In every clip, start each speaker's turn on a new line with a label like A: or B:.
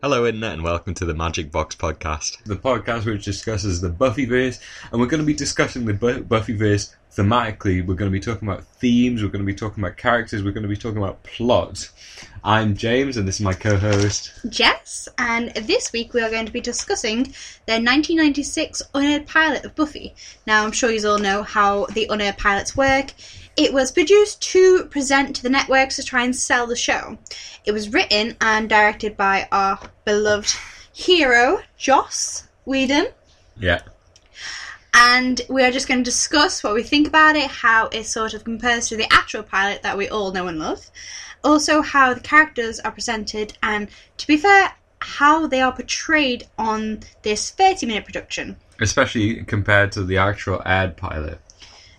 A: Hello, Internet, and welcome to the Magic Box Podcast.
B: the podcast which discusses the Buffyverse, and we're going to be discussing the Bu- Buffyverse thematically. We're going to be talking about themes, we're going to be talking about characters, we're going to be talking about plot. I'm James, and this is my co-host.
C: Jess, and this week we are going to be discussing their 1996 unaired pilot of Buffy. Now, I'm sure you all know how the unaired pilots work. It was produced to present to the networks to try and sell the show. It was written and directed by our beloved hero, Joss Whedon.
B: Yeah.
C: And we are just going to discuss what we think about it, how it sort of compares to the actual pilot that we all know and love. Also, how the characters are presented, and to be fair, how they are portrayed on this 30 minute production.
B: Especially compared to the actual ad pilot.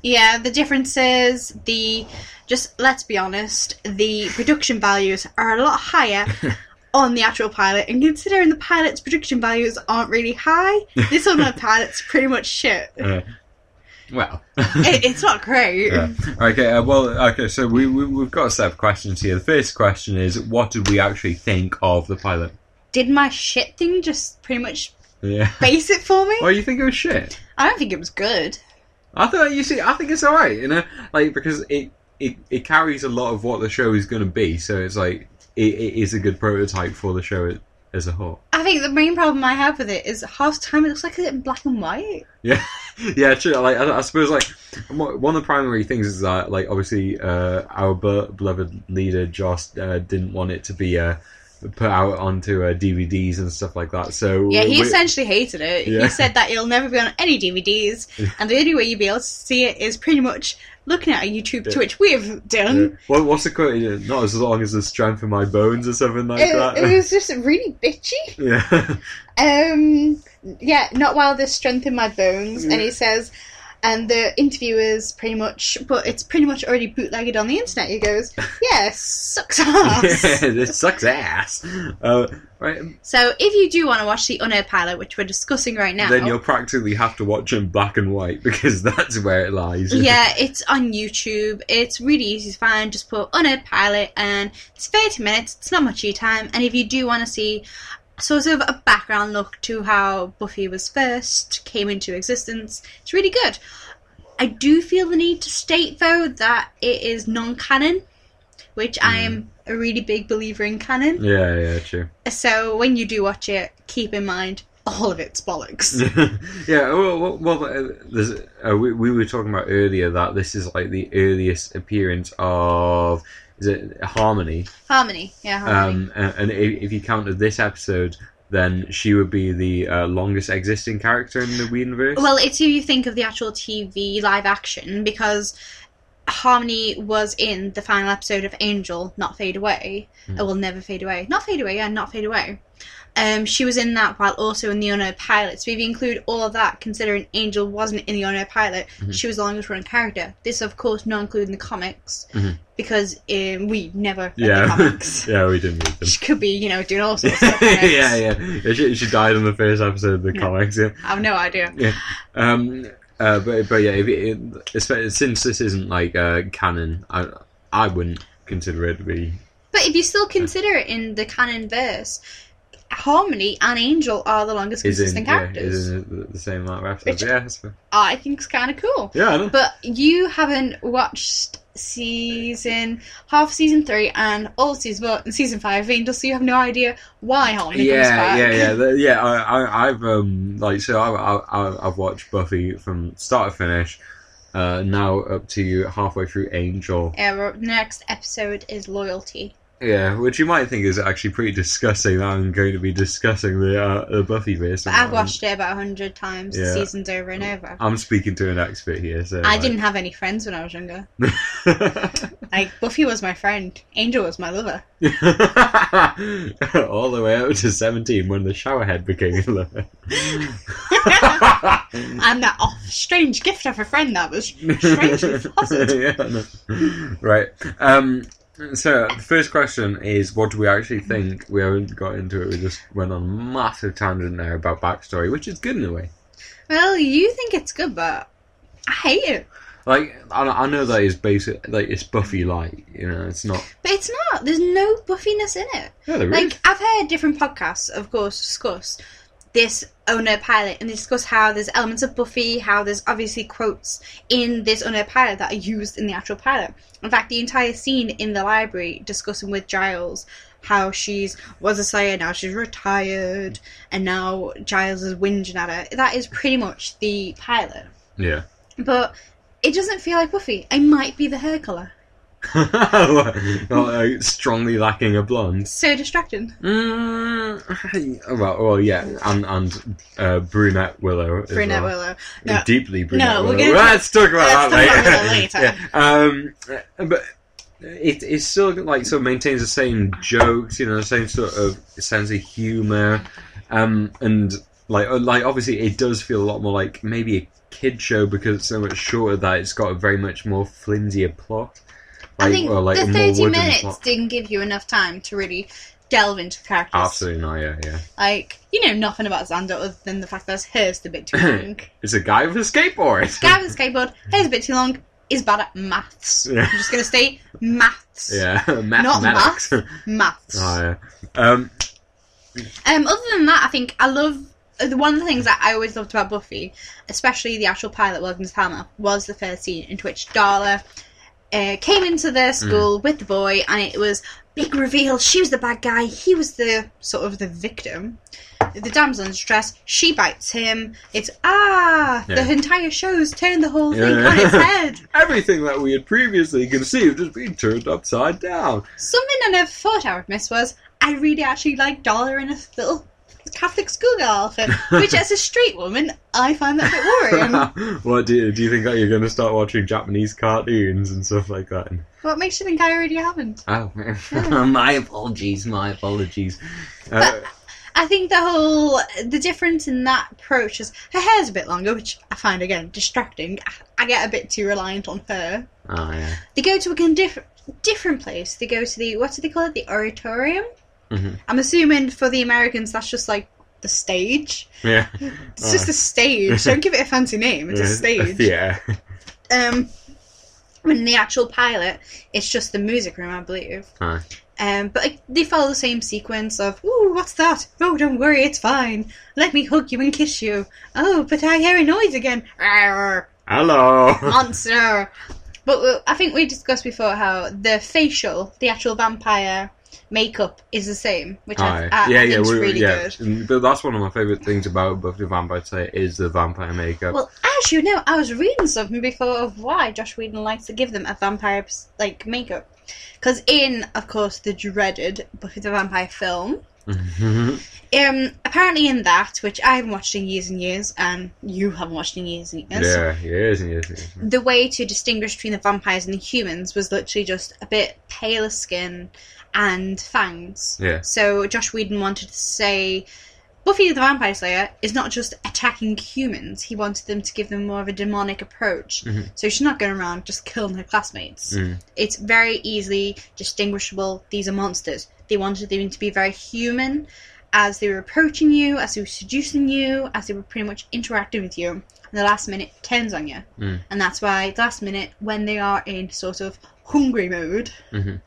C: Yeah, the differences, the. Just let's be honest, the production values are a lot higher on the actual pilot, and considering the pilot's production values aren't really high, this one the pilot's pretty much shit.
B: Uh, well.
C: It, it's not great.
B: Yeah. Okay, uh, well, okay, so we, we, we've got a set of questions here. The first question is, what did we actually think of the pilot?
C: Did my shit thing just pretty much
B: Yeah.
C: base it for me?
B: Well, you think it was shit?
C: I don't think it was good.
B: I thought you see. I think it's all right, you know, like because it it, it carries a lot of what the show is going to be. So it's like it, it is a good prototype for the show as a whole.
C: I think the main problem I have with it is half the time it looks like it's in black and white.
B: Yeah, yeah, true. Like I, I suppose, like one of the primary things is that, like, obviously, uh, our beloved leader Joss uh, didn't want it to be uh, put out onto uh, DVDs and stuff like that. So
C: Yeah, he
B: we-
C: essentially hated it.
B: Yeah.
C: He said that it'll never be on any DVDs, and the only way you'll be able to see it is pretty much looking at a YouTube, to which we've done.
B: Yeah. What, what's the quote? Yeah, Not as long as the strength in my bones or something like
C: It,
B: that.
C: it was just really bitchy.
B: yeah.
C: Um, yeah, not while there's strength in my bones. And he says, and the interviewers pretty much, but it's pretty much already bootlegged on the internet. He goes, yeah, sucks ass.
B: yeah, this sucks ass. Uh, right,
C: So if you do want to watch the unaired pilot, which we're discussing right now,
B: then you'll practically have to watch in black and white because that's where it lies.
C: yeah, it's on YouTube. It's really easy to find. Just put unaired pilot, and it's 30 minutes. It's not much of your time. And if you do want to see sort of a background look to how Buffy was first came into existence, it's really good. I do feel the need to state though that it is non-canon, which I am a really big believer in canon.
B: yeah, yeah, true.
C: So when you do watch it, keep in mind all of it's bollocks.
B: yeah, well, well, uh, there's, uh, we, we were talking about earlier that this is like the earliest appearance of is it Harmony?
C: Harmony, yeah, harmony.
B: Um, and, and if, you counted this episode, then she would be the uh, longest existing character in the Whedonverse.
C: Well, it's if you think of the actual TV live action because Harmony was in the final episode of Angel, Not Fade Away. It will never fade away. Not fade away, yeah, not fade away. Um, she was in that while also in the Unknown Pilot. So if you include all of that, considering Angel wasn't in the Unknown Pilot, she was the longest running character. This, of course, not including the comics because um, we never
B: yeah,
C: comics.
B: yeah, we didn't read them.
C: She could be, you know, doing all sorts of stuff.
B: yeah, yeah. yeah she, she died in the first episode of the
C: Yeah.
B: comics. Yeah.
C: I have no idea.
B: Yeah. Um, uh, but but yeah, if it, it, since this isn't like uh, canon, I I wouldn't consider it to be.
C: But if you still consider it in the canon verse, Harmony and Angel are the longest
B: Is in,
C: consistent
B: yeah,
C: characters.
B: is in the, same amount of episodes.
C: Which-
B: yeah, that's fair.
C: I think it's kind of cool.
B: yeah, I know.
C: But you haven't watched season half season three and all season well, season five of Angel, so you have no idea why Harmony comes
B: yeah,
C: back.
B: yeah, yeah, the- yeah. I, I, I've um like so I, I've watched Buffy from start to finish. Uh, now up to halfway through Angel.
C: Yeah, the next episode is loyalty.
B: Yeah, which you might think is actually pretty disgusting. That I'm going to be discussing the uh, the Buffy verse.
C: But I've watched it about a hundred times,
B: Yeah.
C: seasons over and over.
B: I'm speaking to an expert here, so
C: I
B: like-
C: didn't have any friends when I was younger. Like Buffy was my friend, Angel was my lover.
B: All the way up to 17 when the showerhead became a lover.
C: and that oh, strange gift of a friend that was strangely fostered.
B: yeah, know. Right. Um, so, the first question is what do we actually think? We haven't got into it, we just went on a massive tangent there about backstory, which is good in a way.
C: Well, you think it's good, but I hate it.
B: like I, I know that is basic, like it's Buffy like, You know, it's not.
C: But it's not. There's no buffiness in it.
B: Yeah, there is.
C: Like I've heard different podcasts, of course, discuss this owner pilot, and they discuss how there's elements of Buffy, how there's obviously quotes in this owner pilot that are used in the actual pilot. In fact, the entire scene in the library discussing with Giles how she's was a Slayer, now she's retired, and now Giles is whinging at her. That is pretty much the pilot.
B: Yeah.
C: But it doesn't feel like Buffy. It might be the hair colour.
B: like, strongly lacking a blonde.
C: So distracting.
B: Mm, well, well, yeah, and and uh, brunette Willow.
C: Brunette
B: well.
C: Willow. No,
B: Deeply brunette
C: No, we're
B: Willow.
C: gonna-
B: Let's talk about
C: let's
B: that later.
C: about that
B: yeah. Um, but it it still like sort of maintains the same jokes, you know, the same sort of sense of humor, um, and like uh, like obviously it does feel a lot more like maybe a kid show because it's so much shorter that it's got a very much more flimsier plot.
C: I think
B: or, like,
C: the 30 minutes
B: plot.
C: didn't give you enough time to really delve into the characters.
B: Absolutely not. Yeah, yeah.
C: Like, you know nothing about Xander other than the fact that his hair's a bit too long.
B: It's a guy with a skateboard.
C: Guy with a skateboard, hair's a bit too long, is bad at maths.
B: Yeah.
C: I'm just going to say maths.
B: yeah, Maths.
C: Not
B: mathematics.
C: math, maths.
B: oh, yeah. Um,
C: Um, other than that, I think I love uh, the one of the things that I always loved about Buffy, especially the actual pilot Welcome to Palmer, was the first scene in which Darla uh, came into their school with the boy, and it was big reveal. She was the bad guy. He was the sort of the victim. The damsel in distress. She bites him. It's ah.
B: Yeah.
C: The entire show's turned the whole thing
B: Yeah.
C: on its head.
B: everything that we had previously conceived has been turned upside down.
C: Something I never thought I would miss was I really actually like Darla in a little Catholic schoolgirl outfit, which as a straight woman I find that a bit worrying.
B: what do you, do you think that you're going to start watching Japanese cartoons and stuff like that?
C: what makes you think I already haven't?
B: Oh, my apologies, my apologies. Uh,
C: I think the whole the difference in that approach is her hair's a bit longer, which I find again distracting. I get a bit too reliant on her.
B: oh yeah.
C: They go to a con- diff- different place. They go to the what do they call it? The oratorium.
B: Mhm.
C: I'm assuming for the Americans that's just like the stage.
B: Yeah.
C: It's just a stage. Don't give it a fancy name. It's a stage.
B: Yeah.
C: Um, in the actual pilot, it's just the music room, I believe.
B: Huh.
C: Um, but like, they follow the same sequence of, "Ooh, what's that? Oh, don't worry, it's fine. Let me hug you and kiss you. Oh, but I hear a noise again. Arr,
B: Hello.
C: monster." But uh, I think we discussed before how the facial, the actual vampire makeup, is the same, which I,
B: Aye.
C: I, I
B: yeah,
C: think
B: yeah,
C: is
B: we-
C: really
B: yeah.
C: good.
B: But that's one of my favourite things about Buffy the Vampire Slayer is the vampire makeup.
C: Well, as you know, I was reading something before of why Josh Whedon likes to give them a vampire like makeup. Because in, of course, the dreaded Buffy the Vampire film, um, apparently in that, which I haven't watched in years and years, and you haven't watched in years and years,
B: yeah, yes, yes, yes.
C: the way to distinguish between the vampires and the humans was literally just a bit paler skin and fangs.
B: Yeah.
C: So Josh Whedon wanted to say Buffy the Vampire Slayer is not just attacking humans. He wanted them to give them more of a demonic approach.
B: Mhm.
C: So she's not going around just killing her classmates.
B: Mm.
C: It's very easily distinguishable. These are monsters. They wanted them to be very human as they were approaching you, as they were seducing you, as they were pretty much interacting with you. And the last minute turns on you.
B: Mm.
C: And that's why the last minute, when they are in sort of hungry mode,
B: Mhm.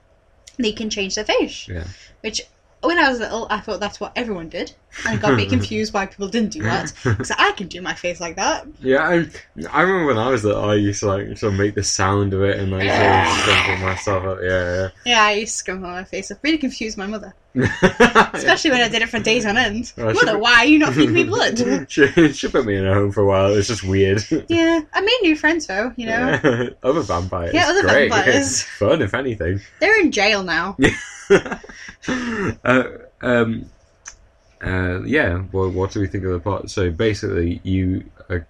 C: They can change their face.
B: Yeah.
C: Which, when I was little, I thought that's what everyone did. And got a bit confused why people didn't do that. Because I can do my face like that.
B: Yeah, I, I remember when I was little, I used to like sort of make the sound of it and like sort of scrumple myself up. Yeah,
C: Yeah, Yeah, I used to scrumple my face. up. really confused my mother. Especially when I did it for days on end.
B: Oh,
C: Mother, why are you not feeding me blood?
B: she, she put me in a home for a while. It was just weird.
C: yeah, I made new friends though, you know.
B: Yeah. other vampires.
C: Yeah, other
B: Great.
C: vampires.
B: Fun, if anything.
C: They're in jail now.
B: uh, um, uh, yeah. Well, what do we think of the plot? So basically, you are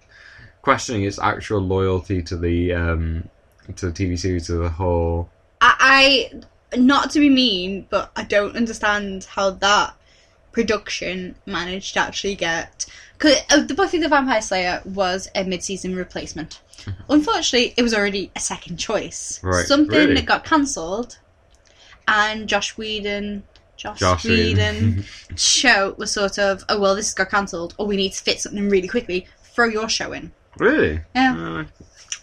B: questioning its actual loyalty to the um, to the TV series as a whole.
C: I, I, not to be mean, but I don't understand how that production managed to actually get. Cause uh, the Buffy the Vampire Slayer was a mid-season replacement. Unfortunately, it was already a second choice.
B: Right,
C: Something
B: really?
C: that got cancelled, and Josh Whedon, Josh,
B: Josh
C: Whedon, show was sort of, oh well, this got cancelled, or we need to fit something really quickly. Throw your show in.
B: really?
C: Yeah.
B: Uh,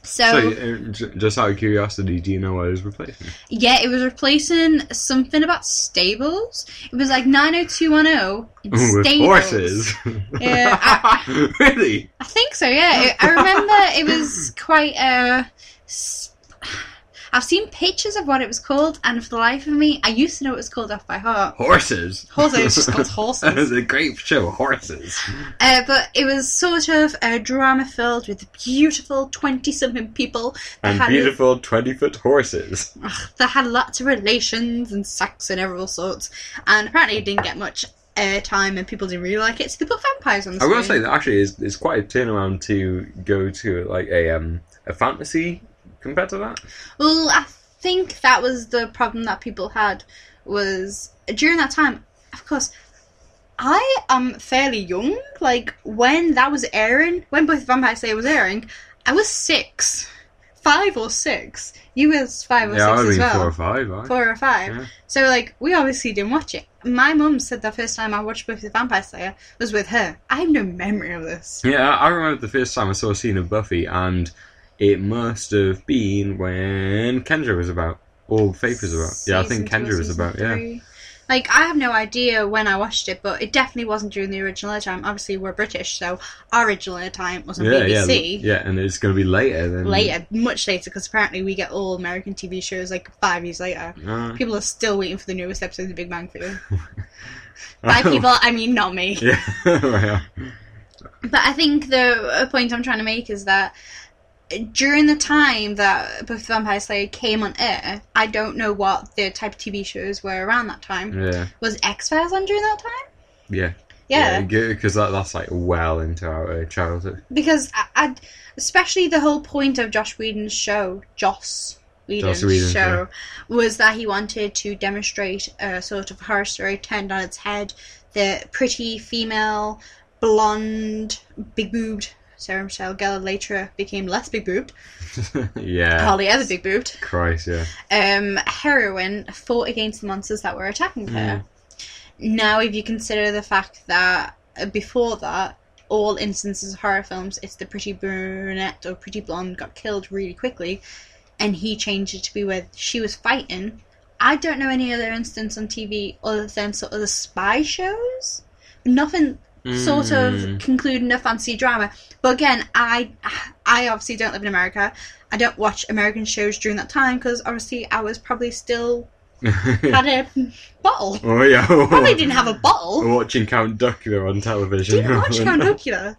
C: So,
B: So, uh, just out of curiosity, do you know what it was replacing?
C: yeah, it was replacing something about stables. It was like 90210
B: Ooh, with
C: stables.
B: horses.
C: Yeah,
B: really?
C: I think so, yeah. I remember it was quite uh s- I've seen pictures of what it was called, and for the life of me, I used to know it was called off by heart.
B: Horses.
C: Horses, it's just called horses.
B: It was a great show, Horses.
C: Uh, but it was sort of a drama filled with beautiful 20 something people
B: And
C: had,
B: beautiful 20 foot horses.
C: ugh, that had lots of relations and sex and all sorts. And apparently it didn't get much airtime and people didn't really like it, so they put vampires on the
B: I
C: screen.
B: will say that actually is it's quite a turnaround to go to like a um a fantasy compared to that.
C: Well, I think that was the problem that people had was during that time. Of course, I am fairly young. Like when that was airing, when both Vampire Slayer was airing, I was six, five or six. You was five or
B: yeah, I
C: six
B: would
C: as well.
B: four or five.
C: Four or five.
B: Yeah.
C: So like we obviously didn't watch it. My mum said the first time I watched Buffy the Vampire Slayer was with her. I have no memory of this.
B: Yeah, I remember the first time I saw a scene of Buffy, and it must have been when Kendra was about. Or Faith was about. Yeah, I think
C: Season two or
B: Kendra was
C: season
B: about. Yeah.
C: three. Like I have no idea when I watched it, but it definitely wasn't during the original airtime. Obviously, we're British, so our original airtime was on
B: Yeah, yeah,
C: BBC.
B: yeah, and it's going to be later than
C: Later, much later, because apparently we get all American TV shows like five years later.
B: Uh,
C: People are still waiting for the newest episode of The Big Bang Theory. By people, I mean not me.
B: Yeah, right.
C: But I think the uh, point I'm trying to make is that during the time that Buffy the Vampire Slayer came on air, I don't know what the type of TV shows were around that time.
B: Yeah,
C: Was X Files on during that time?
B: yeah,
C: Yeah,
B: Because that, that's like well into our uh, childhood.
C: because I, I'd, especially the whole point of Josh Whedon's show, Joss Whedon's
B: Whedon,
C: show, was that he wanted to demonstrate a sort of horror story turned on its head. The pretty female, blonde, big boobed Sarah Michelle Gellar later became less big boobed,
B: yeah.
C: hardly ever big boobed.
B: Christ, yeah.
C: Um, heroine fought against the monsters that were attacking her. Now, if you consider the fact that uh, before that, all instances of horror films, it's the pretty brunette or pretty blonde got killed really quickly, and he changed it to be where she was fighting. I don't know any other instance on TV other than sort of the spy shows. Nothing sort
B: Mm.
C: of concluding a fancy drama. But again, I I obviously don't live in America. I don't watch American shows during that time because obviously I was probably still had a bottle.
B: oh yeah.
C: Probably didn't have a bottle.
B: Watching Count Dracula on television.
C: Didn't watch Count Dracula.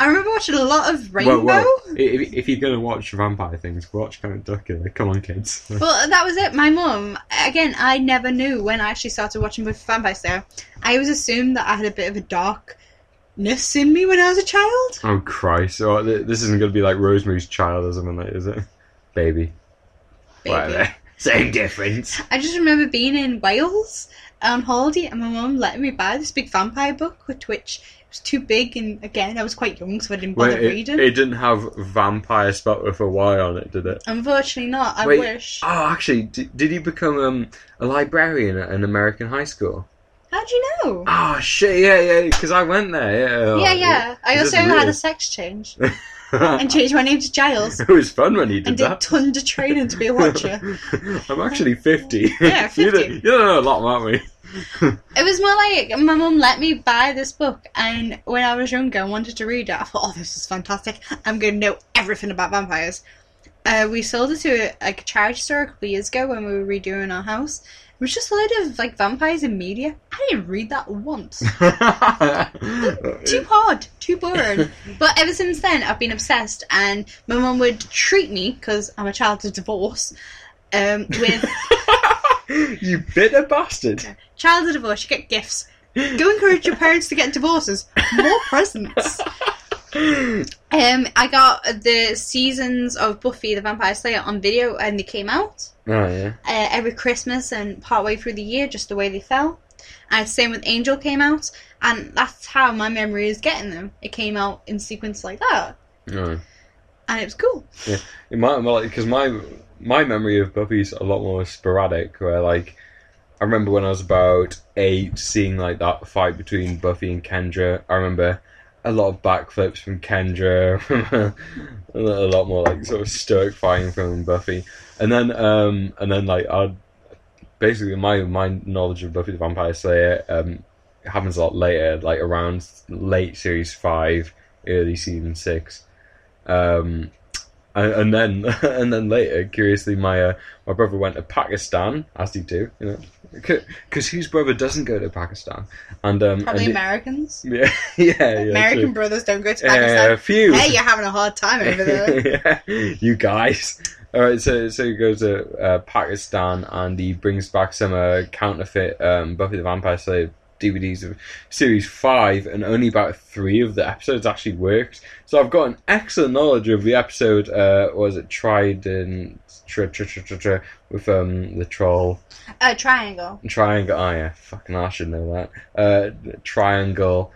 C: I remember watching a lot of Rainbow.
B: Well, well, if, if you're gonna watch vampire things, watch Count Dracula. Come on, kids.
C: Well, that was it. My mum, again, I never knew when I actually started watching Buffy the Vampire Slayer. I always assumed that I had a bit of a darkness in me when I was a child.
B: Oh Christ! Oh, th- this isn't gonna be like Rosemary's Child or something like, is it? Baby.
C: Baby.
B: Whatever. Same difference.
C: I just remember being in Wales on holiday and my mum letting me buy this big vampire book, with which it was too big, and again, I was quite young, so I didn't bother
B: Wait, it,
C: reading.
B: it didn't have vampire spelled with a Y on it, did it?
C: Unfortunately, not. I
B: Wait,
C: wish.
B: Oh, actually, did, did he become um, a librarian at an American high school?
C: How'd you know?
B: Oh shit! Yeah, yeah. Because I went there. Yeah,
C: yeah, yeah. I also had a sex change and changed my name to Giles
B: it was fun when he did
C: and did
B: that.
C: tons of training to be a watcher.
B: I'm actually 50.
C: Yeah,
B: you,
C: 50.
B: don't, you don't know a lot about me.
C: It was more like my mum let me buy this book, and when I was younger and wanted to read it, I thought, "Oh, this is fantastic! I'm going to know everything about vampires." Uh, we sold it to like a charity store a couple of years ago when we were redoing our house. Was just a load of like vampires in media. I didn't read that once. too hard, too boring. but ever since then, I've been obsessed, and my mum would treat me because I'm a child of divorce. Um, with
B: you bitter bastard.
C: child of divorce, you get gifts. Go encourage your parents to get divorces. More presents. Um, I got the seasons of Buffy the Vampire Slayer on video, and they came out
B: Oh, yeah.
C: uh, every Christmas and partway through the year, just the way they fell. And same with Angel came out, and that's how my memory is getting them. It came out in sequence like that,
B: No.
C: and it was cool.
B: It might because my my memory of Buffy's a lot more sporadic. Where like I remember when I was about eight, seeing like that fight between Buffy and Kendra. I remember a lot of backflips from Kendra, a lot more like sort of stoic fighting from Buffy, and then um, and then like I basically my my knowledge of Buffy the Vampire Slayer um, happens a lot later, like around late series five, early season six. Um, and, and then and then later, curiously, my uh, my brother went to Pakistan, as he do, you know, because whose brother doesn't go to Pakistan? And um,
C: Probably
B: and
C: Americans.
B: yeah, yeah, yeah,
C: American
B: true.
C: brothers don't go to Pakistan.
B: a few.
C: hey, you're having a hard time over there.
B: yeah, you guys. All right, so so he goes to uh, Pakistan and he brings back some uh, counterfeit um, Buffy the Vampire Slayer DVDs of series five, and only about three of the episodes actually worked. So I've got an excellent knowledge of the episode. Uh, was it Trident? Tr- tr- tr- tr- tr- with um the troll
C: uh, triangle.
B: triangle. Oh yeah, fucking I should know that. Uh, triangle,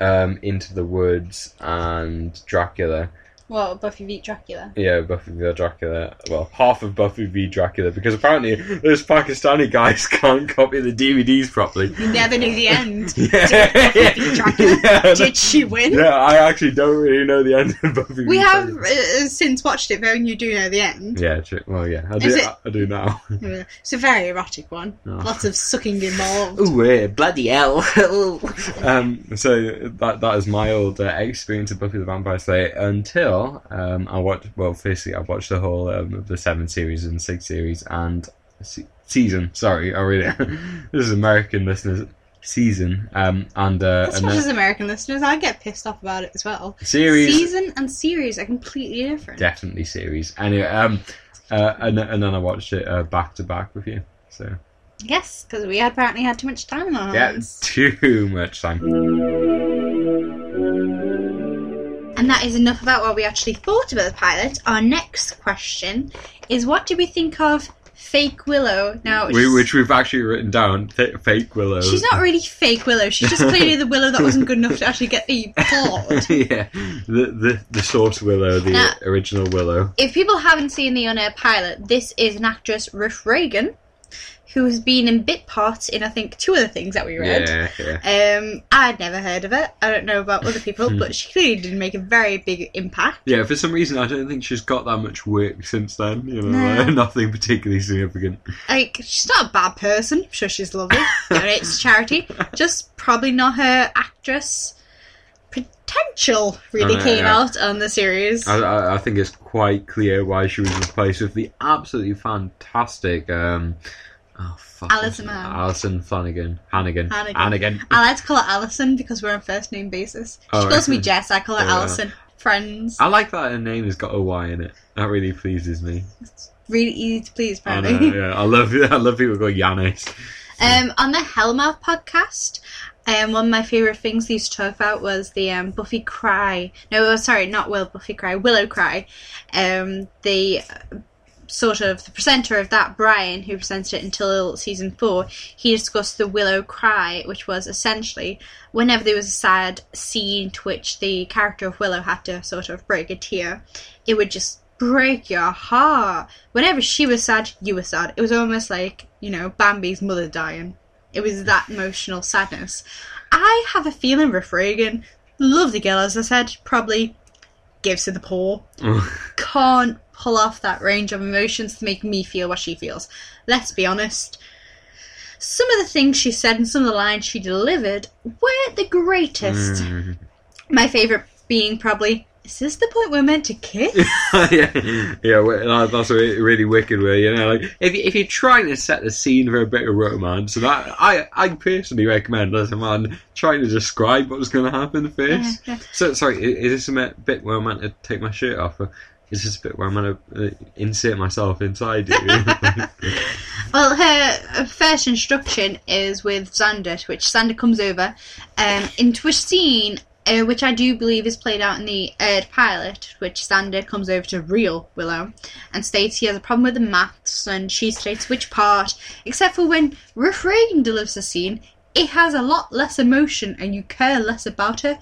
B: um, into the woods and Dracula.
C: Well, Buffy v Dracula.
B: Yeah, Buffy v Dracula. Well, half of Buffy v Dracula because apparently those Pakistani guys can't copy the DVDs properly.
C: You never knew the end.
B: Yeah,
C: Buffy v Dracula?
B: Yeah,
C: Did she win?
B: yeah, I actually don't really know the end of Buffy. v
C: We have uh, since watched it, though, and you do know the end.
B: Yeah, true. Well, yeah, I do.
C: it-
B: I do now.
C: It's a very erotic one.
B: Oh.
C: Lots of sucking involved.
B: Ooh, yeah, bloody hell! um, so that that is my old uh, experience of Buffy the Vampire Slayer until um, I watched. Well, firstly, I watched the whole um, of the seven series and six series and se- season. Sorry, I really this is American listeners season um, and uh,
C: That's
B: and
C: not
B: then
C: just American listeners. I get pissed off about it as well.
B: series
C: Season and series are completely different.
B: definitely series. Anyway, um, uh, and and then I watched it uh, back to back with you. So
C: Yes, because we apparently had too much time on our
B: yeah,
C: hands.
B: too much time.
C: And that is enough about what we actually thought about the pilot. Our next question is what do we think of Fake Willow? Now,
B: We, which we've actually written down. F- fake Willow.
C: she's not really fake Willow. She's just clearly the Willow that wasn't good enough to actually get the plot.
B: yeah, the the the source Willow, the
C: Now-
B: original Willow.
C: If people haven't seen the on-air pilot, this is an actress, Riff Regan, who has been in bit parts in I think two other things that we read.
B: Yeah, yeah,
C: Um, I'd never heard of it. I don't know about other people,
B: Hmm.
C: but she clearly did make a very big impact.
B: yeah. For some reason, I don't think she's got that much work since then. You know,
C: No.
B: like, nothing particularly significant.
C: Like, she's not a bad person. I'm sure she's lovely. Donates to charity. Just probably not her actress potential really came
B: yeah.
C: out on the series.
B: I, I, I think it's quite clear why she was replaced with the absolutely fantastic. Um, oh fuck, Alyson
C: Mann.
B: Alyson Flanagan, Hannigan,
C: Hannigan.
B: Hannigan.
C: I like to call her Alyson because we're on first name basis. She
B: Oh,
C: calls
B: right.
C: me Jess. I call her
B: yeah.
C: Alyson. Friends.
B: I like that her name has got a Y in it. That really pleases me.
C: It's really easy to please,
B: I know, yeah, I love I love people called Yanis.
C: Um, on the Hellmouth podcast, um, one of my favorite things they used to talk about was the um, Buffy Cry. No, sorry, not Will Buffy Cry, Willow Cry. Um, the uh, sort of the presenter of that, Brian, who presented it until season four, he discussed the Willow Cry, which was essentially whenever there was a sad scene to which the character of Willow had to sort of break a tear, it would just break your heart. Whenever she was sad, you were sad. It was almost like, you know, Bambi's mother dying. It was that emotional sadness. I have a feeling Riff Regan, lovely girl, as I said, probably gives to the poor. Can't pull off that range of emotions to make me feel what she feels. Let's be honest. Some of the things she said and some of the lines she delivered weren't the greatest.
B: Mm.
C: My favourite being probably, is this the point we're meant to kiss?
B: yeah, yeah, that's a really wicked way. You know, like if if you're trying to set the scene for a bit of romance, that I I personally recommend as a man, trying to describe what's going to happen first.
C: Yeah, yeah.
B: So sorry, is this a bit where I'm meant to take my shirt off? Or is this a bit where I'm going to uh, insert myself inside you?
C: Well, her first instruction is with Xander, which Xander comes over um, into a scene uh, which I do believe is played out in the Erd pilot, which Xander comes over to real Willow and states he has a problem with the maths, and she states which part, except for when Regan delivers the scene, it has a lot less emotion and you care less about her.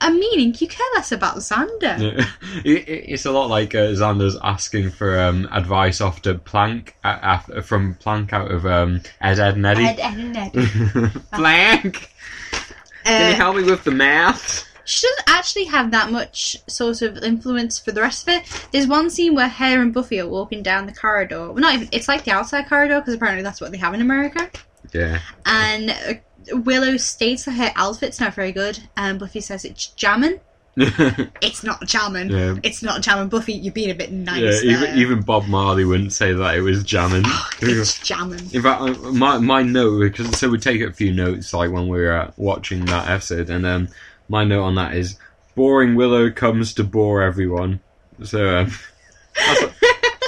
C: A meaning you care less about Xander.
B: Yeah. It- it- it's a lot like uh, Xander's asking for um, advice to Plank uh, uh, from Plank out of um, Ed, Ed, and Eddie.
C: Ed, Ed, and Ed.
B: Plank, can you
C: Uh,
B: help me with the maths?
C: she doesn't actually have that much sort of influence for the rest of it. There's one scene where her and Buffy are walking down the corridor. Well, not even. It's like the outside corridor because apparently that's what they have in America.
B: Yeah.
C: And uh, Willow states that her outfit's not very good, and Buffy says it's jamming. It's not jamming.
B: Yeah.
C: It's not jamming. Buffy, you're being a bit nice.
B: yeah, even even Bob Marley wouldn't say that it was jamming.
C: it's jamming.
B: In fact, my my note because so we take a few notes like when we were uh, watching that episode, and um, my note on that is boring Willow comes to bore everyone. So um, that's,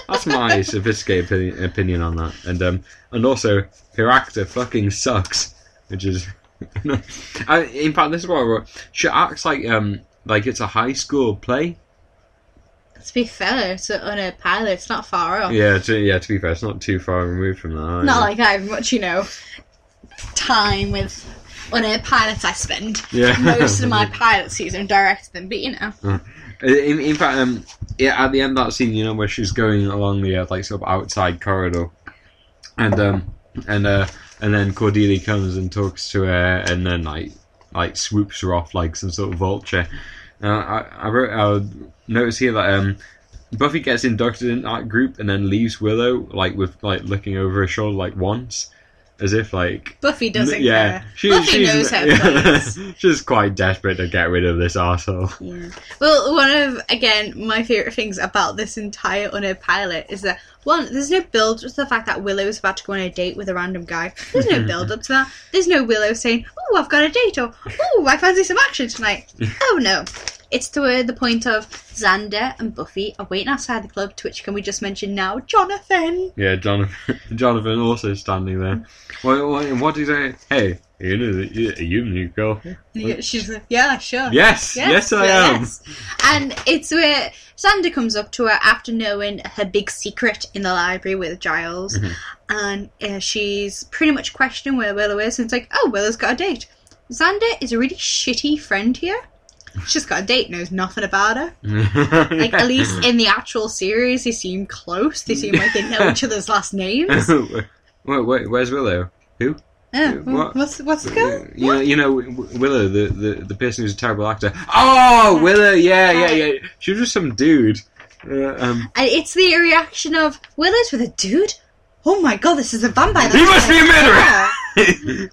B: that's my sophisticated opinion, opinion on that, and um, and also her actor fucking sucks, which is. I, in fact, this is what I wrote. She acts like um like it's a high school play.
C: To be fair, it's on a pilot. It's not far off.
B: Yeah, to, yeah. To be fair, it's not too far removed from that.
C: Not
B: either.
C: like I have much, you know, time with on a pilot I spend.
B: yeah.
C: Most of my pilot season directed them, but you know.
B: In, in fact, um, yeah, at the end of that scene, you know, where she's going along the uh, like sort of outside corridor, and um, and uh, and then Cordelia comes and talks to her, and then like like swoops her off like some sort of vulture. I I wrote I notice here that um. Buffy gets inducted in that group and then leaves Willow like with like looking over her shoulder like once, as if like
C: Buffy doesn't
B: yeah,
C: care.
B: she-
C: Buffy
B: she's,
C: knows her
B: yeah,
C: place.
B: she's quite desperate to get rid of this asshole.
C: Yeah. Well, one of again my favorite things about this entire Unner pilot is that one, there's no build to the fact that Willow's about to go on a date with a random guy. There's no build up to that. There's no Willow saying, "Oh, I've got a date," or "Oh, I fancy some action tonight." oh no. It's to uh, the point of Xander and Buffy are waiting outside the club, to which can we just mention now, Jonathan.
B: Yeah, Jonathan. Jonathan also standing there. What, what, what did he say? Hey, you know, you, you new girl.
C: And he- she's like, "Yeah, sure."
B: Yes, yes, I am.
C: And it's where Xander comes up to her after knowing her big secret in the library with Giles,
B: Mm-hmm.
C: and uh, she's pretty much questioning where Willow is. And it's like, oh, Willow's got a date. Xander is a really shitty friend here. She's got a date, knows nothing about her. Like at least in the actual series, they seem close. They seem like they know each other's last names.
B: wait, wait, where's Willow? Who?
C: Oh,
B: What?
C: what's what's the girl?
B: You know, you know Willow, the, the, the person who's a terrible actor. Oh, Willow, yeah, yeah, yeah. She was just some dude. Uh, um,
C: And it's the reaction of Willow's with a dude. Oh my god, this is a vampire.
B: he must be a murderer.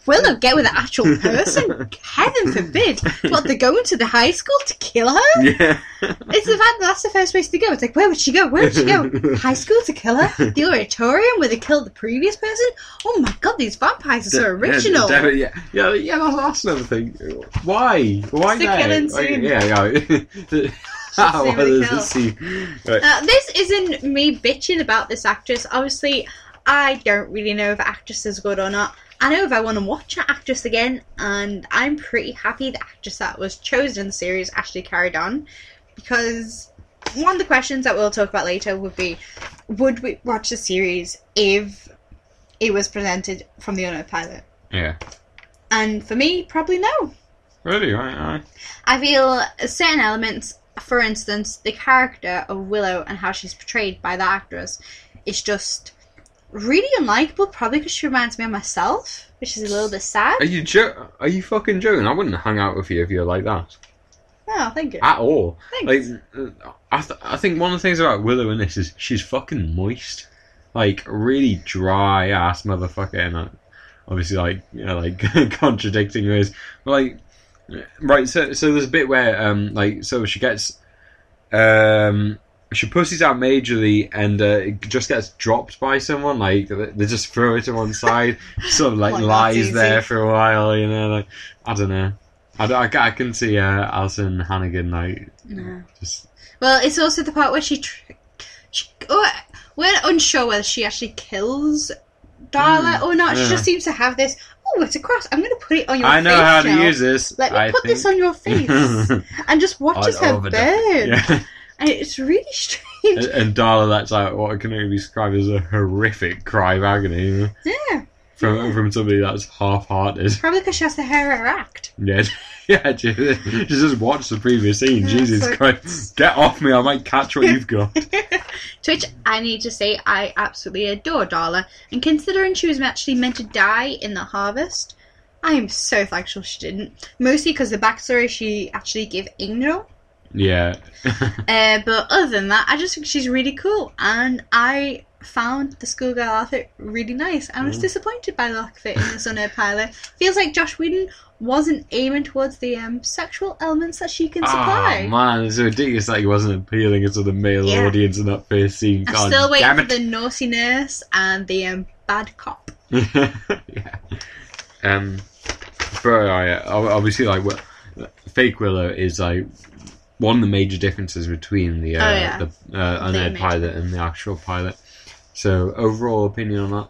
C: Willow, get with an actual person. Heaven forbid. What, they're going to the high school to kill her?
B: yeah.
C: It's the fact that that's the first place to go. It's like, where would she go? Where would she go? high school to kill her? The auditorium where they killed the previous person? Oh my god, these vampires are so original.
B: Yeah, yeah, yeah, yeah, that's, that's another thing. Why? Why
C: It's the killing
B: Like,
C: scene.
B: yeah, yeah. How
C: scene the
B: does
C: kill.
B: this? Right.
C: Uh, this isn't me bitching about this actress. Obviously, I don't really know if actress is good or not. I know if I want to watch an actress again, and I'm pretty happy the actress that was chosen in the series actually carried on. Because one of the questions that we'll talk about later would be would we watch the series if it was presented from the unknown pilot?
B: Yeah.
C: And for me, probably no.
B: Really? Right, right.
C: I feel certain elements, for instance, the character of Willow and how she's portrayed by the actress, is just really unlikable. Probably because she reminds me of myself, which is a little bit sad.
B: Are you jo- Are you fucking joking? I wouldn't hang out with you if you're like that
C: Oh, thank you.
B: at all.
C: Thanks.
B: Like, uh, I, th- I think one of the things about Willow in this is she's fucking moist, like really dry ass motherfucker, and uh, obviously like you know like contradicting hers. But like, right, so so there's a bit where um like so she gets um. She pussies out majorly and uh, it just gets dropped by someone. Like they just throw it to one side, sort of like
C: Like,
B: lies there for a while. You know, like I don't know. I, I, I can see uh, Alyson Hannigan like
C: No.
B: just
C: Well, it's also the part where she. Tr- she oh, we're unsure whether she actually kills Darla or not. She just seems to have this. Oh, it's a cross. I'm going to put it on your
B: I
C: face.
B: know how to
C: now.
B: use this.
C: Let me
B: I
C: put this on your face. and just watches
B: All
C: her burn.
B: Yeah.
C: And it's really strange.
B: and, and Darla lets out uh, what can only be described as a horrific cry of agony you know,
C: Yeah.
B: from from somebody that's half-hearted.
C: Probably because she has to hear her act.
B: Yeah, yeah. She, she just watched the previous scene.
C: Yeah,
B: Jesus
C: so-
B: Christ! Get off me! I might catch what you've got.
C: to which I need to say I absolutely adore Darla. And considering she was actually meant to die in the harvest, I am so thankful she didn't. Mostly because the backstory she actually gave Angel.
B: Yeah.
C: Uh, but other than that, I just think she's really cool, and I found the schoolgirl outfit really nice. I was
B: Mm.
C: disappointed by the look of it in the pilot. Feels like Josh Whedon wasn't aiming towards the um, sexual elements that she can supply.
B: Oh man, it's ridiculous that he wasn't appealing to the male
C: Yeah.
B: audience in that first scene.
C: I'm
B: God
C: still waiting for the naughty nurse and the um, bad cop.
B: yeah. Um, but I, obviously, like what fake Willow is like one of the major differences between the uh,
C: Oh, yeah.
B: the uh, unaired pilot and the actual pilot. So overall opinion on that,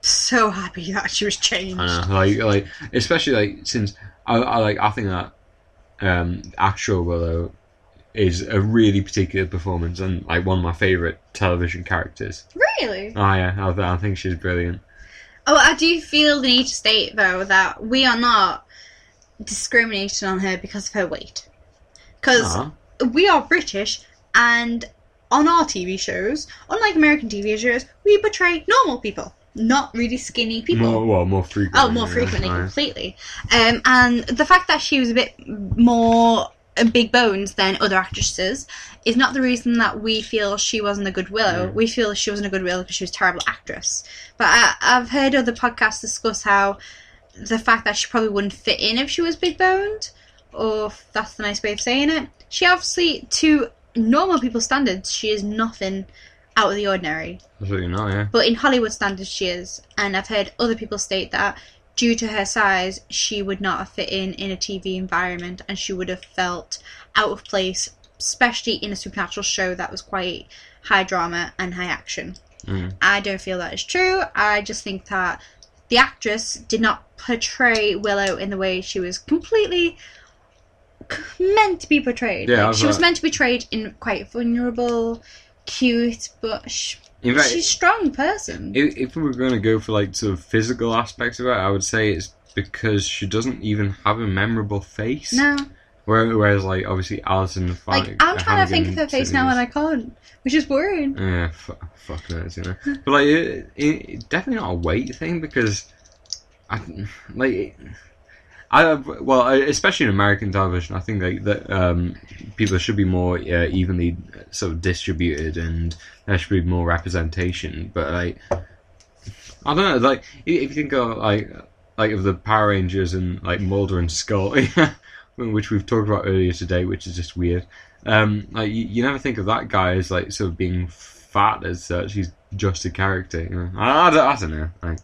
C: So happy that she was changed.
B: I know, like like especially like since I, I like I think that um, actual Willow is a really particular performance and like one of my favorite television characters.
C: Really?
B: Oh yeah, I, I think she's brilliant.
C: Oh, I do feel the need to state though that we are not discriminating on her because of her weight. Because
B: Ah.
C: we are British, and on our TV shows, unlike American TV shows, we portray normal people, not really skinny people.
B: More well, more frequently.
C: Oh, more
B: yeah,
C: frequently,
B: right.
C: completely. Um, and the fact that she was a bit more uh, big bones than other actresses is not the reason that we feel she wasn't a good Willow.
B: Mm.
C: We feel she wasn't a good Willow because she was a terrible actress. But I, I've heard other podcasts discuss how the fact that she probably wouldn't fit in if she was big boned, or that's the nice way of saying it. She obviously, to normal people's standards, she is nothing out of the ordinary.
B: Absolutely not, yeah.
C: But in Hollywood standards, she is. And I've heard other people state that due to her size, she would not have fit in in a TV environment and she would have felt out of place, especially in a supernatural show that was quite high drama and high action.
B: Mm.
C: I don't feel that is true. I just think that the actress did not portray Willow in the way she was completely meant to be portrayed.
B: Yeah,
C: Like,
B: I've,
C: she was meant to be portrayed in quite vulnerable, cute, but sh-
B: In fact,
C: she's a strong person.
B: if, if we were going to go for like sort of physical aspects of it, I would say it's because she doesn't even have a memorable face.
C: no,
B: Whereas, like, obviously, Alyson.
C: like I'm trying to think of her face now and I can't, which is worrying.
B: Yeah, f- fuck knows, you know. but like, it, it, definitely not a weight thing because, I like, it, I well, especially in American television, I think like that um, people should be more uh, evenly sort of distributed and there should be more representation. But like, I don't know, like if if you think of like like of the Power Rangers and like Mulder and Scully, which we've talked about earlier today, which is just weird. Um, like you, you never think of that guy as like sort of being fat as such. He's just a character. You know? I, I, don't, I don't know. Like,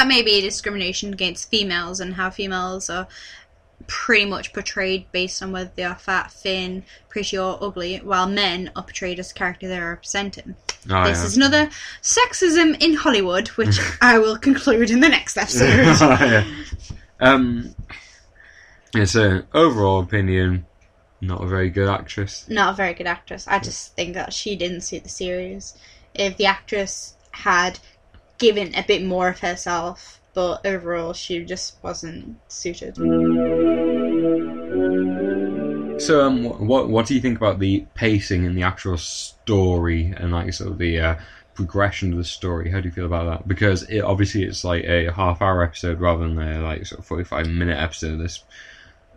C: That may be a discrimination against females and how females are pretty much portrayed based on whether they are fat, thin, pretty, or ugly, while men are portrayed as the character they're representing.
B: oh,
C: this
B: yeah.
C: is another sexism in Hollywood, which I will conclude in the next episode.
B: yeah. Um, yeah, so overall opinion, not a very good actress.
C: Not a very good actress. I just think that she didn't suit the series. If the actress had given a bit more of herself, but overall she just wasn't suited.
B: So, um, what what do you think about the pacing and the actual story and like sort of the uh, progression of the story? How do you feel about that? Because it, obviously it's like a half hour episode rather than a like sort of forty five minute episode. This.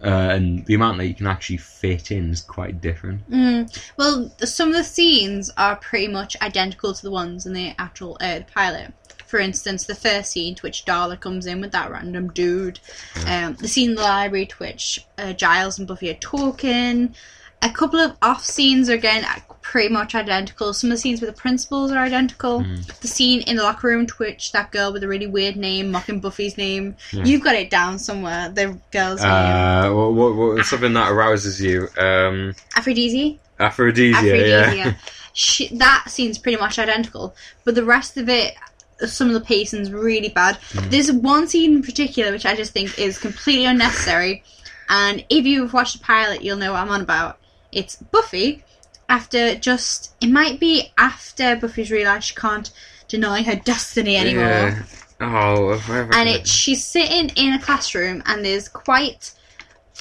B: Uh, and the amount that you can actually fit in is quite different.
C: Mm. Well, some of the scenes are pretty much identical to the ones in the actual aired pilot. For instance, the first scene to which Darla comes in with that random dude, um, the scene in the library to which uh, Giles and Buffy are talking. A couple of off scenes are again pretty much identical. Some of the scenes with the principals are identical. The scene in the locker room to which that girl with a really weird name mocking Buffy's name.
B: Yeah.
C: You've got it down somewhere. The girl's name.
B: Uh, what, what, what, something that arouses you? Um,
C: Aphrodite.
B: Aphrodesia,
C: Aphrodesia.
B: yeah.
C: She, that scene's pretty much identical, but the rest of it, some of the pacing's really bad.
B: Hmm.
C: There's one scene in particular which I just think is completely unnecessary, and if you've watched the pilot, you'll know what I'm on about. It's Buffy after just it might be after Buffy's realised she can't deny her destiny anymore.
B: Yeah. Oh.
C: And it, she's sitting in a classroom, and there's quite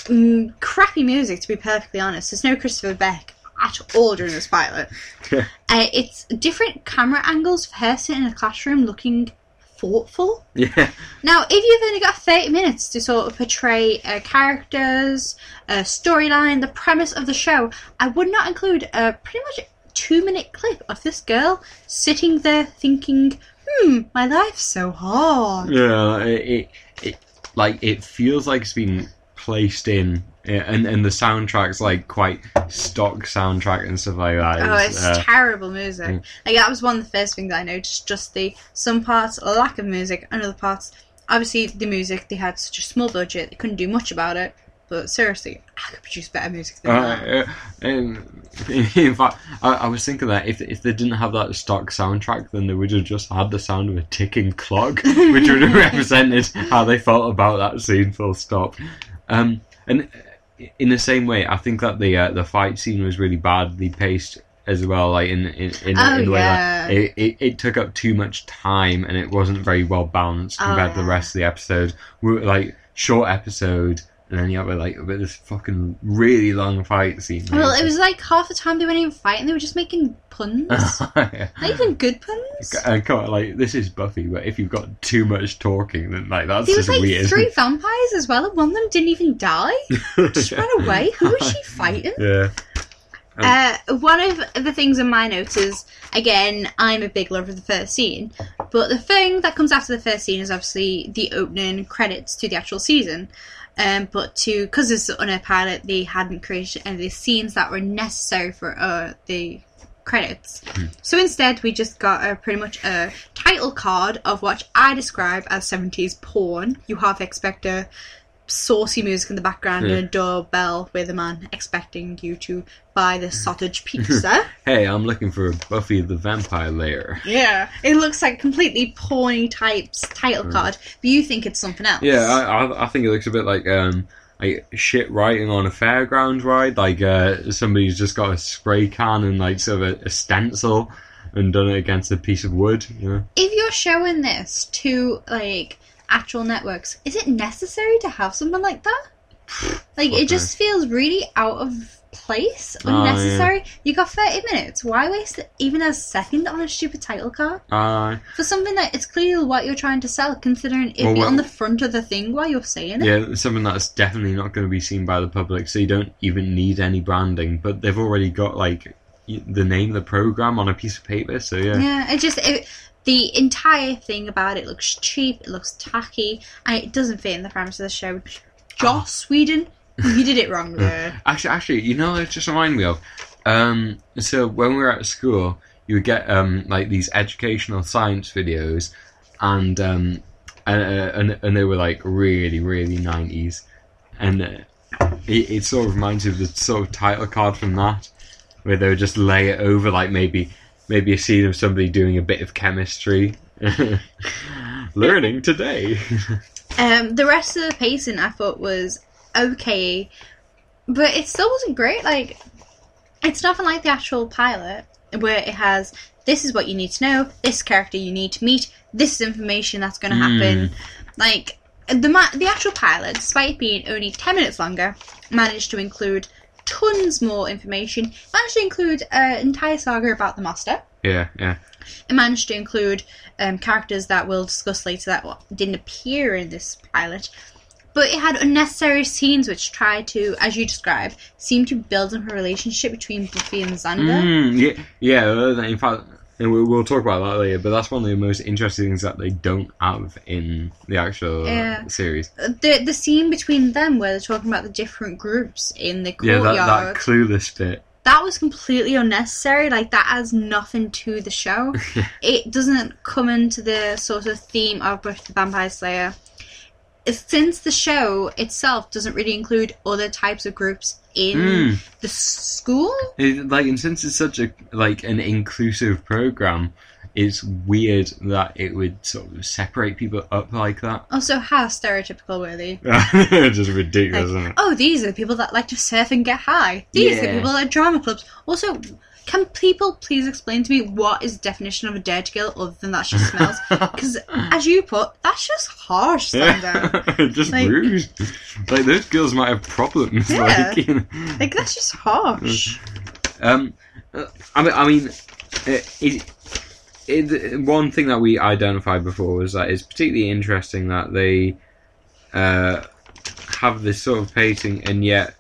C: mm, crappy music, to be perfectly honest. There's no Christopher Beck at all during this pilot. Uh, it's different camera angles for her sitting in a classroom looking thoughtful.
B: Yeah.
C: Now, if you've only got 30 minutes to sort of portray uh, characters, a storyline, the premise of the show, I would not include a pretty much two minute clip of this girl sitting there thinking, hmm, my life's so hard.
B: Yeah, it, it, it like it feels like it's been placed in, yeah, and and the soundtrack's like quite stock soundtrack and stuff like that.
C: Oh, it's
B: uh,
C: terrible music.
B: mm.
C: Like that was one of the first things I noticed. Just the some parts lack of music, and other parts, obviously the music they had such a small budget they couldn't do much about it. But seriously, I could produce better music than that.
B: Uh, and in fact, I, I was thinking that if if they didn't have that stock soundtrack, then they would have just had the sound of a ticking clock, which would have represented how they felt about that scene. Full stop. Um, and in the same way, I think that the uh, the fight scene was really badly paced as well. Like in in, in,
C: Oh,
B: in the way
C: yeah.
B: that it, it, it took up too much time and it wasn't very well balanced
C: Oh,
B: compared to the rest of the episode. We were, like short episode. And then you have like a bit of this fucking really long fight scene.
C: Well, it was like half the time they weren't even fighting; they were just making puns.
B: Yeah.
C: Not even good puns.
B: And come on, like this is Buffy, but if you've got too much talking, then like that's
C: There was
B: just
C: like
B: weird.
C: three vampires as well, and one of them didn't even die. Just ran away. Who was she fighting?
B: Yeah.
C: Uh, one of the things in my notes is again, I'm a big lover of the first scene, but the thing that comes after the first scene is obviously the opening credits to the actual season. Um, but to because it's on a pilot, they hadn't created any of the scenes that were necessary for uh, the credits. So instead, we just got a pretty much a title card of what I describe as 70s porn. You half expect a saucy music in the background and a doorbell with a man expecting you to buy the sausage pizza.
B: Hey, I'm looking for Buffy the Vampire Layer.
C: yeah, it looks like completely porny types title card, but you think it's something else.
B: Yeah, I, I, I think it looks a bit like um like shit writing on a fairground ride. Like uh, somebody's just got a spray can and like sort of a, a stencil and done it against a piece of wood. You know?
C: if you're showing this to like actual networks, is it necessary to have something like that? Like
B: Fuck
C: it just feels really out of place,
B: Oh, yeah.
C: unnecessary. You got thirty minutes. Why waste even a second on a stupid title card
B: Uh,
C: for something that it's clearly what you're trying to sell? Considering it
B: Well,
C: be
B: well-
C: on the front of the thing while you're saying it.
B: yeah, something that's definitely not going to be seen by the public, so you don't even need any branding. But they've already got like the name of the program on a piece of paper, so yeah.
C: Yeah, it just it, the entire thing about it looks cheap. It looks tacky, and it doesn't fit in the premise of the show. Joss Whedon, you did it wrong there.
B: Actually, actually, you know, what it just reminded me of. Um, so when we were at school, you would get um, like these educational science videos, and um, and, uh, and and they were like really, really nineties, and uh, it, it sort of reminds you of the sort of title card from that, where they would just lay it over like maybe maybe a scene of somebody doing a bit of chemistry. Learning today.
C: Um, the rest of the pacing I thought was okay, but it still wasn't great. Like, it's nothing like the actual pilot where it has this is what you need to know, this character you need to meet, this is information that's going to happen. Like the ma- the actual pilot, despite being only ten minutes longer, managed to include tons more information. Managed to include an entire saga about the master.
B: yeah, yeah.
C: It managed to include um, characters that we'll discuss later that didn't appear in this pilot. But it had unnecessary scenes which tried to, as you describe, seem to build up a relationship between Buffy and Xander.
B: Mm, yeah, yeah. In fact, and we'll, we'll talk about that later. But that's one of the most interesting things that they don't have in the actual uh,
C: Yeah.
B: series.
C: Uh, the the scene between them where they're talking about the different groups in the
B: Yeah,
C: courtyard.
B: that, that clueless bit.
C: that was completely unnecessary. Like that adds nothing to the show. it doesn't come into the sort of theme of Buffy the Vampire Slayer. Since the show itself doesn't really include other types of groups in
B: Mm.
C: the school,
B: It, like, and since it's such a like an inclusive program, it's weird that it would sort of separate people up like that.
C: also how stereotypical were they?
B: Just ridiculous,
C: Like,
B: isn't it?
C: oh, these are the people that like to surf and get high. These are the
B: Yeah.
C: people at drama clubs. Also, can people please explain to me what is the definition of a dirty girl other than that she smells? Because, as you put, that's just harsh, Thunder.
B: Yeah, just
C: Like-
B: rude. Like those girls might have problems.
C: Yeah.
B: Like, you know.
C: like, that's just harsh.
B: Um, uh, I mean, I mean, uh, it, it, one thing that we identified before was that it's particularly interesting that they uh, have this sort of pacing, and yet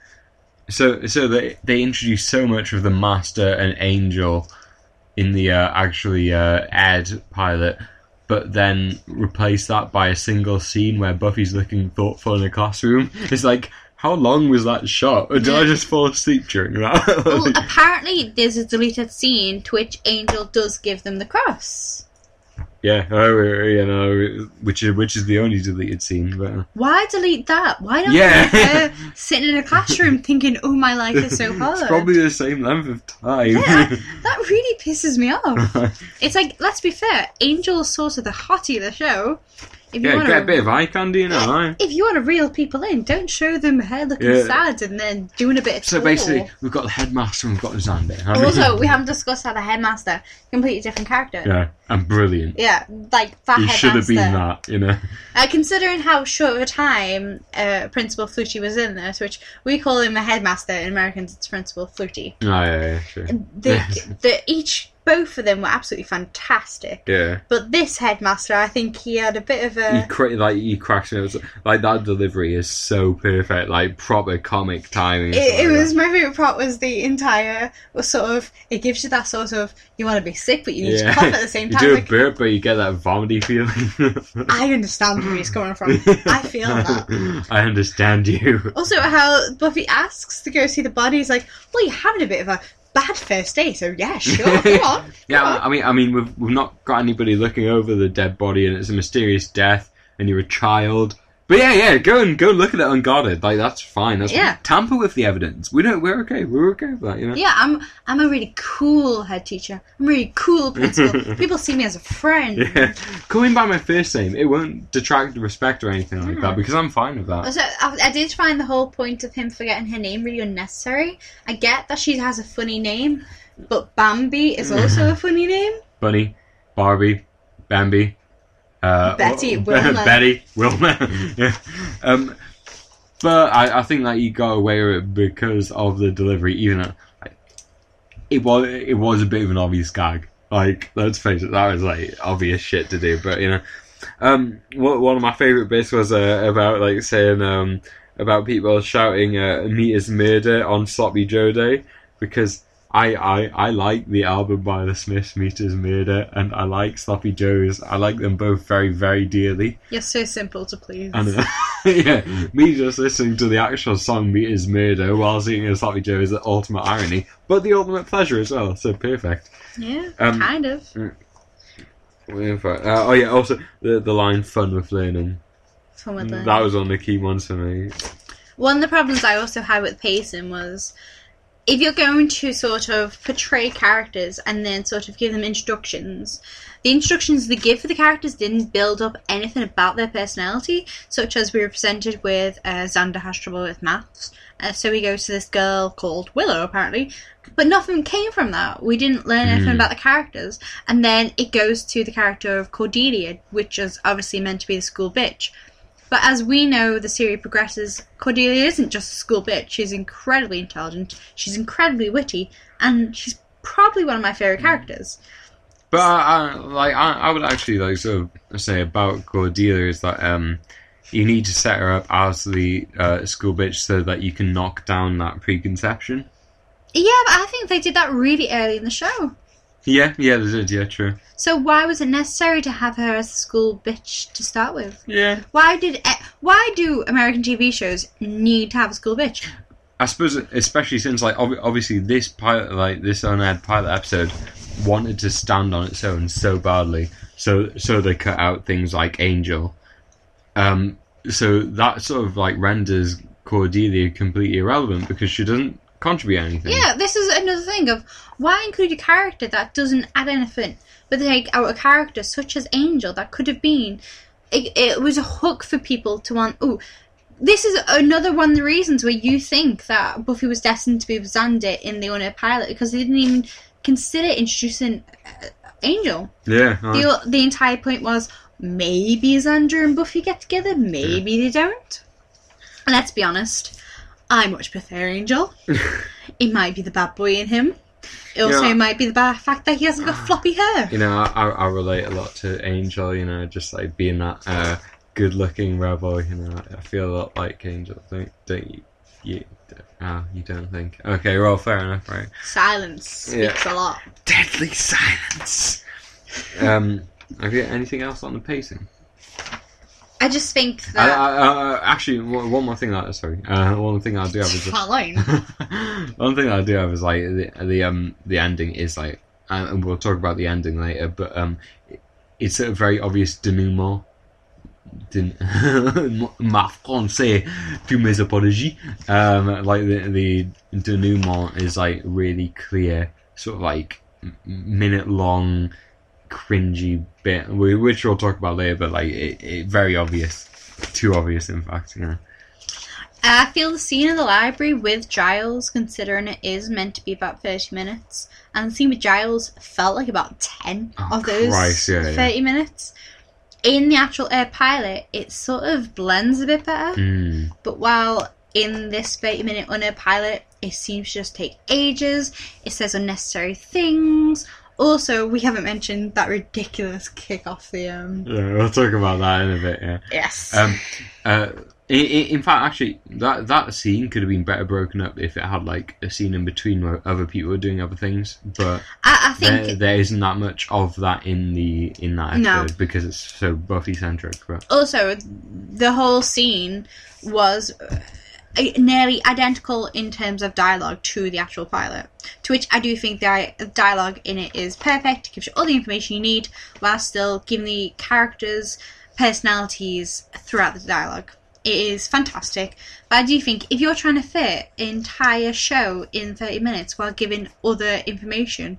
B: so so they they introduce so much of the master and angel in the uh, actually uh, Ed pilot, but then replace that by a single scene where Buffy's looking thoughtful in a classroom. It's like. How long was that shot? Or did I just fall asleep during that?
C: Well, apparently there's a deleted scene to which Angel does give them the cross.
B: Yeah, oh, uh, you know, which is which is the only deleted scene. But uh,
C: Why delete that? Why not
B: Yeah.
C: her sitting in a classroom thinking, "Oh, my life is so hard"?
B: it's probably the same length of time.
C: Yeah, that really pisses me off. It's like, let's be fair, Angel's sort of the hottie of the show. If you
B: yeah,
C: want
B: get a bit of eye candy, you know.
C: if you want to reel people in, don't show them her looking
B: Yeah.
C: sad and then doing a bit of
B: So
C: tour.
B: basically, we've got the headmaster and we've got Xander. haven't?
C: Also, we haven't discussed how the headmaster completely different character.
B: yeah, and brilliant.
C: Yeah, like that
B: He should have been that, you know.
C: Uh, considering how short of a time uh, Principal Flutie was in this, which we call him a headmaster in Americans, it's Principal Flutie.
B: Oh, yeah, yeah, sure.
C: The, the each both of them were absolutely fantastic.
B: Yeah,
C: But this headmaster, I think he had a bit of
B: he
C: a
B: cra- like he cracks me up. Like that delivery is so perfect, like proper comic timing.
C: It, it
B: like
C: was
B: that.
C: my favorite part was the entire was sort of it gives you that sort of you want to be sick but you need
B: yeah.
C: to cough at the same time.
B: Do a
C: Like,
B: burp, but you get that vomity feeling.
C: I understand where he's coming from. I feel that.
B: I understand you.
C: Also, how Buffy asks to go see the body, he's like, "Well, you're having a bit of a bad first day, so yeah, sure, come on."
B: Yeah, I mean, I mean, we've we've not got anybody looking over the dead body, and it's a mysterious death, and you're a child. But yeah, yeah, go and go look at it unguarded. Like that's fine. That's
C: Yeah.
B: Tamper with the evidence. We don't. We're okay. We're okay with that. You know.
C: Yeah, I'm I'm a really cool head teacher. I'm a really cool principal. People see me as a friend.
B: Yeah. Calling by my first name, it won't detract the respect or anything like that hmm. because I'm fine with that.
C: Also, I, I did find the whole point of him forgetting her name really unnecessary. I get that she has a funny name, but Bambi is also a funny name.
B: Bunny, Barbie, Bambi, uh,
C: Betty, Wilma.
B: Betty, Wilma. yeah. Um, but I, I think that you got away with it because of the delivery, even though like, it was it was a bit of an obvious gag. Like, let's face it, that was like obvious shit to do. But you know, um, one one of my favorite bits was uh, about like saying um about people shouting uh, "Meat is murder" on Sloppy Joe Day because I, I, I like the album by the Smiths, Meat Is Murder, and I like Sloppy Joe's. I like them both very, very dearly.
C: You're so simple to please.
B: And uh, yeah, me just listening to the actual song Meat Is Murder while singing a Sloppy Joe is the ultimate irony, but the ultimate pleasure as well. So perfect.
C: yeah,
B: Um,
C: kind of.
B: Uh, oh yeah, also the the line "fun with learning."
C: Fun with learning.
B: That was one of the key ones for me.
C: One of the problems I also had with pacing was if you're going to sort of portray characters and then sort of give them introductions, the introductions they give for the characters didn't build up anything about their personality, such as we were presented with uh, Xander has trouble with maths. Uh, so he goes to this girl called Willow, apparently, but nothing came from that. We didn't learn anything
B: Mm.
C: about the characters. And then it goes to the character of Cordelia, which is obviously meant to be the school bitch. But as we know, the series progresses. Cordelia isn't just a school bitch. She's incredibly intelligent. She's incredibly witty, and she's probably one of my favorite characters.
B: But I, I like I, I would actually like sort of say about Cordelia is that um you need to set her up as the uh, school bitch so that you can knock down that preconception.
C: Yeah, but I think they did that really early in the show.
B: Yeah, yeah, they did. Yeah, true.
C: So why was it necessary to have her as a school bitch to start with?
B: Yeah,
C: Why did why do American TV shows need to have a school bitch?
B: I suppose especially since like ob- obviously this pilot like this unaired pilot episode wanted to stand on its own so badly, so so they cut out things like Angel. Um, so that sort of like renders Cordelia completely irrelevant because she doesn't contribute anything.
C: Yeah, this is another thing of why include a character that doesn't add anything, but take out a character such as Angel that could have been. It, it was a hook for people to want. Oh, this is another one of the reasons where you think that Buffy was destined to be with Xander in the unaired pilot because they didn't even consider introducing uh, Angel.
B: Yeah, aye.
C: The the entire point was maybe Xander and Buffy get together, maybe they don't. Let's be honest, I much prefer Angel. it might be the bad boy in him, It also
B: Yeah.
C: might be the bad fact that he hasn't got floppy hair.
B: You know, I, I relate a lot to Angel. You know, just like being that uh, good-looking rebel. You know, I feel a lot like Angel. Don't don't you? You, oh, you don't think? Okay, well, fair enough, right?
C: Silence speaks a lot.
B: Deadly silence. Um, have you got anything else on the pacing?
C: I just think
B: I,
C: that.
B: I, uh, actually, one one more thing that sorry, uh, one thing I do have is just, one thing I do have is like the the um the ending is like, and we'll talk about the ending later, but um, it's a very obvious denouement. Den- Ma français, tous mes apologies. Um, like the the denouement is like really clear, sort of like minute long, cringy bit, which we'll talk about later. But like it, it very obvious, too obvious in fact. Yeah.
C: I feel the scene in the library with Giles, considering it is meant to be about 30 minutes, and the scene with Giles felt like about 10
B: Oh,
C: of those
B: Christ, yeah, yeah.
C: 30 minutes. In the actual air pilot, it sort of blends a bit better,
B: Mm.
C: but while in this 30 minute unair pilot, it seems to just take ages, it says unnecessary things. Also, we haven't mentioned that ridiculous kick off the um.
B: Yeah, we'll talk about that in a bit. Yeah.
C: Yes.
B: Um, uh, in, in fact, actually, that that scene could have been better broken up if it had like a scene in between where other people were doing other things. But
C: I, I think
B: there, there isn't that much of that in the in that
C: No.
B: episode because it's so Buffy centric. But
C: also the whole scene was uh, nearly identical in terms of dialogue to the actual pilot. To which i do think the dialogue in it is perfect it gives you all the information you need while still giving the characters personalities throughout the dialogue. It is fantastic but i do think if you're trying to fit an entire show in 30 minutes while giving other information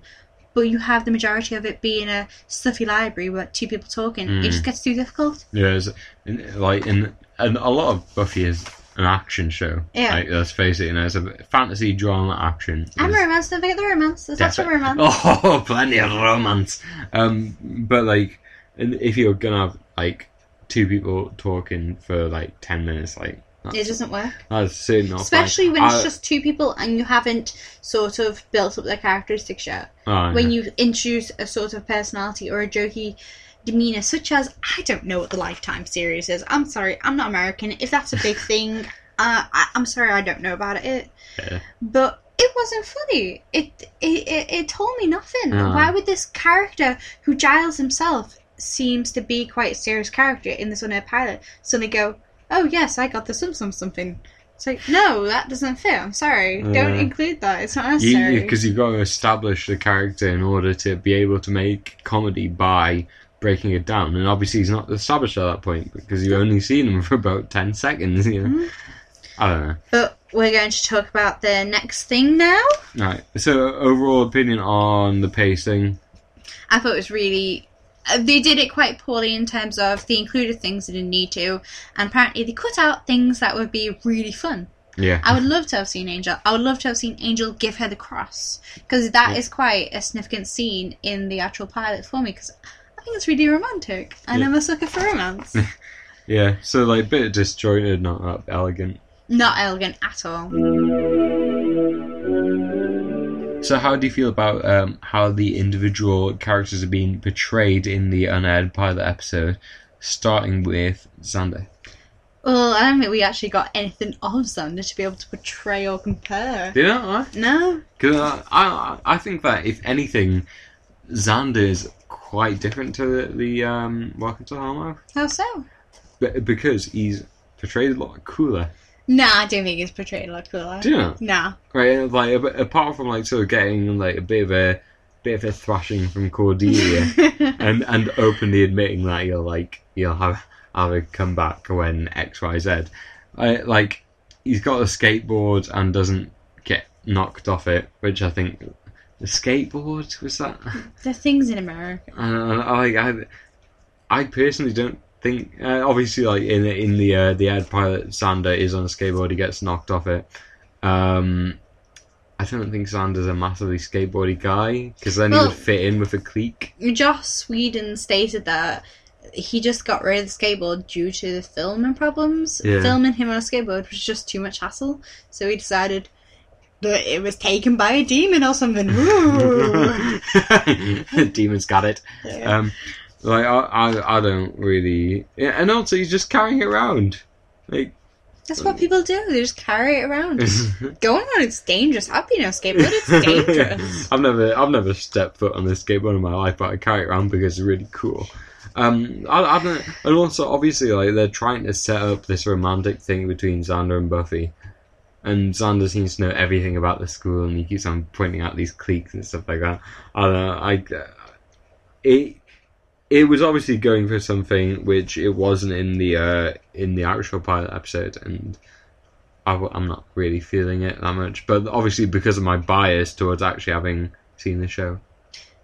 C: but you have the majority of it being a stuffy library with two people talking
B: Mm.
C: it just gets too difficult.
B: Yeah, it's, like in and a lot of Buffy is an action show.
C: Yeah.
B: Like, let's face it, you know, it's a fantasy drama action.
C: And
B: is-
C: romance, don't forget the romance. There's lots of romance.
B: Oh, plenty of romance. Um, but like, if you're gonna have like two people talking for like ten minutes, like that's,
C: It doesn't work.
B: that's certainly not
C: Especially
B: fine.
C: when it's
B: I-
C: just two people and you haven't sort of built up their characteristics yet.
B: oh,
C: When
B: yeah.
C: you introduce a sort of personality or a jokey demeanour, such as, I don't know what the Lifetime series is. I'm sorry, I'm not American. If that's a big thing, uh, I, I'm sorry, I don't know about it.
B: Yeah.
C: But it wasn't funny. It it, it, it told me nothing.
B: No.
C: Why would this character, who Giles himself seems to be quite a serious character in this unair pilot, suddenly go, "Oh yes, I got the some some something." It's like, no, that doesn't fit. I'm sorry. Don't include that. It's not necessary.
B: because you've got to establish the character in order to be able to make comedy by breaking it down. And obviously, he's not established at that point because you've only seen him for about ten seconds. You know,
C: Mhm.
B: I don't know.
C: But we're going to talk about the next thing now.
B: Right. So, overall opinion on the pacing.
C: I thought it was really. uh, They did it quite poorly in terms of they included things they didn't need to, and apparently they cut out things that would be really fun.
B: Yeah.
C: I would love to have seen Angel. I would love to have seen Angel give her the cross because that is
B: Yeah.
C: quite a significant scene in the actual pilot for me. Because think it's really romantic, and
B: Yeah.
C: I'm a sucker for romance.
B: Yeah. So, like, a bit disjointed, not that elegant.
C: Not elegant at all.
B: So, how do you feel about um, how the individual characters are being portrayed in the unaired pilot episode, starting with Xander?
C: Well, I don't think we actually got anything of Xander to be able to portray or compare.
B: You know?
C: No,
B: Because I, I, I think that if anything, Xander is quite different to the, the um, Welcome to Hellmouth,
C: how so?
B: but because he's portrayed a lot cooler.
C: Nah, I don't think he's portrayed a lot cooler.
B: Do you know?
C: Nah.
B: Right, like apart from like sort of getting like a bit of a bit of a thrashing from Cordelia. and and openly admitting that you'll like you'll have have a comeback when X Y Z. I, like he's got a skateboard and doesn't get knocked off it, which I think the skateboard was that.
C: the things in America.
B: And I, I, I personally don't think. Uh, obviously, like in the- in the uh, the ad pilot, Xander is on a skateboard. He gets knocked off it. Um, I don't think Xander's a massively skateboardy guy because then
C: Well-
B: he would fit in with a clique.
C: Joss Whedon stated that he just got rid of the skateboard due to the filming problems.
B: Yeah.
C: Filming him on a skateboard was just too much hassle, so he decided it was taken by a demon or something.
B: Demons got it.
C: Yeah.
B: Um, like I, I, I don't really. Yeah, and also he's just carrying it around. Like,
C: That's what people do. They just carry it around. Going on it's dangerous. I've been on a skateboard. It's dangerous.
B: I've never, I've never stepped foot on a skateboard in my life, but I carry it around because it's really cool. Um, I, I don't, and also obviously like they're trying to set up this romantic thing between Xander and Buffy, and Xander seems to know everything about the school, and he keeps on pointing out these cliques and stuff like that. I don't know. I, it, it was obviously going for something which it wasn't in the uh, in the actual pilot episode, and I, am not really feeling it that much. But obviously, because of my bias towards actually having seen the show,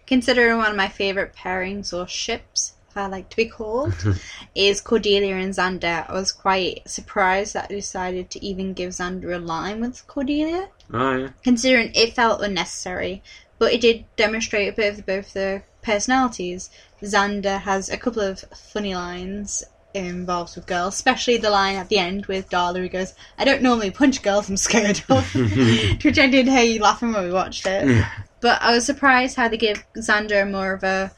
C: Considering one of my favourite pairings or ships, I like to be called, is Cordelia and Xander. I was quite surprised that they decided to even give Xander a line with Cordelia.
B: oh yeah,
C: considering it felt unnecessary, but it did demonstrate a bit of both their personalities. Xander has a couple of funny lines involved with girls, especially the line at the end with Darla who goes, I don't normally punch girls, I'm scared of. Which I did hear you laughing when we watched it. But I was surprised how they give Xander more of a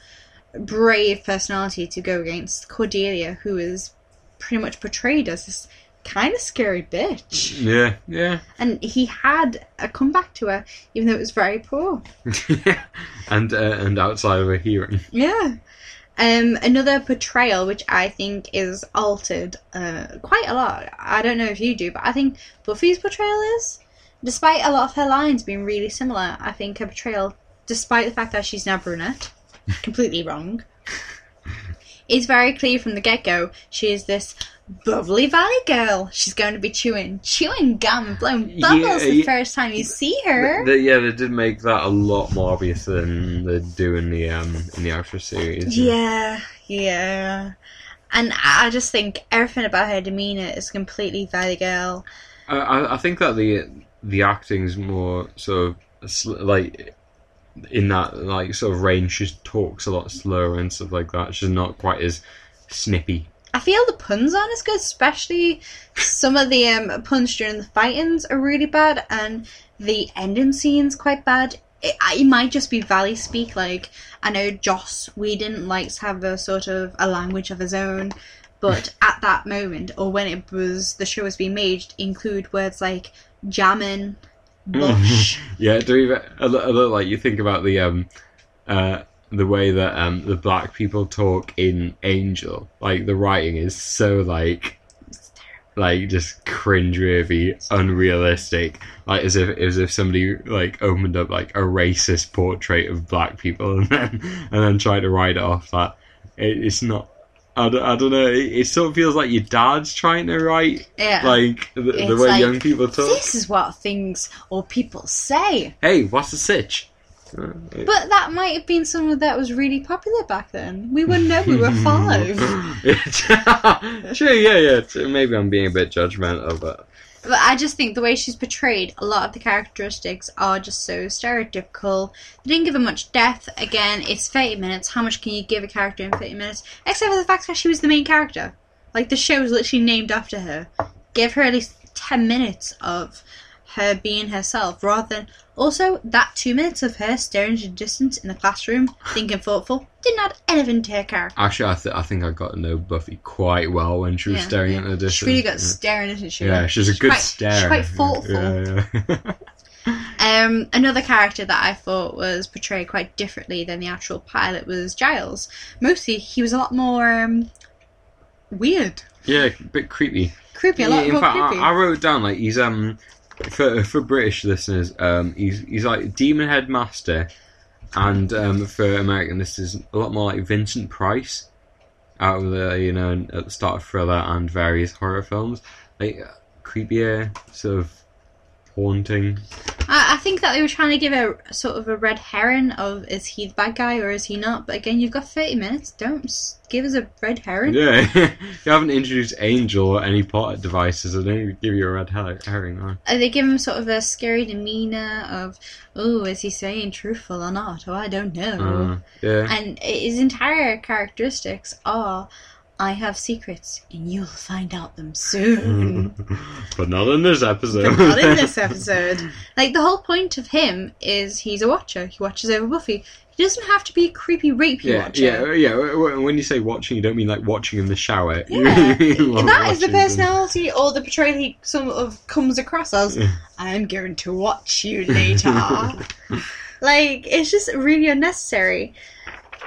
C: brave personality to go against Cordelia, who is pretty much portrayed as this kind of scary bitch.
B: yeah, yeah.
C: And he had a comeback to her, even though it was very poor.
B: yeah, and uh, and outside of a hearing.
C: Yeah. Um, another portrayal which I think is altered uh, quite a lot. I don't know if you do, but I think Buffy's portrayal is. Despite a lot of her lines being really similar, I think her portrayal, despite the fact that she's now brunette, completely wrong, is very clear from the get go. She is this bubbly valley girl. She's going to be chewing chewing gum and blowing
B: Yeah,
C: bubbles the
B: yeah.
C: first time you see her.
B: The- the- yeah, they did make that a lot more obvious than they do in the um in the actual series.
C: Yeah, yeah. And I just think everything about her demeanour is completely Valley Girl.
B: I, I I think that the the acting's more sort of like in that like sort of range. She talks a lot slower and stuff like that. She's not quite as snippy.
C: I feel the puns aren't as good, especially some of the um, puns during the fightings are really bad, and the ending scene's quite bad. It, it might just be Valley speak. Like I know Joss Whedon likes to have a sort of a language of his own, but at that moment or when it was the show was being made, include words like jammin', bush.
B: Yeah, do even a, li- a little like you think about the um uh the way that um the black people talk in Angel. Like the writing is so like like just cringe-worthy, unrealistic. Like as if as if somebody like opened up like a racist portrait of black people and then and then tried to write it off that it, it's not. I don't, I don't know. It, it sort of feels like your dad's trying to write
C: Yeah.
B: like the, the way
C: like,
B: young people talk.
C: This is what things or people say.
B: Hey, what's the sitch? Uh,
C: But that might have been something that was really popular back then. We wouldn't know we were five.
B: sure, yeah, yeah. Maybe I'm being a bit judgmental, but
C: But I just think the way she's portrayed, a lot of the characteristics are just so stereotypical. They didn't give her much depth. Again, it's 30 minutes. How much can you give a character in 30 minutes? Except for the fact that she was the main character. Like, the show was literally named after her. Give her at least 10 minutes of her being herself, rather than. Also, that two minutes of her staring into the distance in the classroom, thinking thoughtful, didn't add anything to her character.
B: actually, I, th- I think I got to know Buffy quite well when she was
C: Yeah,
B: staring
C: yeah.
B: at the distance.
C: She really got
B: yeah.
C: staring at it. She
B: Yeah, she's a good
C: quite,
B: stare.
C: She's quite thoughtful.
B: Yeah, yeah.
C: Um, another character that I thought was portrayed quite differently than the actual pilot was Giles. Mostly, he was a lot more um, weird,
B: yeah, a bit creepy.
C: creepy, a
B: Yeah,
C: lot
B: in
C: more
B: fact,
C: creepy.
B: I, I wrote down like he's um for for British listeners, um he's he's like Demon Headmaster, and um for American listeners, a lot more like Vincent Price, out of the you know at the start of Thriller and various horror films, like uh, creepier, sort of haunting.
C: I, I think that they were trying to give a sort of a red herring of is he the bad guy or is he not? But again, you've got thirty minutes. Don't s- give us a red herring.
B: Yeah, you haven't introduced Angel or any plot devices. I don't give you a red her- herring. huh?
C: Uh, They give him sort of a scary demeanor of, oh, is he saying truthful or not? Oh, I don't know.
B: Uh, yeah.
C: and his entire characteristics are I have secrets, and you'll find out them soon.
B: but not in this episode.
C: but not in this episode. Like the whole point of him is he's a watcher. He watches over Buffy. He doesn't have to be a creepy rapey
B: Yeah,
C: watcher.
B: yeah, yeah. w- w- When you say watching, you don't mean like watching in the shower.
C: Yeah,
B: mean,
C: that is the
B: watching them.
C: personality or the portrayal he sort of comes across as. I'm going to watch you later. like it's just really unnecessary.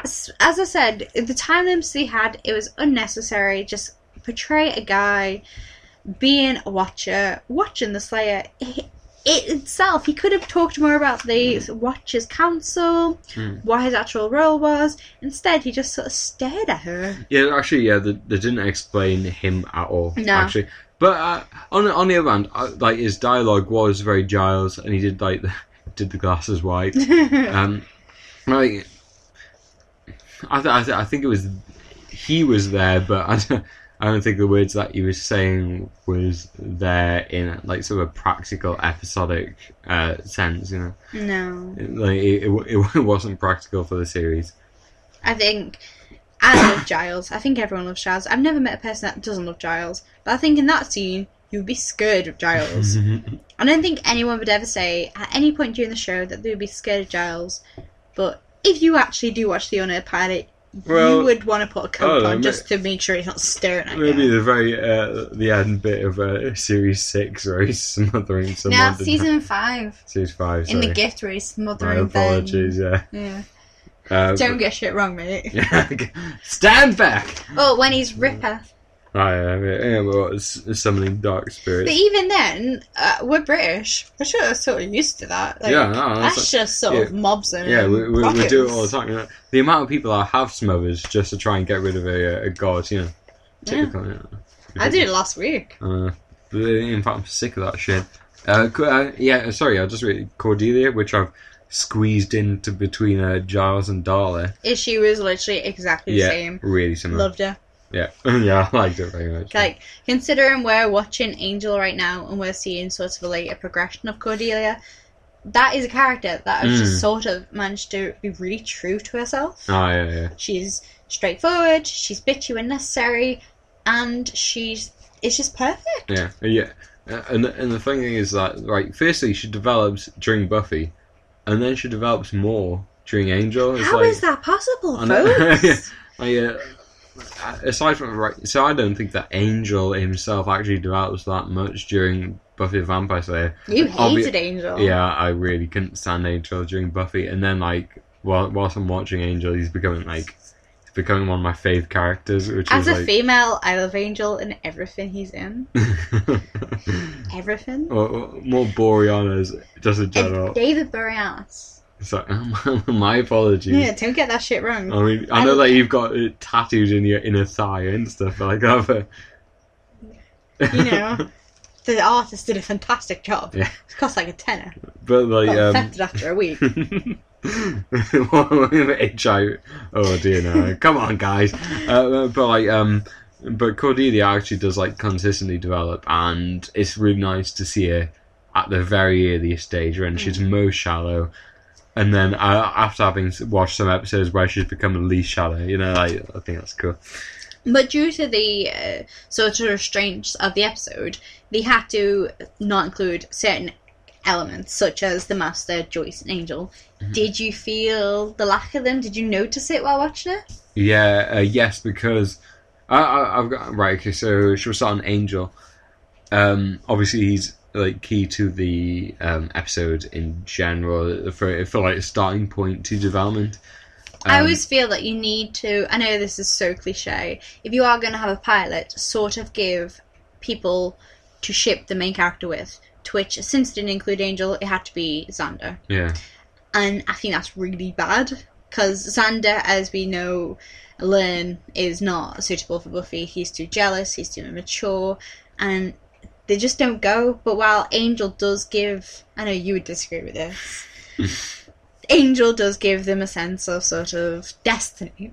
C: As I said, the time limits they had, it was unnecessary. Just portray a guy being a watcher, watching the Slayer. It, it itself, he could have talked more about the Watchers Council,
B: Hmm.
C: what his actual role was. Instead, he just sort of stared at her.
B: Yeah, actually, yeah, they, they didn't explain him at all.
C: No.
B: actually, but uh, on on the other hand, uh, like his dialogue was very Giles, and he did like the, did the glasses white. um, like, I th- I, th- I think it was he was there, but I don't, I don't think the words that he was saying was there in like sort of a practical episodic uh, sense. You know,
C: no.
B: like it, it, it wasn't practical for the series.
C: I think I love Giles. I think everyone loves Giles. I've never met a person that doesn't love Giles. But I think in that scene, you'd be scared of Giles. I don't think anyone would ever say at any point during the show that they would be scared of Giles. But if you actually do watch the Unearthed pilot,
B: Well,
C: you would want to put a coat
B: don't know,
C: on
B: ma-
C: just to make sure he's not staring at
B: Maybe
C: you.
B: Maybe the very uh, the end bit of uh, series six where he's smothering someone.
C: Now, season five.
B: Season five.
C: In the
B: sorry.
C: gift race,
B: My
C: smothering Ben.
B: apologies. Yeah.
C: Yeah.
B: Uh,
C: Don't get shit wrong, mate.
B: but- Stand back.
C: Oh, when he's Ripper.
B: Yeah, yeah, yeah, well, it's summoning dark spirits.
C: But even then, uh, we're British. We're sort of, sort of used to that. Like,
B: Yeah, no, that's
C: that's just sort of mobs and
B: yeah, we, we, we do it all the time. You know? The amount of people I have smothers just to try and get rid of a, a god, you know. Typical, yeah.
C: I did it last week.
B: Uh, in fact, I'm sick of that shit. Uh, uh, yeah, sorry, I just read Cordelia, which I've squeezed into between uh, Giles and Darla.
C: She was literally exactly the
B: Yeah,
C: same.
B: really similar.
C: Loved her.
B: Yeah, yeah, I liked it very much.
C: Like, considering we're watching Angel right now and we're seeing sort of a later progression of Cordelia, that is a character that has
B: Mm.
C: just sort of managed to be really true to herself.
B: Oh yeah, yeah.
C: She's straightforward, she's bitchy when necessary, and she's it's just perfect.
B: Yeah, yeah. Uh, And and the thing is that like firstly she develops during Buffy, and then she develops more during Angel. It's
C: How
B: like,
C: is that possible,
B: I know.
C: folks?
B: Yeah. I, uh, aside from right, so I don't think that Angel himself actually develops that much during Buffy the Vampire Slayer.
C: You hated Angel.
B: Yeah, I really couldn't stand Angel during Buffy, and then like while whilst I'm watching Angel, he's becoming like he's becoming one of my fave characters, which
C: As
B: is
C: a
B: like.
C: female, I love Angel in everything he's in. Everything.
B: or, or more Boreanaz, just in general.
C: And David Boreanaz.
B: So, my apologies.
C: Yeah, don't get that shit wrong.
B: I mean, I know that you've got it tattooed in your inner thigh and stuff like that, but
C: You know, the artist did a fantastic job.
B: Yeah.
C: It cost like a tenner.
B: but like
C: Got
B: um,
C: after a week.
B: HIV. Oh dear, no! Come on, guys. Uh, but like, um, but Cordelia actually does like consistently develop, and it's really nice to see her at the very earliest stage when she's most shallow, and then uh, after having watched some episodes where she's become the least shallow, you know, like I think that's cool.
C: But due to the uh, sort of restraints of the episode, they had to not include certain elements, such as the Master, Joyce, and Angel.
B: Mm-hmm.
C: Did you feel the lack of them? Did you notice it while watching it?
B: Yeah, uh, yes, because I, I, I've got right. Okay, so she was on Angel. Um, obviously, he's like key to the um, episode in general for for like a starting point to development.
C: I
B: Um,
C: always feel that you need to. I know this is so cliche. If you are going to have a pilot, sort of give people to ship the main character with. To which, since it didn't include Angel, it had to be Xander.
B: yeah,
C: and I think that's really bad because Xander, as we know, learn is not suitable for Buffy. He's too jealous. He's too immature, and they just don't go. But while Angel does give, I know you would disagree with this. Angel does give them a sense of sort of destiny,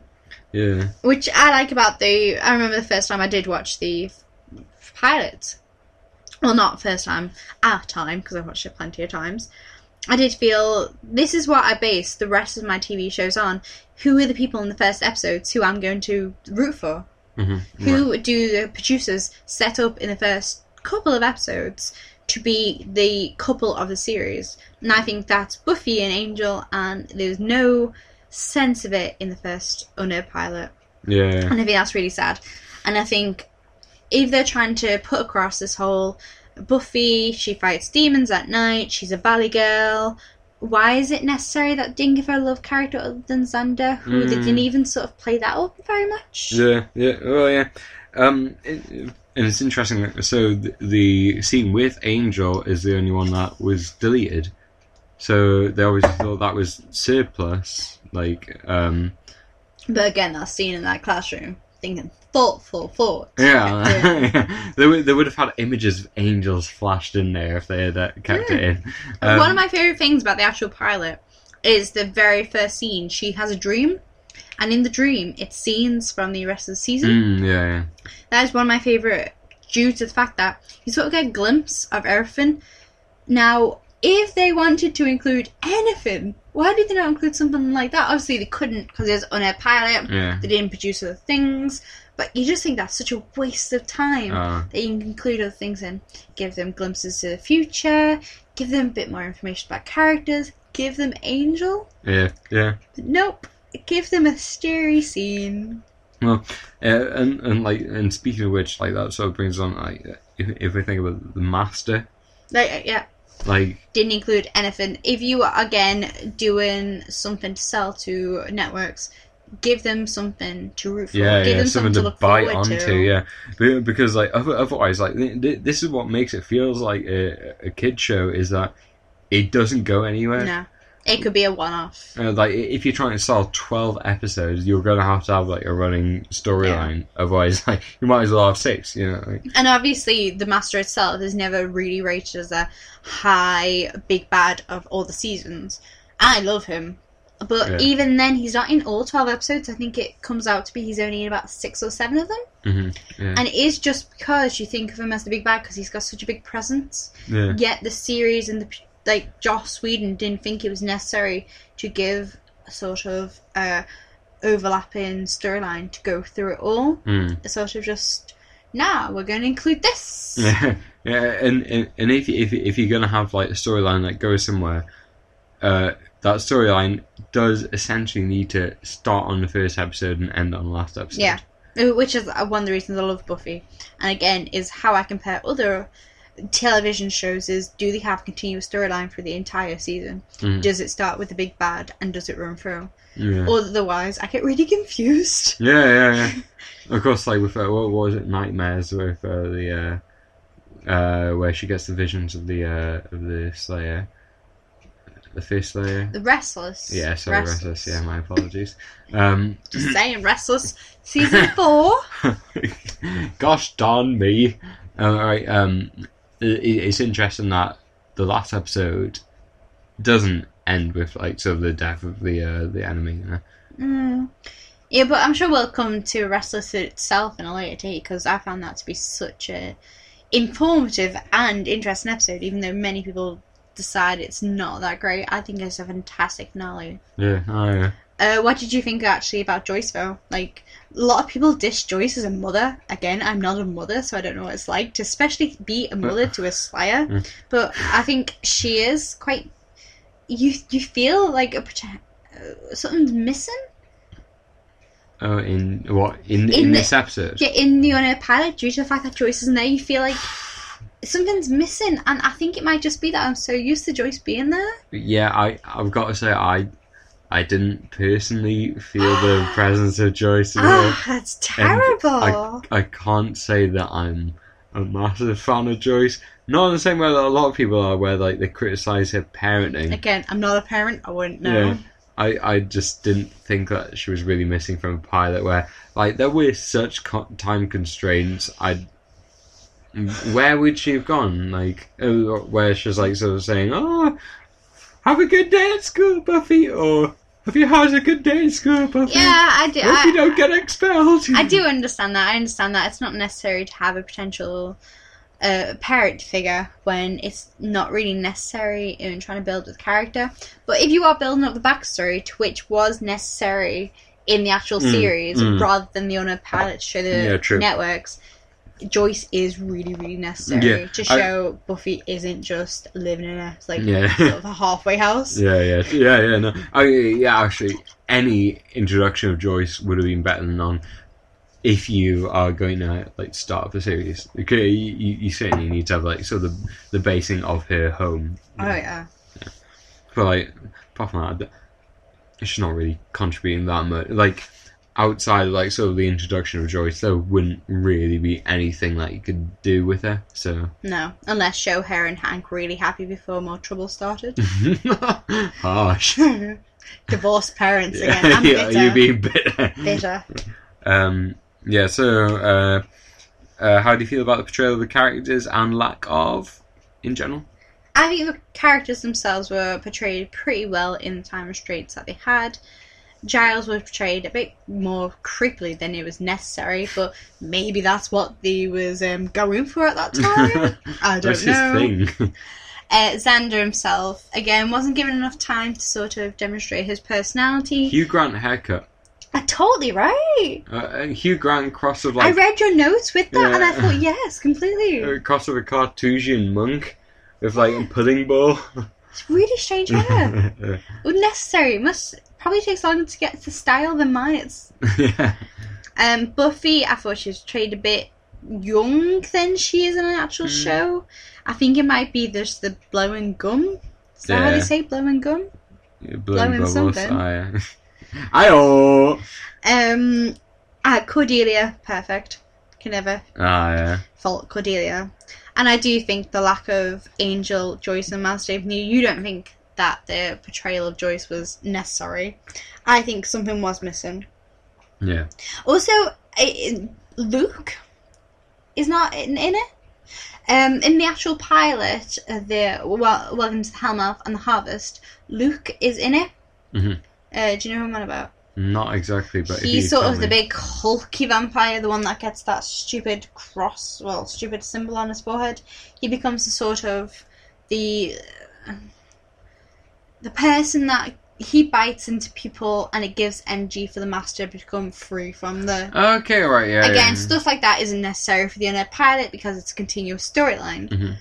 B: yeah,
C: which I like about the. I remember the first time I did watch the pilot. Well, not first time, at time because I've watched it plenty of times. I did feel this is what I base the rest of my TV shows on. Who are the people in the first episodes who I'm going to root for?
B: Mhm.
C: Who do the producers set up in the first couple of episodes to be the couple of the series? And I think that's Buffy and Angel, and there's no sense of it in the first Unner pilot.
B: Yeah.
C: And I think that's really sad. And I think if they're trying to put across this whole Buffy, she fights demons at night, she's a valley girl. Why is it necessary that they didn't give her a love character other than Xander, who they
B: Mm.
C: didn't even sort of play that up very much?
B: Yeah, yeah, well, yeah. Um, it, and it's interesting. So the, the scene with Angel is the only one that was deleted. So they always thought that was surplus. Like, um,
C: But again, that scene in that classroom, thinking thoughtful thoughts.
B: yeah, they would they would have had images of angels flashed in there if they had uh, kept it in. Um,
C: One of my favourite things about the actual pilot is the very first scene. She has a dream, and in the dream, it's scenes from the rest of the season.
B: mm, yeah, yeah.
C: That is one of my favourite due to the fact that you sort of get a glimpse of everything. Now, if they wanted to include anything, why did they not include something like that? Obviously, they couldn't because there's on air pilot.
B: Yeah.
C: They didn't produce other things, but you just think that's such a waste of time
B: Uh,
C: that you can include other things in. Give them glimpses to the future, give them a bit more information about characters, give them Angel.
B: yeah, yeah.
C: But nope, give them a scary scene.
B: Well, uh, and and like and speaking of which, like that sort of brings on like if, if we think about the master,
C: Like, yeah,
B: like
C: didn't include anything. If you are again doing something to sell to networks, give them something to root for.
B: yeah,
C: give
B: yeah,
C: them
B: something to
C: look
B: bite onto,
C: to.
B: yeah, because like otherwise, like th- th- this is what makes it feels like a, a kid show is that it doesn't go anywhere.
C: No, it could be a one-off.
B: Like if you're trying to sell twelve episodes, you're gonna have to have like a running storyline. Otherwise, like you might as well have six. You know, like,
C: And obviously, the Master itself is never really rated as a high big bad of all the seasons. I love him. But
B: Yeah.
C: even then, he's not in all 12 episodes. I think it comes out to be he's only in about six or seven of them.
B: mhm, yeah,
C: And it is just because you think of him as the big bad because he's got such a big presence.
B: yeah,
C: Yet the series and the like Joss Whedon didn't think it was necessary to give a sort of uh, overlapping storyline to go through it all.
B: mm.
C: It's sort of just now we're going to include this.
B: yeah, yeah. And, and and if if if you're gonna have like a storyline that goes somewhere, uh, that storyline does essentially need to start on the first episode and end on the last episode.
C: Yeah. Which is one of the reasons I love Buffy. And again, is how I compare other television shows is do they have a continuous storyline for the entire season?
B: Mhm.
C: Does it start with the big bad and does it run through?
B: Yeah.
C: Otherwise, I get really confused.
B: Yeah, yeah, yeah. Of course, like with uh, what was it, Nightmares with uh, the uh, uh, where she gets the visions of the uh, of the Slayer, the First Slayer.
C: The Restless.
B: Yeah, sorry, Restless. Yeah, my apologies. Um,
C: Just saying, Restless. Season 4.
B: gosh darn me! All right, um, it's interesting that the last episode doesn't end with like sort of the death of the uh, the enemy. You know?
C: Mm. Yeah, but I'm sure we'll come to Restless itself in a later date because I found that to be such a informative and interesting episode, even though many people decide it's not that great. I think it's a fantastic finale.
B: Yeah, oh yeah.
C: Uh, what did you think actually about Joyce though? Like a lot of people dish Joyce as a mother. Again, I'm not a mother, so I don't know what it's like to especially be a mother to a Slayer.
B: Mm.
C: But I think she is quite. You you feel like a uh, something's missing.
B: Oh, in what in in,
C: In the-
B: this episode?
C: Yeah, in the on air pilot, due to the fact that Joyce isn't there, you feel like something's missing, and I think it might just be that I'm so used to Joyce being there.
B: Yeah, I I've got to say I I didn't personally feel the presence of Joyce at all.
C: Ah, that's terrible.
B: I I can't say that I'm a massive fan of Joyce. Not in the same way that a lot of people are, where like they criticize her parenting.
C: Again, I'm not a parent. I wouldn't know.
B: Yeah. I, I just didn't think that she was really missing from a pilot where like there were such co- time constraints. I where would she have gone? Like uh, where she's like sort of saying, "Oh, have a good day at school, Buffy," or "Have you had a good day at school, Buffy?"
C: Yeah, I do.
B: Hope you don't get expelled.
C: I do understand that. I understand that it's not necessary to have a potential uh, parent figure when it's not really necessary in trying to build the character. But if you are building up the backstory, to which was necessary in the actual
B: Mm,
C: series
B: mm.
C: rather than the other pilots show the
B: Yeah,
C: networks. Joyce is really, really necessary
B: Yeah,
C: to
B: I-
C: show Buffy isn't just living in a like
B: Yeah.
C: sort of a halfway house.
B: Yeah, yeah, yeah, yeah. No, I yeah. Actually, any introduction of Joyce would have been better than none. If you are going to like start up a series, okay, you, you, certainly need to have like sort of the, the basing of her home.
C: Oh yeah.
B: But like, apart from that, she's not really contributing that much. Like outside, of, like sort of the introduction of Joyce, there wouldn't really be anything that you could do with her. So
C: No, unless show her and Hank really happy before more trouble started.
B: harsh.
C: Divorced parents again. I'm
B: yeah,
C: bitter.
B: you being bitter.
C: bitter.
B: Um, yeah, so uh, uh, how do you feel about the portrayal of the characters and lack of in general?
C: I think the characters themselves were portrayed pretty well in the time restraints that they had. Giles was portrayed a bit more creepily than it was necessary, but maybe that's what they was um, going for at that time. I don't
B: That's
C: know.
B: his thing.
C: Uh, Xander himself, again, wasn't given enough time to sort of demonstrate his personality.
B: Hugh Grant haircut.
C: Uh, totally right.
B: Uh, uh, Hugh Grant cross of like.
C: I read your notes with that, and I thought, yes, completely.
B: uh, cross of a Cartesian monk with like a pudding ball.
C: It's really strange hair. Unnecessary. Must probably takes longer to get to style than mine. It's
B: yeah.
C: Um, Buffy, I thought she was portrayed a bit young than she is in an actual
B: Mm.
C: show. I think it might be just the blowing gum. Is that how they say blowing gum?
B: Blowing
C: Blowing something.
B: I, Ayo.
C: Um, uh, Cordelia, perfect. Can never
B: Ah, yeah.
C: fault Cordelia. And I do think the lack of Angel, Joyce, and Master Dave New, you don't think that the portrayal of Joyce was necessary. I think something was missing.
B: Yeah.
C: Also, I- Luke is not in, in it. Um, in the actual pilot, uh, the well, Welcome to the Hellmouth and the Harvest, Luke is in it.
B: Mhm.
C: Uh, do you know who I'm on about?
B: Not exactly, but
C: He's sort of the big hulky vampire, the one that gets that stupid cross, well, stupid symbol on his forehead. He becomes the sort of the the person that he bites into people, and it gives energy for the master to become free from the.
B: Okay, right, yeah.
C: Again,
B: yeah.
C: stuff like that isn't necessary for the unaired pilot because it's a continuous storyline.
B: Mhm.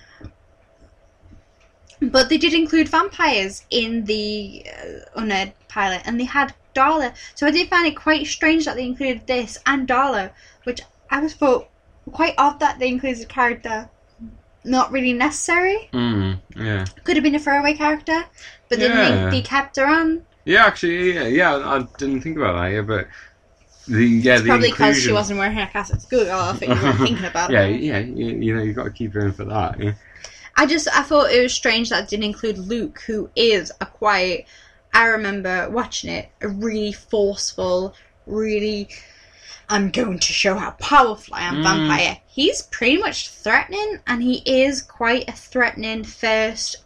C: But they did include vampires in the uh, unaired pilot, and they had Darla. So I did find it quite strange that they included this and Darla, which I was thought quite odd that they included a character not really necessary.
B: Mm, yeah.
C: Could have been a throwaway character, but then
B: Yeah.
C: they, they kept her on.
B: Yeah, actually, yeah, yeah, I didn't think about that, yeah, but the yeah,
C: It's
B: the
C: probably because she wasn't wearing her cast at school. I think you weren't thinking about
B: yeah,
C: it.
B: yeah, you, you know, you've got to keep her in for that. Yeah.
C: I just I thought it was strange that it didn't include Luke, who is a quite. I remember watching it, a really forceful, really. I'm going to show how powerful I am,
B: Mm.
C: vampire. He's pretty much threatening, and he is quite a threatening first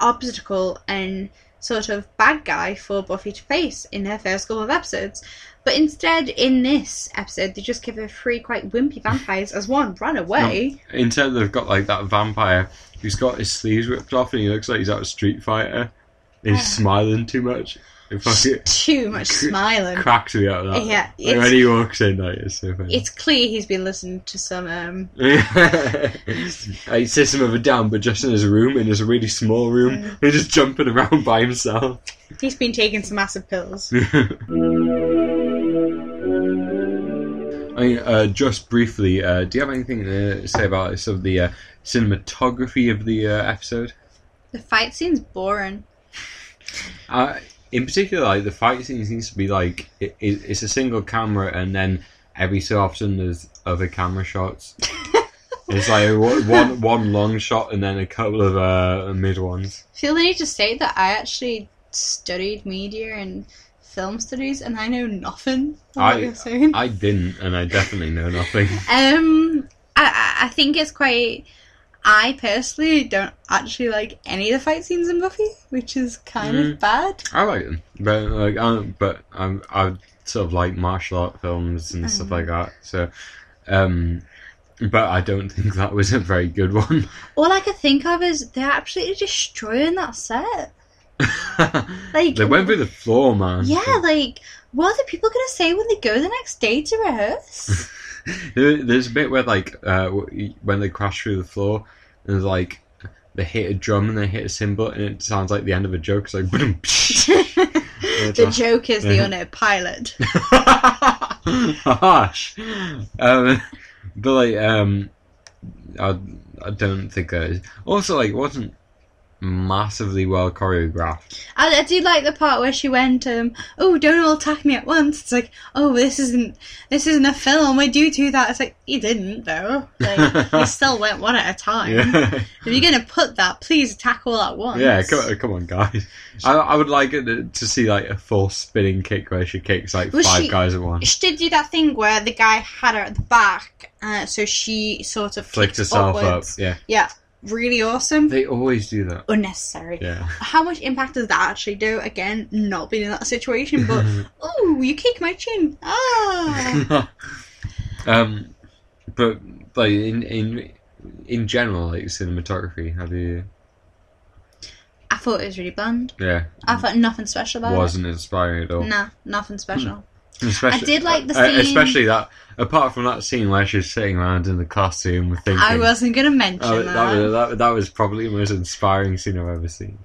C: obstacle and sort of bad guy for Buffy to face in her first couple of episodes. But instead, in this episode, they just give her three quite wimpy vampires as one run away.
B: Instead, they've got like that vampire who's got his sleeves ripped off and he looks like he's out of Street Fighter. He's smiling too much.
C: Too much smiling.
B: cracks me out of that.
C: Yeah,
B: Like,
C: it's-
B: when he walks in, like, it's so funny.
C: It's clear he's been listening to some. Um,
B: like System of a Down, but just in his room, in his really small room,
C: Mm.
B: he's just jumping around by himself.
C: he's been taking some massive pills.
B: I mean, uh, just briefly, uh, do you have anything to say about sort of the uh, cinematography of the uh, episode?
C: The fight scene's boring.
B: Uh, in particular, like the fight scene seems to be like it, it, it's a single camera, and then every so often there's other camera shots. it's like one- one one long shot, and then a couple of uh, mid ones.
C: feel the need to say that I actually studied media and film studies, and I know nothing
B: I-
C: what you're saying.
B: I didn't, and I definitely know nothing.
C: Um, I, I- I think it's quite. I personally don't actually like any of the fight scenes in Buffy, which is kind
B: Mm.
C: of bad.
B: I like them, but like, um, but um, I sort of like martial art films and stuff like that. So, um, but I don't think that was a very good one.
C: All I could think of is they're absolutely destroying that set. Like
B: they went through the floor, man.
C: Yeah, like What are the people going to say when they go the next day to rehearse?
B: There- There's a bit where like uh, when they crash through the floor, and there's like they hit a drum and they hit a cymbal, and it sounds like the end of a joke. It's like
C: the joke is the
B: Yeah.
C: unaired pilot.
B: Harsh. Um, but like, um, I, I don't think that is. Also, like, wasn't massively well choreographed.
C: I, I do like the part where she went, um, "Oh, don't all attack me at once." It's like, "Oh, this isn't this isn't a film. We do do that." It's like you didn't though. Like, you still went one at a time.
B: Yeah,
C: If you're gonna put that, please attack all at once.
B: yeah. Come, come on, guys. I, I would like it to, see like a full spinning kick where she kicks like
C: Was
B: five
C: she-
B: guys at once.
C: She did do that thing where the guy had her at the back, uh, so she sort of
B: Flicked herself
C: upwards.
B: up. Yeah,
C: Yeah, really awesome.
B: they always do that.
C: Unnecessary.
B: Yeah.
C: How much impact does that actually do? Again, not being in that situation, but oh, you kick my chin. Ah.
B: um, but like in in in general, like cinematography, how do you?
C: I thought it was really bland.
B: Yeah,
C: I thought nothing special about it.
B: wasn't inspiring at all.
C: Nah, nothing special.
B: Especially,
C: I did like the
B: uh,
C: scene-
B: especially that. Apart from that scene where she's sitting around in the classroom with thinking.
C: I wasn't gonna mention
B: Oh,
C: that.
B: that, was, that, that was probably the most inspiring scene I've ever seen.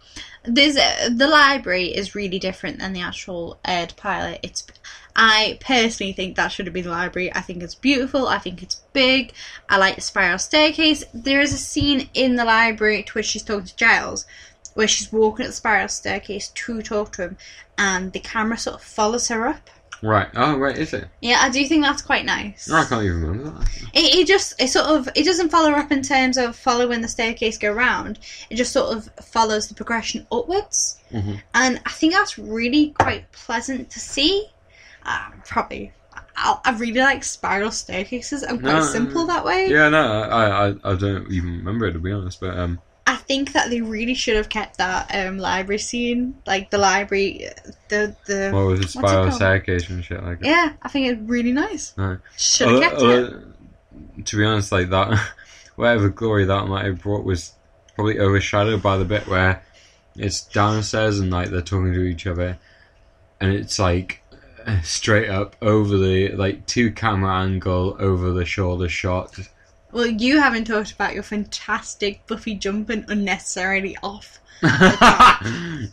C: There's a, the library is really different than the actual aired pilot. It's I personally think that should have been the library. I think it's beautiful. I think it's big. I like the spiral staircase. There is a scene in the library to which she's talking to Giles, where she's walking up the spiral staircase to talk to him, and the camera sort of follows her up.
B: Right. Oh, right. Is it?
C: Yeah, I do think that's quite nice.
B: No, I can't even remember that.
C: It, it just it sort of it doesn't follow up in terms of following the staircase go round. It just sort of follows the progression upwards,
B: Mhm.
C: and I think that's really quite pleasant to see. Uh, probably, I, I really like spiral staircases. I'm quite
B: No,
C: simple that way.
B: Yeah, no, I, I, I don't even remember it to be honest. But um,
C: I think that they really should have kept that um, library scene, like the library, the the.
B: what was it? Spiral staircase and shit like that.
C: yeah, I think it's really nice.
B: No.
C: Should have kept it.
B: To be honest, like that, whatever glory that might have brought was probably overshadowed by the bit where it's downstairs and like they're talking to each other, and it's like straight up over the like two camera angle over the shoulder shot.
C: Well, you haven't talked about your fantastic Buffy jumping unnecessarily off.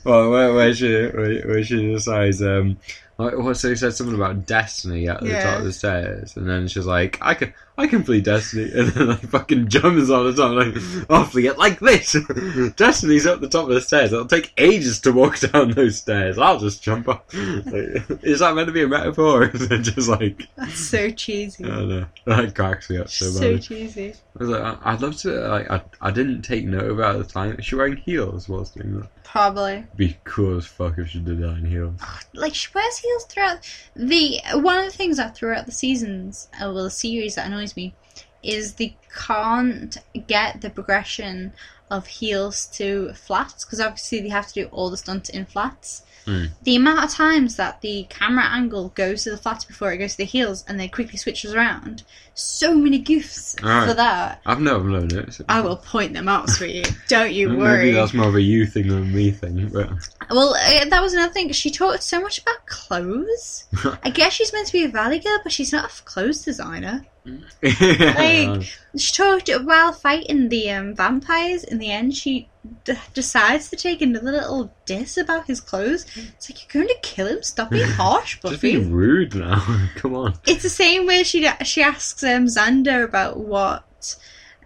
B: well, where, where she where, where she decides um. Like, what, so he said something about destiny at the
C: Yeah.
B: top of the stairs, and then she's like, "I can, I can play destiny," and then like fucking jumps on the top, like, "I'll flee it like this." Destiny's up the top of the stairs. It'll take ages to walk down those stairs. I'll just jump up. Like, is that meant to be a metaphor? Or is it just like
C: That's so cheesy.
B: I don't know? That cracks me up so much.
C: so
B: badly.
C: cheesy.
B: I was like, I- I'd love to. Like, I, I didn't take note of it at the time. Is she wearing heels whilst doing that?
C: Probably.
B: Be cool as fuck if she did that in heels.
C: Like she wears heels throughout the one of the things that throughout the seasons, uh, well, the series that annoys me, is they can't get the progression of heels to flats because obviously they have to do all the stunts in flats.
B: Hmm.
C: The amount of times that the camera angle goes to the flats before it goes to the heels and then quickly switches around, so many goofs
B: Alright.
C: for that.
B: I've never, noticed it.
C: I will point them out for you. Don't you worry.
B: Maybe that's more of a you thing than a me thing. But
C: Well, uh, that was another thing. She talked so much about clothes. I guess she's meant to be a valley girl, but she's not a clothes designer. Like- She talked while fighting the um, vampires. In the end, she d- decides to take another little diss about his clothes. It's like you're going to kill him. Stop being harsh, Buffy.
B: just being
C: Buffy.
B: rude now. Come on.
C: It's the same way she she asks um, Xander about what.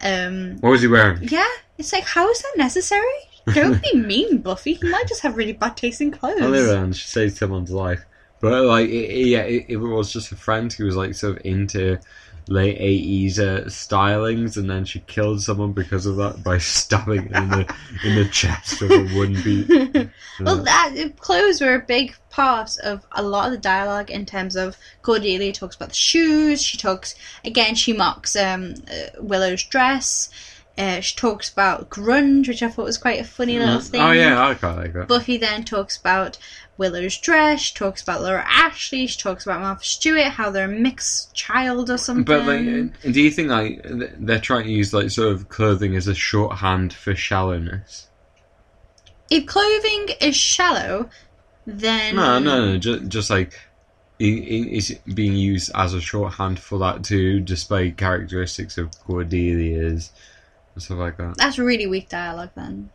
C: Um,
B: What was he wearing?
C: yeah, it's like how is that necessary? Don't be mean, Buffy. He might just have really bad taste in clothes.
B: On the other hand, she saved someone's life. But like, it, it- yeah, it, it was just a friend who was like sort of into late eighties uh, stylings, and then she killed someone because of that by stabbing it in the in the chest with a wooden beat.
C: well, that clothes were a big part of a lot of the dialogue in terms of Cordelia talks about the shoes. She talks again. She mocks um, uh, Willow's dress. Uh, she talks about grunge, which I thought was quite a funny little thing.
B: oh yeah, I quite like that.
C: Buffy then talks about Willow's dress. She talks about Laura Ashley. She talks about Martha Stewart, how they're a mixed child or something.
B: But like, do you think like they're trying to use like sort of clothing as a shorthand for shallowness?
C: if clothing is shallow, then
B: No, no, no. Just, just like i- i- is being used as a shorthand for that to display characteristics of Cordelia's and stuff like that.
C: That's really weak dialogue then.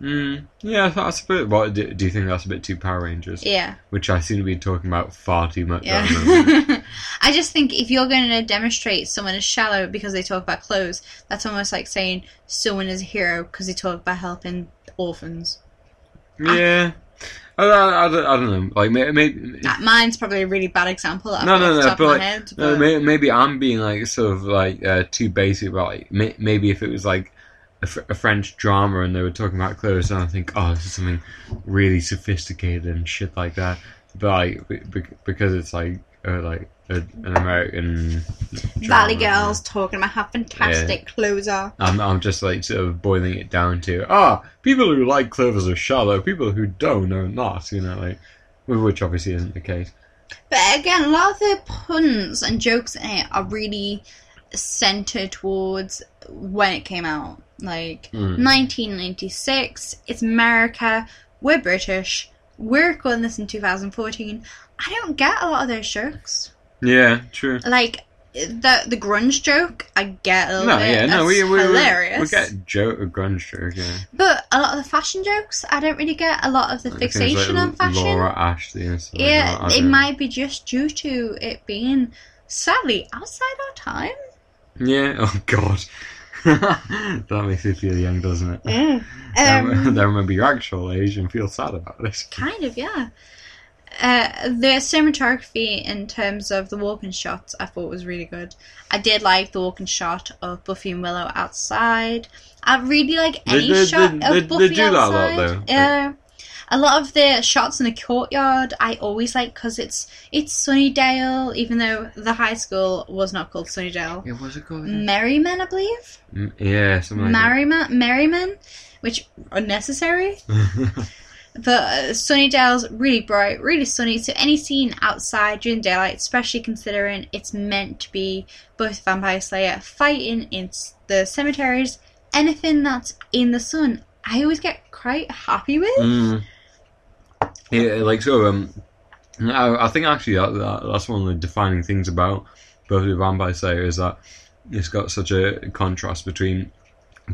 B: Mm, yeah, that's a bit. What do, do you think that's a bit too Power Rangers?
C: Yeah.
B: Which I seem to be talking about far too much. at the.
C: Yeah. I just think if you're going to demonstrate someone is shallow because they talk about clothes, that's almost like saying someone is a hero because they talk about helping orphans.
B: yeah. I, I, I, don't, I don't know. Like maybe, maybe
C: Uh, Mine's probably a really bad example. That
B: No, no, no, but like-
C: head, but-
B: may- maybe I'm being like sort of like uh, too basic about like maybe if it was like a, fr- a French drama and they were talking about clothes, and I think oh this is something really sophisticated and shit like that. But like be- be- because it's like uh, like a, an American
C: Valley
B: drama,
C: Girls talking about how fantastic clothes are.
B: I'm I'm just like sort of boiling it down to ah people who like clothes are shallow, people who don't are not. You know like which obviously isn't the case.
C: But again, a lot of the puns and jokes in it are really centered towards when it came out. Like
B: Mm.
C: 1996, it's America, we're British, we're recording this in 2014. I don't get a lot of those jokes.
B: Yeah, true.
C: Like the the grunge joke, I get a little
B: No,
C: bit.
B: yeah, no, we we
C: hilarious.
B: we, we get joke a grunge joke. Yeah.
C: But a lot of the fashion jokes, I don't really get a lot of the
B: Things
C: fixation
B: like
C: on fashion.
B: Laura Ashley and stuff
C: yeah,
B: like
C: it might be just due to it being sadly outside our time.
B: Yeah. Oh God. that makes me feel young, doesn't it?
C: Yeah. Um,
B: then remember your actual age and feel sad about this.
C: kind of, yeah. Uh, the cinematography in terms of the walking shots, I thought was really good. I did like the walking shot of Buffy and Willow outside. I really like any
B: they-
C: shot
B: they-
C: of
B: they-
C: Buffy
B: they do that a lot,
C: outside.
B: though.
C: Yeah. A lot of the shots in the courtyard, I always like because it's it's Sunnydale, even though the high school was not called Sunnydale.
B: Yeah, was it called?
C: Merryman, I believe.
B: Mm, yeah, something like
C: Merryman, Merryman, which unnecessary. But uh, Sunnydale's really bright, really sunny. So any scene outside during daylight, especially considering it's meant to be both Vampire Slayer fighting in the cemeteries, anything that's in the sun, I always get quite happy with.
B: Mm. Yeah, like so. Um, I, I think actually that, that that's one of the defining things about Buffy the Vampire Slayer is that it's got such a contrast between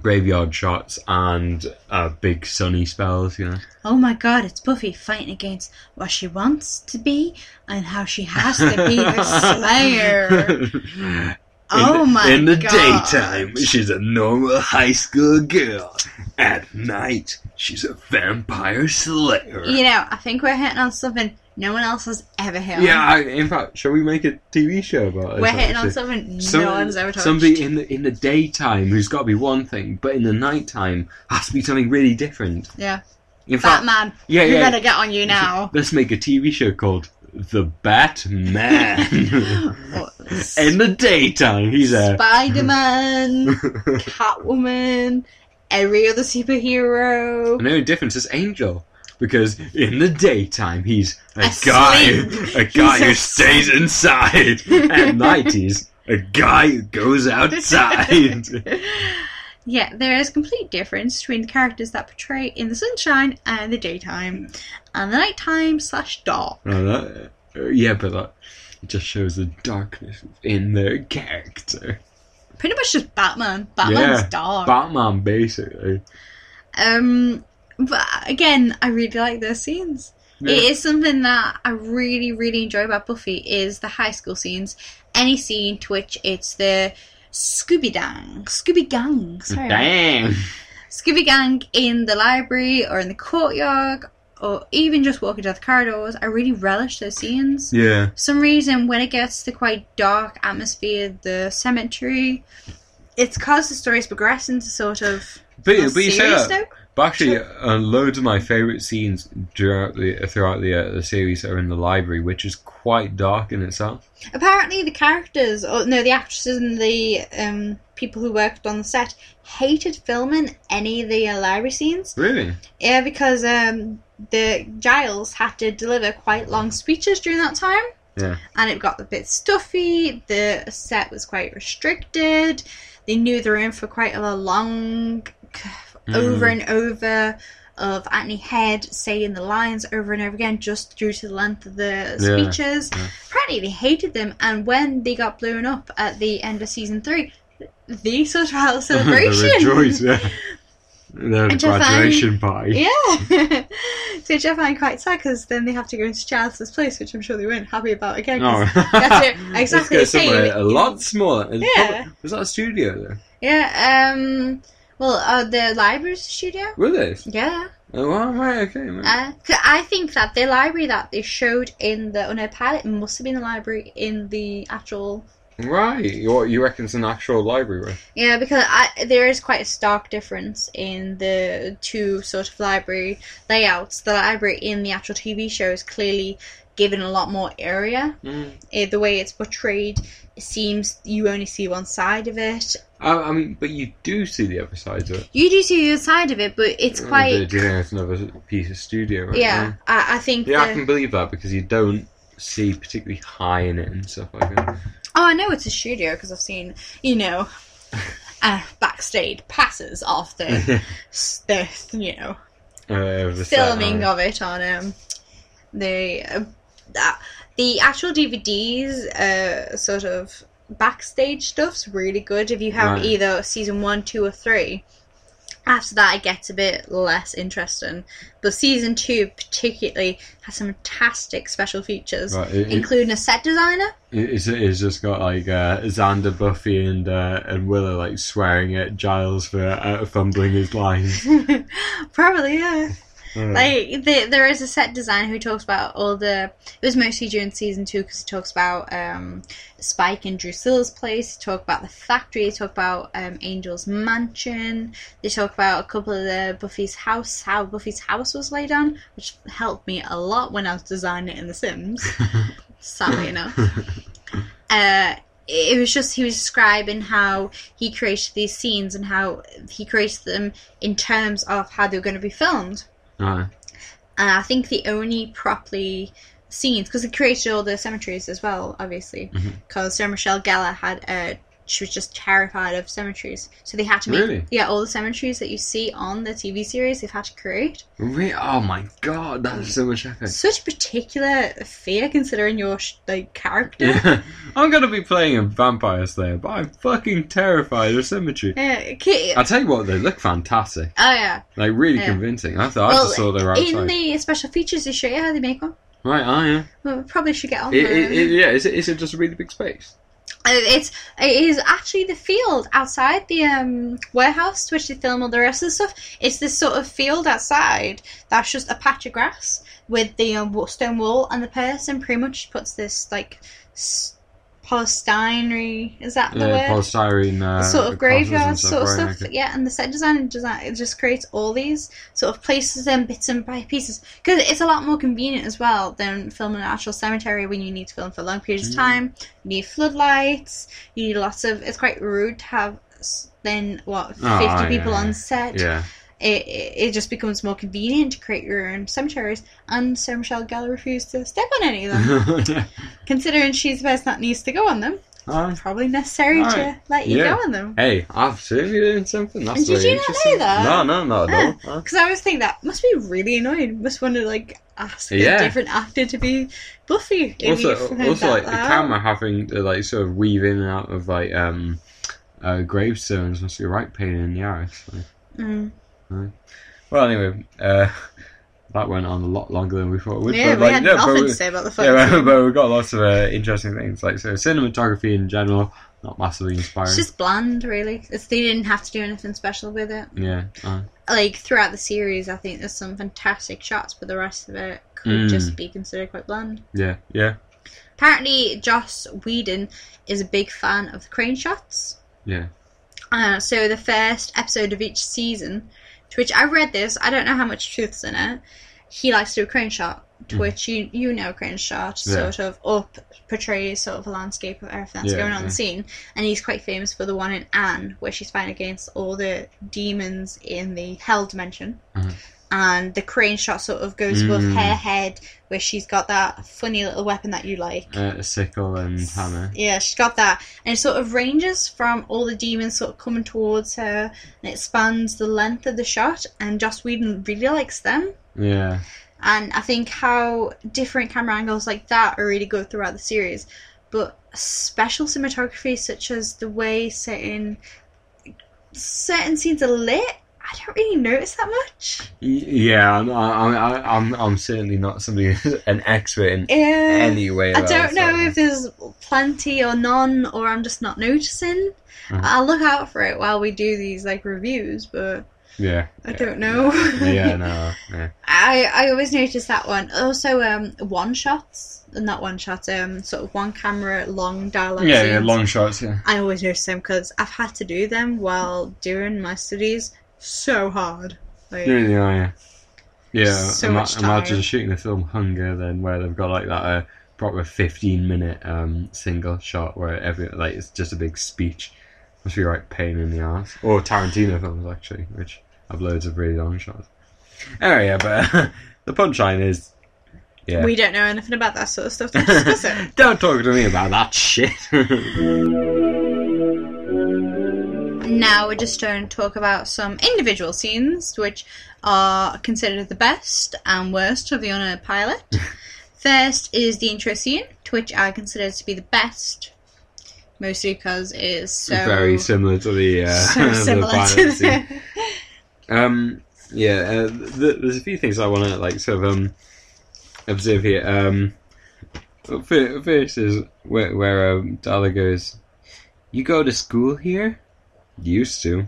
B: graveyard shots and uh, big sunny spells. You know.
C: Oh my god, it's Buffy fighting against what she wants to be and how she has to be the Slayer. Oh my
B: In the
C: God.
B: daytime, she's a normal high school girl. At night, she's a vampire slayer.
C: You know, I think we're hitting on something no one else has ever hit on.
B: Yeah, I, in fact, shall we make a TV show about it?
C: We're hitting on something
B: Some-
C: no one's ever touched.
B: Somebody in the in the daytime who's got to be one thing, but in the nighttime has to be something really different.
C: Yeah.
B: In fact,
C: Batman.
B: yeah,
C: we
B: yeah.
C: better get on you now.
B: Let's make a TV show called The Batman. In the daytime, he's a.
C: Spider Man, Catwoman, every other superhero.
B: The only difference is Angel. Because in the daytime he's a
C: Asleep.
B: guy, a guy
C: He's
B: who stays inside. At night he's a guy who goes outside.
C: Yeah, there is a complete difference between the characters that portray in the sunshine and the daytime, and the nighttime slash dark.
B: Oh, that, uh, yeah, but that it just shows the darkness in their character.
C: Pretty much just Batman. Batman's
B: Yeah,
C: dark.
B: Batman, basically.
C: um, but again, I really like those scenes.
B: Yeah.
C: It is something that I really, really enjoy about Buffy is the high school scenes. Any scene to which it's the Scooby Dang, Scooby Gang, sorry,
B: Damn.
C: Scooby Gang in the library or in the courtyard, or even just walking down the corridors. I really relish those scenes.
B: Yeah.
C: For some reason, when it gets to the quite dark atmosphere, the cemetery, it's because the stories progressing to sort of
B: But, but you say that.
C: note.
B: But actually, uh, loads of my favourite scenes throughout the throughout the uh, the series are in the library, which is quite dark in itself.
C: Apparently, the characters, or no, the actresses and the um, people who worked on the set hated filming any of the uh, library scenes.
B: Really?
C: Yeah, because um, the Giles had to deliver quite long speeches during that time.
B: Yeah.
C: And it got a bit stuffy. The set was quite restricted. They knew they were in for quite a long, over and over of Anthony Head saying the lines over and over again just due to the length of the
B: Yeah,
C: speeches.
B: yeah.
C: Apparently, they hated them, and when they got blown up at the end of season three, they sort of had a celebration.
B: the rejoice, yeah. The graduation party.
C: Yeah. so which I find quite sad because then they have to go into Charles's place, which I'm sure they weren't happy about again.
B: No.
C: Exactly the same.
B: a lot smaller. It's
C: Yeah.
B: probably- was that a studio though?
C: Yeah. Um. Well, uh, the library studio.
B: Were they?
C: Yeah.
B: Oh, right, okay. man.
C: Uh, I think that the library that they showed in the Unaired pilot must have been the library in the actual.
B: Right. You, you reckon it's an actual library? Right?
C: Yeah, because I, there is quite a stark difference in the two sort of library layouts. The library in the actual TV show is clearly given a lot more area.
B: Mm.
C: Eh, the way it's portrayed, it seems you only see one side of it.
B: I, I mean, but you do see the other side of it.
C: You do see the other side of it, but it's
B: Do
C: quite.
B: you think it's another piece of studio? Right
C: Yeah,
B: now?
C: I, I think.
B: Yeah, I can believe that because you don't see particularly high in it and stuff like that.
C: Oh, I know it's a studio because I've seen, you know, uh, backstage passes of the, the you know,
B: Uh,
C: filming of it on um the uh, uh, the actual DVDs uh sort of backstage stuff's really good if you have
B: Right.
C: either season one, two, or three. After that, it gets a bit less interesting. But season two, particularly, has some fantastic special features,
B: Right, it- it-
C: including a set designer.
B: It's, it's just got like uh, Xander, Buffy, and uh, and Willow like swearing at Giles for uh, fumbling his lines.
C: Probably, yeah.
B: Uh,
C: Like the, there is a set designer who talks about all the. It was mostly during season two because he talks about um, Spike and Drusilla's place. He talk about the factory. They talk about um, Angel's mansion. They talk about a couple of the Buffy's house, how Buffy's house was laid on, which helped me a lot when I was designing it in The Sims. Sadly enough. Uh, it was just he was describing how he created these scenes and how he created them in terms of how they were going to be filmed. And I think the only properly scenes, because he created all the cemeteries as well, obviously, because Sarah Michelle Gellar had, uh, she was just terrified of cemeteries. So they had to make,
B: Really?
C: yeah, all the cemeteries that you see on the TV series, they've had to create.
B: re- oh my god, that's so much effort.
C: Such particular fear considering your, like, character.
B: Yeah. I'm gonna be playing a vampire slayer, but I'm fucking terrified of symmetry.
C: Yeah, okay.
B: I tell you what, they look fantastic.
C: Oh, yeah.
B: Like really
C: Yeah.
B: convincing. I thought I just saw they were outside.
C: In the special features, they show you how they make them.
B: Right, oh yeah.
C: Well, we probably should get on
B: It, it, it, yeah, is it, is it just a really big space?
C: Uh, It's it is actually the field outside the um, warehouse which they film all the rest of the stuff. It's this sort of field outside that's just a patch of grass with the um, stone wall, and the person pretty much puts this like s- polystyrene. Is that the
B: Yeah,
C: word?
B: polystyrene. Uh,
C: sort of graveyard sort of
B: right,
C: stuff.
B: okay.
C: Yeah, and the set design design it just creates all these sort of places and bits and by pieces because it's a lot more convenient as well than filming an actual cemetery when you need to film for long periods of
B: Mm.
C: time. You need floodlights. You need lots of. It's quite rude to have then what fifty
B: Oh, yeah,
C: people
B: yeah.
C: on set.
B: Yeah.
C: It, it just becomes more convenient to create your own cemeteries, and Sarah Michelle Gellar refused to step on any of them,
B: yeah.
C: considering she's the person that needs to go on them.
B: Alright.
C: Probably necessary to let you
B: Yeah.
C: go on them.
B: Hey, I've certainly learned something. That's
C: did you not know that?
B: No, no, not at all.
C: Because I always think that must be really annoying. Must want to like ask
B: Yeah.
C: a different actor to be Buffy.
B: Also, also like the camera having to like sort of weave in and out of like um uh, gravestones must be right pain in the arse. Like,
C: Mm.
B: Well, anyway, uh, that went on a lot longer than we thought it would.
C: Yeah,
B: but,
C: we
B: like,
C: had
B: no,
C: nothing
B: we-
C: to say about the
B: Yeah,
C: photo.
B: but, but we've got lots of uh, interesting things. Like so, cinematography in general, not massively inspiring.
C: It's just bland, really. It's, they didn't have to do anything special with it.
B: Yeah, uh,
C: Like throughout the series, I think there's some fantastic shots, but the rest of it could
B: Mm.
C: just be considered quite bland.
B: yeah, yeah,
C: Apparently, Joss Whedon is a big fan of the crane shots.
B: yeah.
C: Uh, so the first episode of each season, to which I read this, I don't know how much truth's in it. He likes to do a crane shot, to
B: Mhm.
C: which you you know crane shot
B: Yeah.
C: sort of up portrays sort of a landscape of everything that's
B: Yeah,
C: going on
B: yeah.
C: the scene, and he's quite famous for the one in Anne where she's fighting against all the demons in the hell dimension.
B: Mhm.
C: And the crane shot sort of goes above
B: Mm.
C: her head, where she's got that funny little weapon that you like.
B: Uh, a sickle and hammer.
C: Yeah, she's got that, and it sort of ranges from all the demons sort of coming towards her, and it spans the length of the shot. And Joss Whedon really likes them,
B: Yeah.
C: and I think how different camera angles like that are really good throughout the series. But special cinematography, such as the way certain certain scenes are lit, I don't really notice that much.
B: Yeah, I'm, I'm, I'm, I'm, certainly not somebody who's an expert in
C: Yeah.
B: any way.
C: I don't know if there's plenty or none, or I'm just not noticing.
B: Mhm.
C: I'll look out for it while we do these like reviews, but
B: Yeah.
C: I
B: yeah,
C: don't know.
B: yeah, no. Yeah.
C: I I always notice that one. Also, um, one shots, not one shot, um, sort of one camera long dialogue.
B: Yeah, yeah, long shots, yeah.
C: I always notice them because I've had to do them while doing my studies. So hard. Like,
B: Yeah, yeah, yeah. Yeah,
C: So
B: ima-
C: much time.
B: imagine shooting the film Hunger then, where they've got like that uh, proper 15 minute um, single shot where every like it's just a big speech. Must be right pain in the ass. Or Tarantino films actually, which have loads of really long shots. Anyway, yeah, but the punchline is, yeah.
C: We don't know anything about that sort of stuff to discuss it.
B: Don't talk to me about that shit.
C: Now we're just going to talk about some individual scenes which are considered the best and worst of the unaired pilot. First is the intro scene, which I consider to be the best, mostly because it is so
B: Very similar to the, uh,
C: so similar to the.
B: Um, yeah, uh, th- there's a few things I want to like sort of um, observe here. Um, first is where, where um, Darla goes. You go to school here? Used to.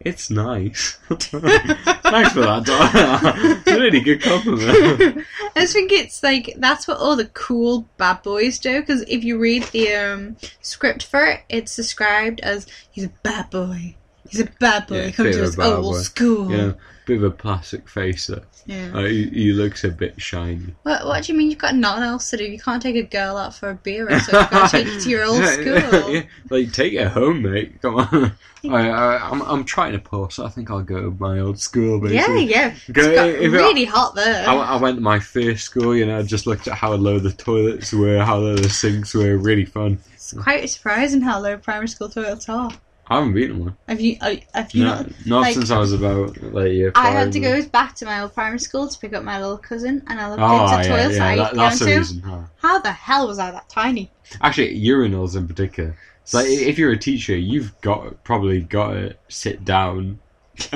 B: It's nice. Thanks for that, Darla. it's a really good compliment.
C: I just think it's like that's what all the cool bad boys do. Because if you read the um, script for it, it's described as he's a bad boy. He's a bad boy.
B: Yeah,
C: he comes
B: bit
C: to his old
B: boy.
C: school.
B: you know, bit of a plastic face. Though.
C: Yeah.
B: Uh, he, he looks a bit shiny.
C: What, what do you mean you've got nothing else to do? You can't take a girl out for a beer or so you've got to take her to your old school.
B: yeah, like take it home, mate. Come on. I, I, I'm I'm trying to pull, so I think I'll go to my old school.
C: Yeah,
B: Basically.
C: yeah.
B: Go-
C: It's got
B: if it-
C: really hot there.
B: I, I went to my first school, you know, just looked at how low the toilets were, how low the sinks were, really fun.
C: It's quite surprising how low primary school toilets are.
B: I haven't been in one.
C: Have you? uh, Have you
B: No,
C: not?
B: not
C: like-
B: since I was about like year
C: I had to go back to my old primary school to pick up my little cousin, and I looked
B: Oh,
C: into
B: yeah,
C: toilets
B: yeah, that, that's the reason. Huh?
C: How the hell was I that tiny?
B: Actually, urinals in particular. So like if you're a teacher, you've got probably got to sit down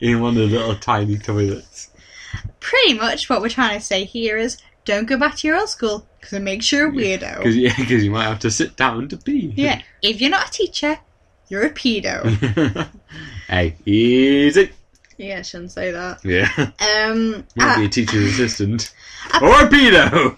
B: in one of the little tiny toilets.
C: Pretty much what we're trying to say here is don't go back to your old school because it makes you a weirdo.
B: Because yeah, 'cause you might have to sit down to pee.
C: Yeah, if you're not a teacher, you're a pedo.
B: hey, easy.
C: yeah, I shouldn't say that.
B: Yeah,
C: Um,
B: might be a teacher's assistant or a pedo.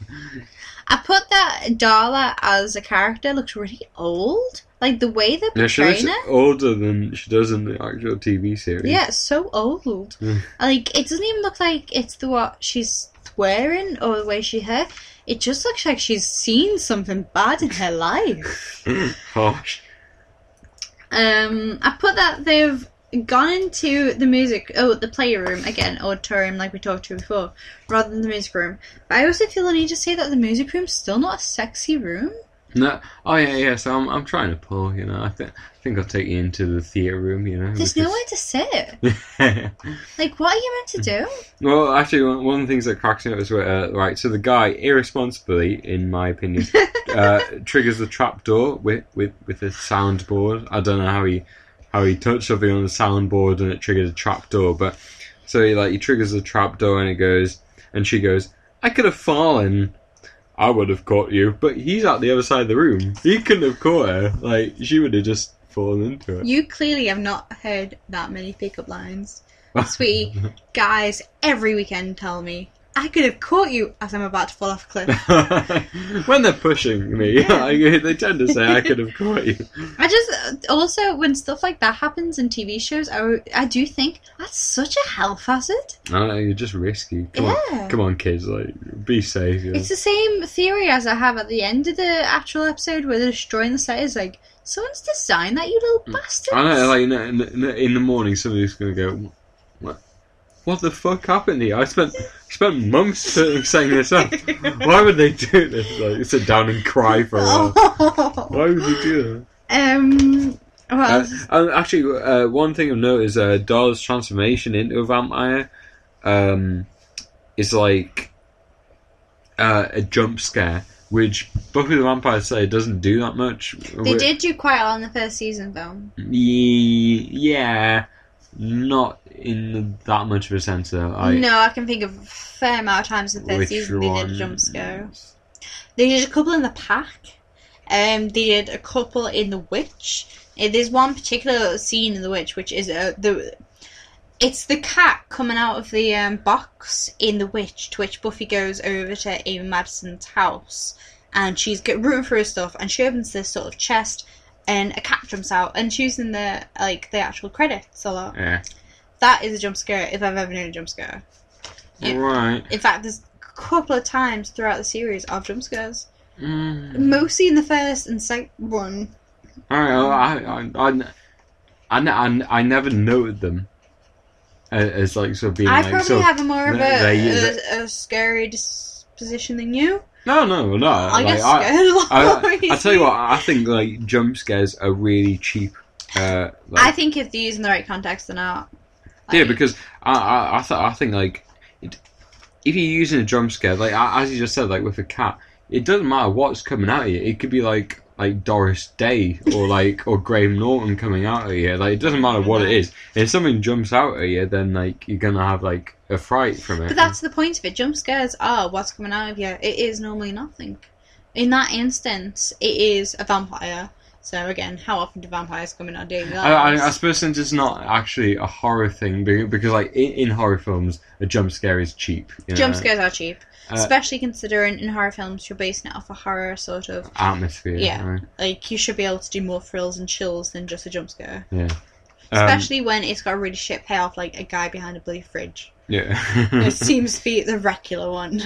C: I put that Darla as a character looks really old. Like the way they're portraying
B: looks
C: her.
B: older than she does in the actual TV series.
C: Yeah, it's so old. Like it doesn't even look like it's the what she's wearing or the way she hair. It just looks like she's seen something bad in her life.
B: Gosh.
C: Um, I put that they've gone into the music, oh, the playroom again, auditorium, like we talked to before, rather than the music room. But I also feel the need to say that the music room's still not a sexy room.
B: No. Oh yeah, yeah. So I'm, I'm trying to pull. You know, I think I think I'll take you into the theatre room. You know.
C: There's
B: because-
C: nowhere to sit. Like, what are you meant to do?
B: well, actually, one, one of the things that cracks me up is where, uh, right. So the guy irresponsibly, in my opinion, uh, triggers the trapdoor with with with a soundboard. I don't know how he how he touched something on the soundboard and it triggered a trapdoor, but so he like he triggers the trap door and it goes and she goes, "I could have fallen." I would have caught you, but he's at the other side of the room. He couldn't have caught her. Like she would have just fallen into it.
C: You clearly have not heard that many pickup lines. Sweetie, guys every weekend tell me, I could have caught you as I'm about to fall off a cliff.
B: when they're pushing me, I- they tend to say I could have caught you.
C: I just also when stuff like that happens in TV shows, I, I do think that's such a health hazard.
B: No, no, you're just risky. Come
C: Yeah.
B: on, come on, kids. Like, be safe. Know?
C: It's the same theory as I have at the end of the actual episode where they're destroying the set. Is like someone's designed that, you little mm. bastards.
B: I know, like in the, in the, in the morning, somebody's gonna go, "What? What the fuck happened here? I spent spent months saying this up. Why would they do this? Like sit down and cry for a while. Why would you do that?
C: um. Well.
B: Uh, and actually, uh, one thing of note is uh, Darla's transformation into a vampire um, is like uh, a jump scare, which Buffy the Vampire Slayer doesn't do that much.
C: they did do quite a lot in the first season, though.
B: Yeah, not in that much of a sense though. I,
C: no, I can think of a fair amount of times in the season they did a jump scare. They did a couple in the pack. Um, they did a couple in the witch. Uh, There's one particular scene in the witch, which is uh, the. It's the cat coming out of the um, box in the witch, to which Buffy goes over to Amy Madison's house, and she's get rooting for her stuff, and she opens this sort of chest, and a cat jumps out, and she's in the like the actual credits a lot.
B: Yeah.
C: That is a jump scare if I've ever known a jump scare.
B: Right.
C: In fact, there's a couple of times throughout the series of jump scares.
B: Mm.
C: Mostly in the first and second one.
B: All right. well, I, I, I, I, I, I never noted them as, like sort of being
C: I
B: like
C: probably have a more of a, a, a scary disposition than you.
B: No, no, no.
C: I
B: like,
C: get
B: I,
C: scared a lot
B: I, I tell you what, I think like jump scares are really cheap. Uh, like,
C: I think if they're used in the right context, they're not.
B: Yeah, because I I I, th- I think like it, if you're using a jump scare, like as you just said, like with a cat, it doesn't matter what's coming at you. It could be like like Doris Day or like or Graham Norton coming out of you. Like it doesn't matter what it is. If something jumps out at you, then like you're gonna have like a fright from it.
C: But that's the point of it. Jump scares are what's coming out of you. It is normally nothing. In that instance, it is a vampire. So again, how often do vampires come in our daily lives?
B: I, I, I suppose since it's not actually a horror thing, because like in, in horror films, a jump scare is cheap. You know?
C: Jump scares are cheap,
B: Uh,
C: especially considering in horror films you're basing it off a horror sort of
B: atmosphere.
C: Yeah.
B: right?
C: like you should be able to do more thrills and chills than just a jump scare.
B: Um,
C: Especially when it's got a really shit payoff, like a guy behind a bloody fridge.
B: yeah.
C: it seems to be the regular one.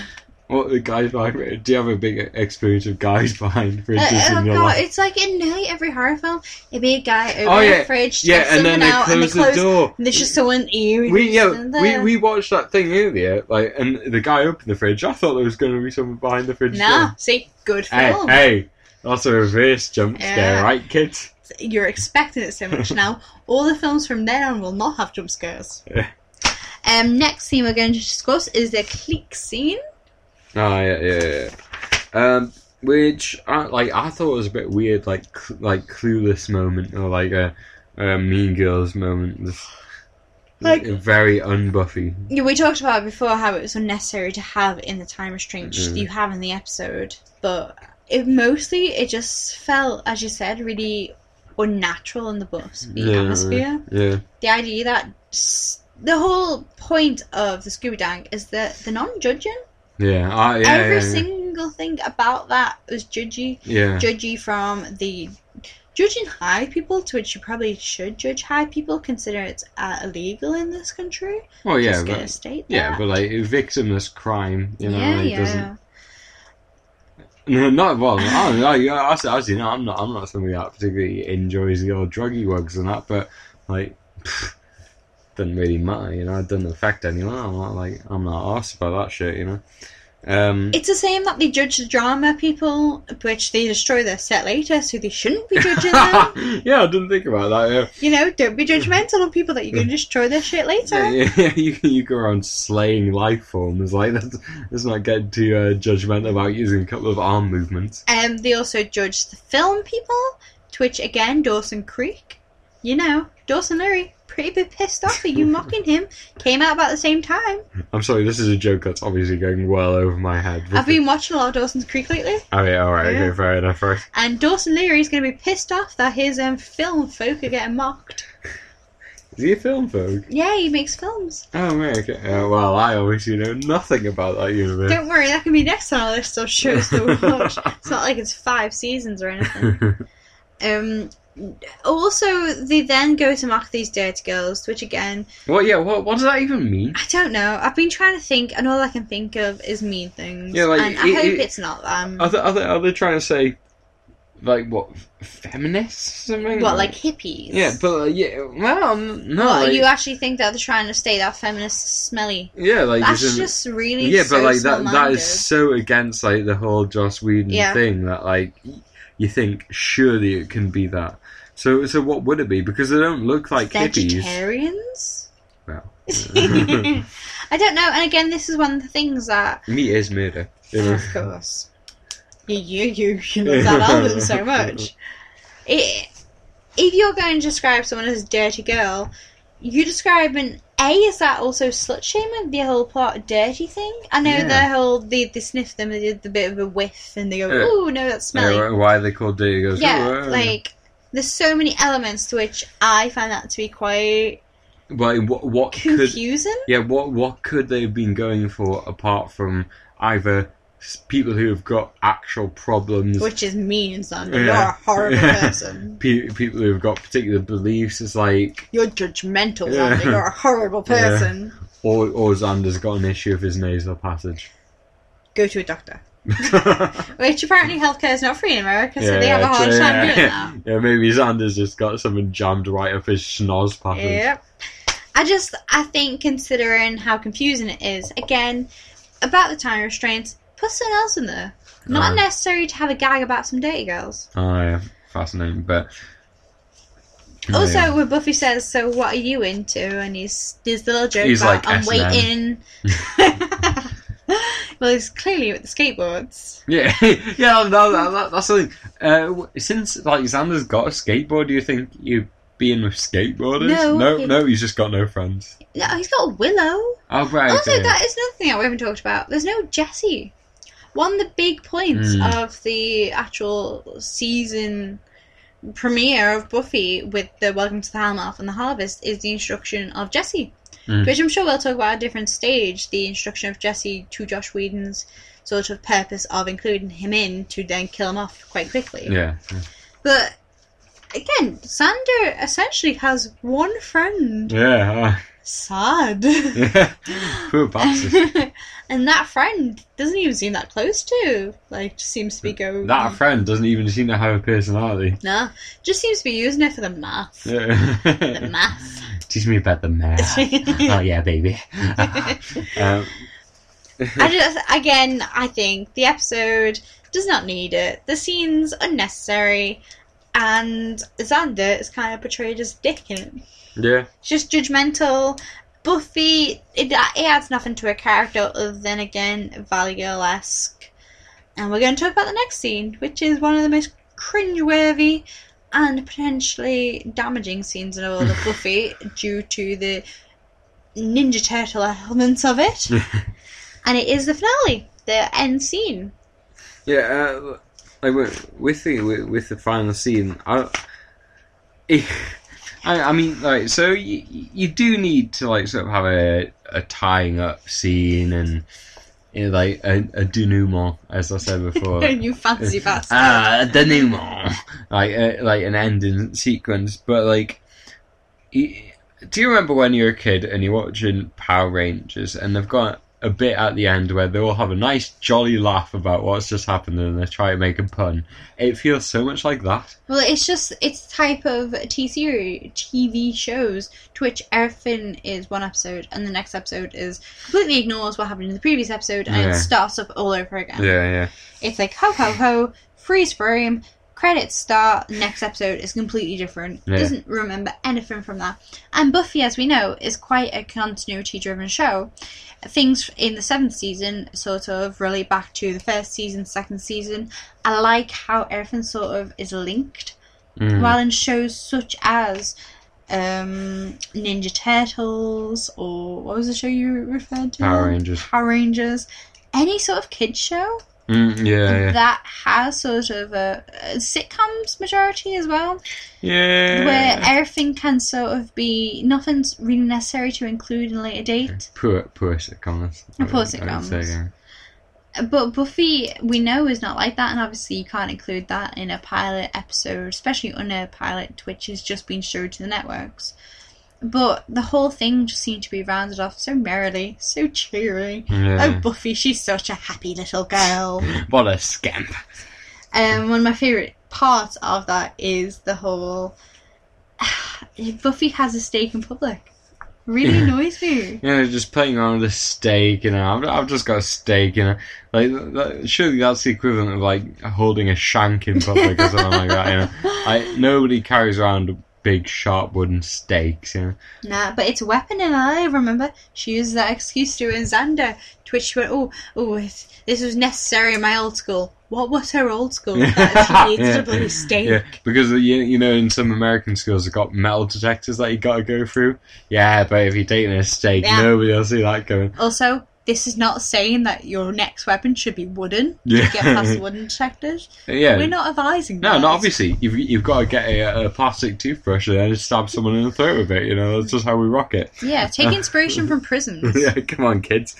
B: What the guys behind? Do you have a big experience of guys behind fridges
C: Uh, oh
B: in your
C: god,
B: life?
C: it's like in nearly every horror film, it'd be a guy over
B: Oh,
C: a
B: yeah.
C: fridge,
B: Yeah, and then they
C: out, and they
B: close the door.
C: And there's just someone eerie.
B: We yeah we, we watched that thing earlier, like, and the guy opened the fridge. I thought there was going to be someone behind the fridge.
C: Nah, see, good
B: door. Hey,
C: film.
B: hey, that's a reverse jump scare,
C: Yeah.
B: right, kids?
C: You're expecting it so much now. All the films from then on will not have jump scares.
B: Yeah.
C: Um, next scene we're going to discuss is the clique scene.
B: Oh yeah, yeah, yeah. Um, which I like, I thought was a bit weird, like, cl- like clueless moment or like a, a Mean Girls moment. Just
C: Like-
B: very unbuffy.
C: Yeah, we talked about before how it was unnecessary to have in the time restraint
B: Mhm.
C: you have in the episode, but it mostly it just felt, as you said, really unnatural in the bus, the
B: Yeah,
C: atmosphere.
B: Yeah.
C: The idea that s- the whole point of the Scooby Dang is that they're non-judging.
B: Yeah, I, yeah,
C: Every
B: yeah, yeah.
C: single thing about that was judgy.
B: yeah.
C: Judgy from the judging high people, to which you probably should judge high people, consider it's uh, illegal in this country.
B: Well, yeah,
C: Just gonna
B: but
C: state
B: yeah, but like victimless crime, you know,
C: yeah,
B: it
C: yeah.
B: doesn't. No, not well. I don't know. Yeah, as, as you know, I'm not. I'm not somebody that particularly enjoys the old druggy wugs and that, but like, pff, doesn't really matter. You know, it doesn't affect anyone. I'm not like I'm not asked about that shit. You know. Um,
C: It's the same that they judge the drama people, which they destroy their set later, so they shouldn't be judging them.
B: yeah, I didn't think about that. Yeah.
C: you know, don't be judgmental on people that you're going to destroy their shit later.
B: Yeah, yeah, you you go around slaying life forms like that's let's not get too uh, judgmental about using a couple of arm movements.
C: Um, they also judge the film people, to which again, Dawson Creek, you know, Dawson Leery, pretty bit pissed off at you mocking him, came out about the same time.
B: I'm sorry, this is a joke that's obviously going well over my head.
C: I've been watching a lot of Dawson's Creek lately,
B: Oh yeah, all right,
C: Yeah.
B: okay, fair enough. Right.
C: and Dawson Leery's going to be pissed off that his um, film folk are getting mocked.
B: Is he a film folk?
C: Yeah, he makes films.
B: Oh right, okay. Uh, well, I obviously know nothing about that universe.
C: Don't worry, that can be next on our list of shows that we watch. It's not like it's five seasons or anything. Um, also, they then go to mock these dirty girls, which again,
B: what? Yeah. What? What does that even mean?
C: I don't know. I've been trying to think, and all I can think of is mean things.
B: Yeah, like,
C: and I
B: it-
C: hope
B: it-
C: it's not them.
B: Are they, are they, are they trying to say like what feminists or something.
C: What, like hippies?
B: yeah, but uh, yeah, well, no,
C: What,
B: like,
C: you actually think that they're trying to stay that feminist smelly?
B: yeah, like
C: That's just really
B: yeah,
C: so
B: but like that that so against like the whole Joss Whedon
C: Yeah.
B: thing that like you think surely it can be that. So so what would it be? Because they don't look like hippies.
C: vegetarians.
B: Well,
C: I don't know. And again, this is one of the things that,
B: meat is murder. you know?
C: of course, you you you, you love that album so much. It, if you're going to describe someone as a dirty girl, you describe an A. Is that also slut shaming? The whole plot dirty thing. I know
B: Yeah.
C: the whole they, they sniff them, they did the bit of a whiff, and they go. "Oh no, that's smelly."
B: Yeah, why are they called dirty girls?
C: Yeah,
B: Oh, uh,
C: like there's so many elements to which I find that to be quite
B: Like what what could
C: confusing.
B: yeah what what could they have been going for apart from either people who have got actual problems,
C: Which is mean, Xander.
B: Yeah.
C: You're a horrible
B: Yeah.
C: person.
B: pe- people who have got particular beliefs. It's like
C: You're judgmental,
B: Yeah.
C: You're a horrible person.
B: or or Xander's got an issue with his nasal passage.
C: Go to a doctor. Which apparently healthcare is not free in America, so they have a
B: Yeah,
C: hard time
B: yeah.
C: doing that.
B: Yeah, maybe Xander's just got something jammed right up his schnoz passage.
C: Yep. I just, I think, considering how confusing it is, again, about the time restraints, put someone else in there. Not
B: Oh.
C: necessary to have a gag about some dirty girls.
B: Oh yeah, fascinating. But
C: Also,
B: Oh, yeah.
C: when Buffy says, "So what are you into?" and he's there's the little joke
B: He's
C: about
B: like
C: I'm
B: S&M.
C: waiting. well, he's clearly with the skateboards.
B: Yeah, yeah, no, that, that, that's the thing. Uh, since like Xander's got a skateboard, do you think you'd be with skateboarders?
C: No,
B: no,
C: he-
B: no, he's just got no friends.
C: Yeah, he's got Willow.
B: Oh right,
C: Also, that is another thing that we haven't talked about. There's no Jesse. One of the big points
B: Mm.
C: of the actual season premiere of Buffy with the Welcome to the Hellmouth and the Harvest is the introduction of Jesse.
B: Mm.
C: Which I'm sure we'll talk about at a different stage, the instruction of Jesse to Joss Whedon's sort of purpose of including him in to then kill him off quite quickly.
B: yeah,
C: But again, Xander essentially has one friend.
B: yeah,
C: Sad.
B: uh, yeah. Poor bastard.
C: and that friend doesn't even seem that close to. Like, just seems to be going.
B: that friend doesn't even seem to have a personality.
C: Nah, just seems to be using it for the math.
B: Yeah.
C: the math.
B: Teach me about the math. oh yeah, baby. um,
C: I just, again, I think the episode does not need it. The scene's unnecessary, and Xander is kind of portrayed as a dick in it.
B: yeah,
C: It's just judgmental. Buffy, it, it adds nothing to her character other than, again, Valley Girl esque. And we're going to talk about the next scene, which is one of the most cringeworthy and potentially damaging scenes in all of Buffy due to the Ninja Turtle elements of it. and it is the finale, the end scene.
B: Yeah, uh, like with, with the with, with the final scene, I, I, I mean, like, so you, you do need to like sort of have a, a tying up scene and know, like a, a denouement, as I said before.
C: you fancy bastard.
B: ah, a denouement, like uh, like an ending sequence. But like, do you remember when you were a kid and you're watching Power Rangers and they've got a bit at the end where they all have a nice jolly laugh about what's just happened and they try to make a pun? It feels so much like that.
C: Well, it's just it's the type of T series, TV shows to which everything is one episode, and the next episode is completely ignores what happened in the previous episode, and
B: Yeah.
C: it starts up all over again.
B: Yeah, yeah.
C: It's like ho ho ho, freeze frame, credits start. Next episode is completely different.
B: Yeah.
C: Doesn't remember anything from that. And Buffy, as we know, is quite a continuity-driven show. Things in the seventh season sort of relate back to the first season, second season. I like how everything sort of is linked.
B: Mm.
C: While in shows such as um, Ninja Turtles or what was the show you referred to?
B: Power Rangers.
C: Power Rangers. Any sort of kids show
B: Mm, yeah, yeah.
C: that has sort of a, a sitcoms majority as well,
B: Yeah.
C: where everything can sort of be nothing's really necessary to include in a later date.
B: Poor, poor sitcoms.
C: Poor
B: I would- I would say,
C: sitcoms.
B: yeah.
C: But Buffy, we know, is not like that, and obviously you can't include that in a pilot episode, especially on a pilot which has just been showed to the networks. But the whole thing just seemed to be rounded off so merrily, so cheery.
B: Yeah.
C: Oh, Buffy, she's such a happy little girl.
B: What a scamp.
C: Um, one of my favourite parts of that is the whole Buffy has a steak in public. Really annoys me.
B: You know, just playing around with a steak, you know, I've, I've just got a steak, you know. Like, that, surely that's the equivalent of, like, holding a shank in public or something like that, you know. Like, nobody carries around big, sharp wooden stakes, you know.
C: Nah, but it's a weapon in LA, remember? She used that excuse to in Xander, to which she went, oh, oh, this was necessary in my old school. What was her old school? That she needed a bloody steak.
B: Yeah, because you, you know in some American schools they've got metal detectors that you got to go through. Yeah, but if you're taking a steak,
C: Yeah.
B: nobody will see that going.
C: Also, this is not saying that your next weapon should be wooden.
B: Yeah.
C: To get past the wooden detectors.
B: Yeah.
C: We're not advising
B: no,
C: that.
B: not obviously. You've you've got to get a, a plastic toothbrush and then stab someone in the throat with it. You know, that's just how we rock it.
C: Yeah, take inspiration from prisons.
B: yeah, come on, kids.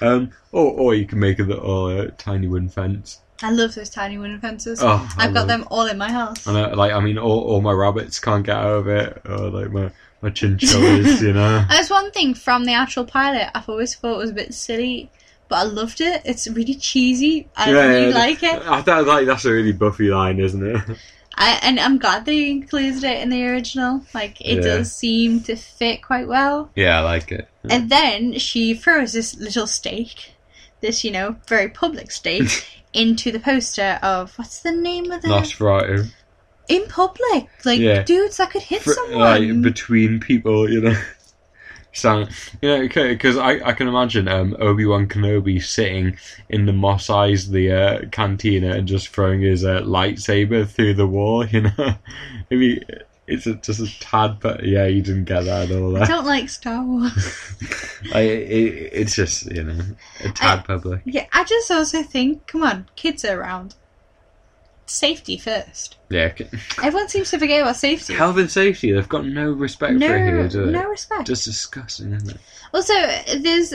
B: Um, or or you can make a little uh, tiny wooden fence.
C: I love those tiny wooden fences.
B: Oh, I
C: I've got them all in my house.
B: I know, like I mean, all, all my rabbits can't get out of it, or like my my chinchillas, you know.
C: There's one thing from the actual pilot I've always thought was a bit silly, but I loved it. It's really cheesy. I really like it.
B: I thought like that's a really Buffy line, isn't it?
C: I, and I'm glad they included it in the original. Like, it
B: Yeah.
C: does seem to fit quite well.
B: Yeah, I like it.
C: And then she throws this little stake, this, you know, very public stake, into the poster of what's the name of the
B: Nosferatu.
C: In public. Like
B: Yeah.
C: dudes that could hit
B: Fr-
C: someone.
B: like between people, you know. So, you know, because I, I can imagine um, Obi Wan Kenobi sitting in the Moss Eyes, the uh, cantina, and just throwing his uh, lightsaber through the wall. You know, maybe it's a, just a tad, but yeah, you didn't get that at all.
C: I don't like Star Wars.
B: I, it, it's just you know a tad public.
C: yeah, I just also think, come on, kids are around. Safety first.
B: Yeah, okay.
C: Everyone seems to forget about safety.
B: health and safety. They've got no respect
C: no,
B: for it here, do they?
C: no respect.
B: Just disgusting, isn't it?
C: Also, there's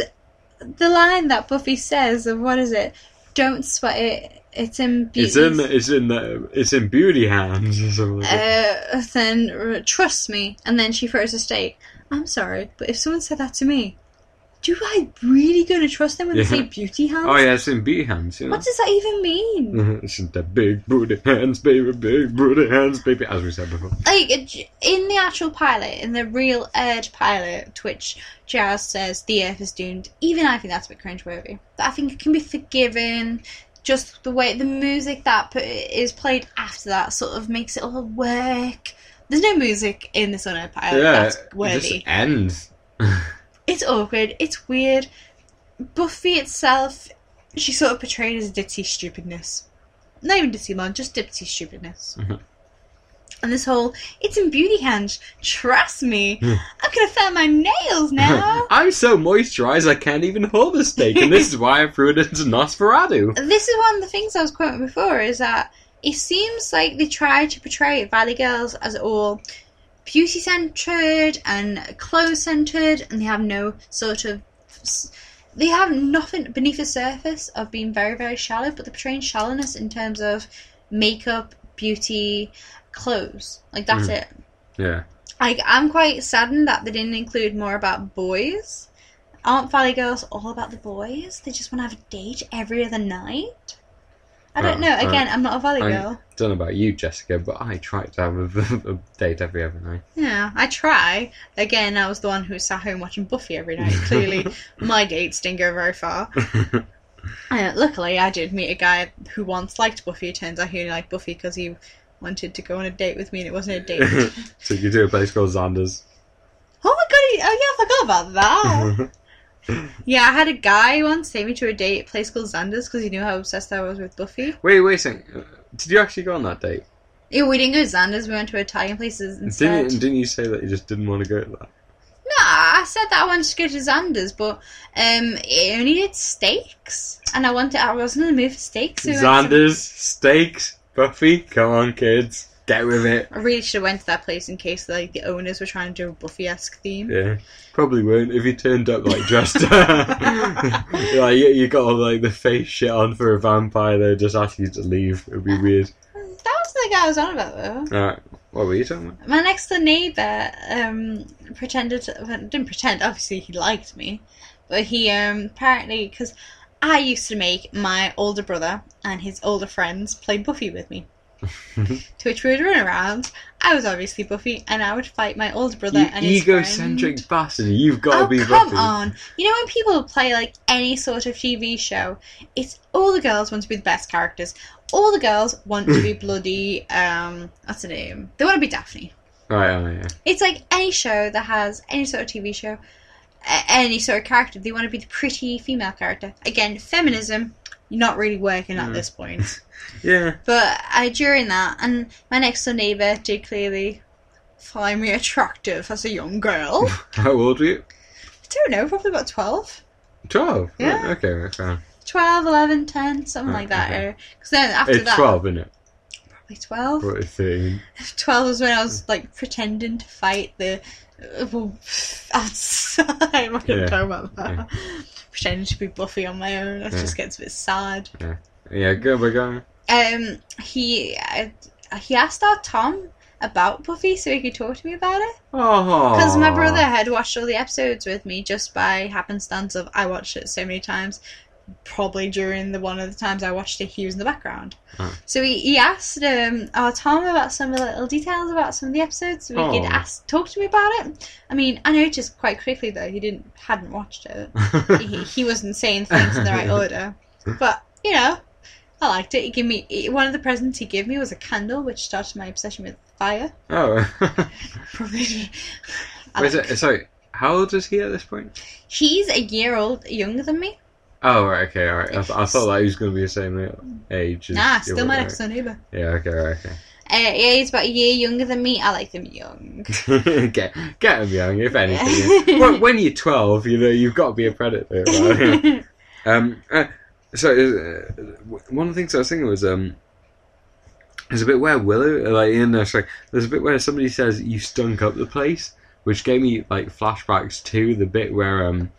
C: the line that Buffy says of what is it? Don't sweat it. It's in beauty.
B: It's in it's in the, it's in beauty hands or something.
C: Uh, then trust me, and then she throws a stake. I'm sorry, but if someone said that to me, do I really gonna trust them when
B: Yeah.
C: they say beauty hands?
B: Oh yeah, it's in beauty hands. You know.
C: What does that even mean? Mm-hmm.
B: it's in the big booty hands, baby, big booty hands, baby. As we said before.
C: Like in the actual pilot, in the real aired pilot, to which Giles says the Earth is doomed. Even I think that's a bit cringeworthy. But I think it can be forgiven. Just the way the music that is played after that sort of makes it all work. There's no music in this unaired pilot.
B: yeah,
C: that's
B: it just
C: worthy.
B: ends.
C: It's awkward. It's weird. Buffy itself, she's sort of portrayed as ditzy stupidness. Not even ditzy man, just ditzy stupidness.
B: Mhm.
C: And this whole, it's in beauty hands. Trust me, I'm gonna fan my nails now.
B: I'm so moisturized I can't even hold a steak, and this is why I threw it into Nosferatu.
C: this is one of the things I was quoting before. Is that it seems like they try to portray Valley Girls as all beauty centered and clothes centered, and they have no sort of. They have nothing beneath the surface of being very, very shallow, but they're portraying shallowness in terms of makeup, beauty, clothes. Like, that's
B: Mm.
C: it.
B: Yeah,
C: Like, I'm quite saddened that they didn't include more about boys. Aren't Valley Girls all about the boys? They just want to have a date every other night? I don't
B: Oh,
C: know. Again, I'm not a Valley
B: girl.
C: Girl.
B: don't know about you, Jessica, but I try to have a, a date every other night.
C: Yeah, I try. Again, I was the one who sat home watching Buffy every night. Clearly, my dates didn't go very far. Uh, luckily, I did meet a guy who once liked Buffy. It turns out he only liked Buffy because he wanted to go on a date with me, and it wasn't a date.
B: so you do a place called Xander's.
C: oh my god! he- Oh yeah, I forgot about that. Yeah, I had a guy once take me to a date at a place called Xander's because he knew how obsessed I was with Buffy.
B: wait, wait a second. Did you actually go on that date?
C: Yeah, we didn't go to Xander's. We went to Italian places instead.
B: Didn't didn't you say that you just didn't want to go to that?
C: No, I said that I wanted to go to Xander's, but um, it only did steaks, and I wanted. I wasn't in the mood for steaks. so we went to-
B: Xander's steaks, Buffy. Come on, kids, get with it.
C: I really should have went to that place in case like the owners were trying to do a Buffy-esque theme.
B: Yeah, probably won't if you turned up like dressed. like you, you got all like the face shit on for a vampire. They just ask you to leave. It'd be weird.
C: That was the guy I was on about though.
B: All right, what were you talking about?
C: My next door neighbour um, pretended to, well, didn't pretend. Obviously, he liked me, but he um, apparently because I used to make my older brother and his older friends play Buffy with me. To which we would run around. I was obviously Buffy, and I would fight my older brother
B: You
C: and his
B: egocentric
C: friend.
B: bastard! You've got to
C: Oh
B: be
C: come
B: Buffy.
C: on! You know when people play like any sort of TV show, it's all the girls want to be the best characters. All the girls want to be bloody. Um, what's the name? They want to be Daphne.
B: Right, oh, yeah.
C: It's like any show that has any sort of TV show, any sort of character. They want to be the pretty female character. Again, feminism not really working at
B: Mm.
C: this point.
B: Yeah.
C: But I during that, and my next door neighbour did clearly find me attractive as a young girl.
B: How old were you?
C: I don't know, probably about 12.
B: 12?
C: Yeah.
B: Right, okay, right, fine.
C: 12, 11, 10, something like that.
B: okay.
C: Because then after
B: It's
C: that,
B: 12, isn't it?
C: probably 12.
B: What, 13?
C: 12 was when I was like pretending to fight the. Uh, well, outside. I'm not going to talk about that. Pretending to be Buffy on my own. That
B: Yeah.
C: just gets a bit sad.
B: Yeah, good. we're going.
C: Um, he uh, he asked our Tom about Buffy so he could talk to me about it.
B: Oh.
C: Because my brother had watched all the episodes with me just by happenstance of I watched it so many times. Probably during the one of the times I watched it, he was in the background.
B: Oh.
C: So he, he asked um, our Tom about some of the little details about some of the episodes, so he could
B: Oh.
C: ask talk to me about it. I mean, I noticed quite quickly though he didn't hadn't watched it. he, he wasn't saying things in the right order, but you know, I liked it. He gave me he- one of the presents he gave me was a candle, which started my obsession with fire.
B: oh.
C: Probably.
B: Wait,
C: like-
B: so, sorry, how old is he at this point?
C: He's a year old younger than me.
B: Oh, right, okay, alright. I, th- I thought that he was going to be the same age as
C: Nah, still my next door neighbour.
B: Yeah, okay, right,
C: Uh, yeah, he's about a year younger than me. I like them young.
B: get, get him young, if anything. when, when you're 12, you know, you've got to be a predator. Right? Um, uh, so uh, one of the things I was thinking was um, there's a bit where Willow, like in there, like there's a bit where somebody says you stunk up the place, which gave me like flashbacks to the bit where um.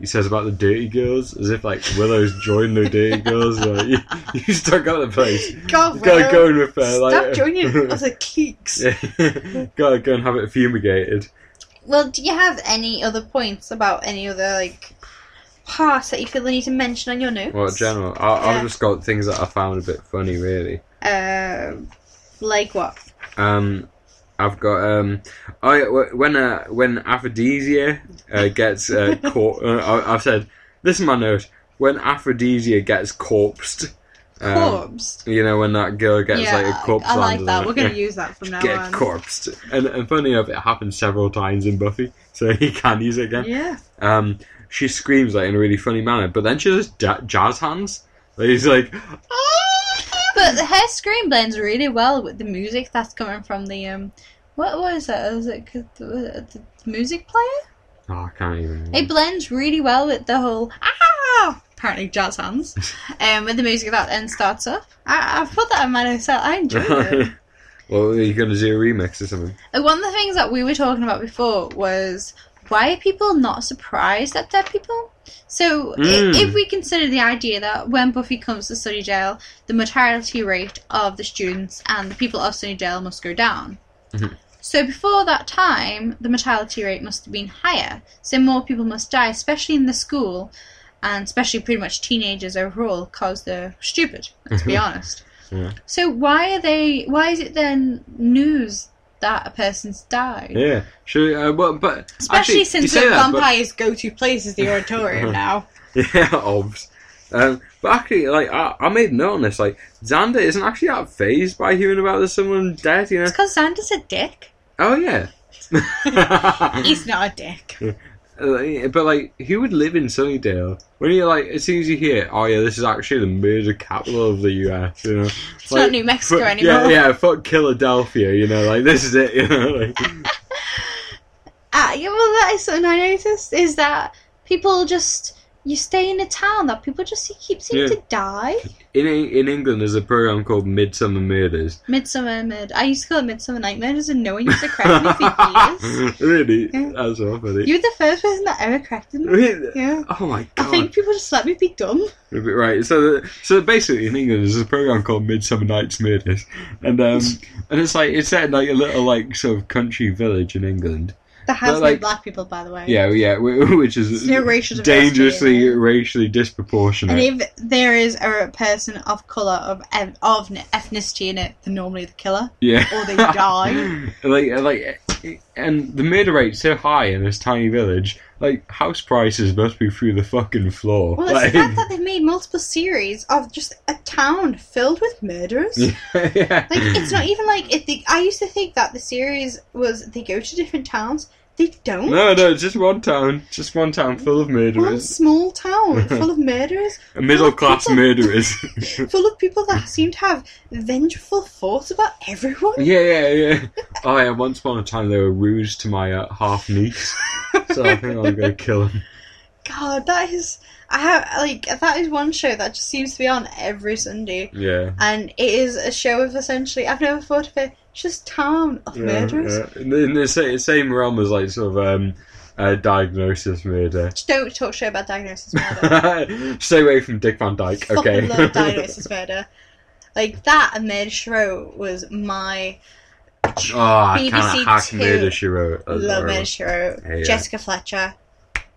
B: He says about the dirty girls, as if like Willow's joined the dirty girls. Like you, you stunk up the place.
C: God,
B: Go
C: Willow,
B: go and with her. Like,
C: stop joining other cliques.
B: Yeah. Gotta go and have it fumigated.
C: Well, do you have any other points about any other like parts that you feel the need to mention on your notes?
B: Well, general, I,
C: Yeah.
B: I've just got things that I found a bit funny, really.
C: Uh, like what?
B: Um, I've got um, I when uh, when Aphrodesia uh, gets uh, caught. Uh, I, I've said this is my note. When Aphrodesia gets corpsed, um, you know when that girl gets
C: yeah,
B: like a corpse.
C: I like that. We're gonna use that from now
B: Get
C: on.
B: corpsed, and, and funny enough, it happens several times in Buffy, so he can use it again.
C: Yeah.
B: Um, she screams like in a really funny manner, but then she does ja- jazz hands. Like, he's like,
C: But her screen blends really well with the music that's coming from the um. What was that? Was it the, the music player?
B: oh, I can't even.
C: It blends really well with the whole ah apparently jazz hands, um, with the music that then starts up. I, I put that in my notes. I enjoyed it.
B: well, are you gonna do a remix or something?
C: Uh, One of the things that we were talking about before was why are people not surprised at dead people? So,
B: Mm.
C: if we consider the idea that when Buffy comes to Sunnydale, the mortality rate of the students and the people of Sunnydale must go down.
B: Mhm.
C: So, before that time, the mortality rate must have been higher. So, more people must die, especially in the school, and especially pretty much teenagers overall, because they're stupid, let's be honest.
B: Yeah.
C: So, why are they, why is it then news that a person's died?
B: Yeah, sure. Uh, but, but
C: Especially
B: actually,
C: since the
B: that, but-
C: vampire's go-to place is the auditorium now.
B: Yeah, obvs. Um, but actually, like I, I made note on this. Like Xander isn't actually that phased by hearing about there's someone dead. You know?
C: It's because Xander's a dick.
B: Oh yeah.
C: He's not a dick.
B: Uh, but like, who would live in Sunnydale when you like as soon as you hear, oh yeah, this is actually the murder capital of the U.S. You know,
C: It's not New Mexico
B: fuck-
C: anymore.
B: Yeah, yeah, fuck Philadelphia. You know, like this is it. You know, like,
C: Ah, yeah, well, that is something I noticed is that people just you stay in a town that people just keep seeming
B: Yeah.
C: to die.
B: In in England, there's a program called Midsomer Murders.
C: Midsummer Mid. I used to call it Midsummer Nightmares, and no one used to correct me for years.
B: really,
C: Yeah.
B: that's so funny.
C: You were the first person that ever corrected me.
B: Really?
C: Yeah.
B: Oh my god.
C: I think people just let me be dumb.
B: Right, so so basically in England there's a program called Midsummer Night's Murders, and um and it's like it's set in like a little like sort of country village in England.
C: There has
B: But,
C: no
B: like-
C: black people, by the way.
B: Yeah, yeah, which is
C: no racial
B: dangerously racially disproportionate.
C: And if there is a person of color of of ethnicity in it, they're normally the killer.
B: yeah,
C: or they die.
B: like, uh, like, uh, and the murder rate's so high in this tiny village. Like, house prices must be through the fucking floor.
C: Well, it's
B: like,
C: the fact that they've made multiple series of just a town filled with murderers.
B: yeah, yeah.
C: Like it's not even like they, I used to think that the series was they go to different towns. They don't.
B: No, no, just one town, just one town full of
C: One
B: murderers,
C: small town full of murderers, A
B: middle class
C: people.
B: murderers.
C: full of people that seem to have vengeful thoughts about everyone.
B: Yeah, yeah, yeah. Oh yeah, once upon a time they were rude to my uh, half niece, so I think I'm gonna kill him.
C: God, that is I have like that is one show that just seems to be on every Sunday,
B: Yeah.
C: and it is a show of essentially I've never thought of it. Just town of
B: Yeah,
C: murderers.
B: yeah. In the, same realm as like sort of um, uh, diagnosis murder.
C: Just don't talk shit about diagnosis murder.
B: Stay away from Dick Van Dyke.
C: fucking
B: Okay.
C: love Diagnosis Murder. Like that and Murder She Wrote was my
B: oh, I
C: BBC
B: hack
C: Two.
B: Murder She Wrote. That's
C: love. Murder She Wrote.
B: Yeah.
C: Jessica Fletcher,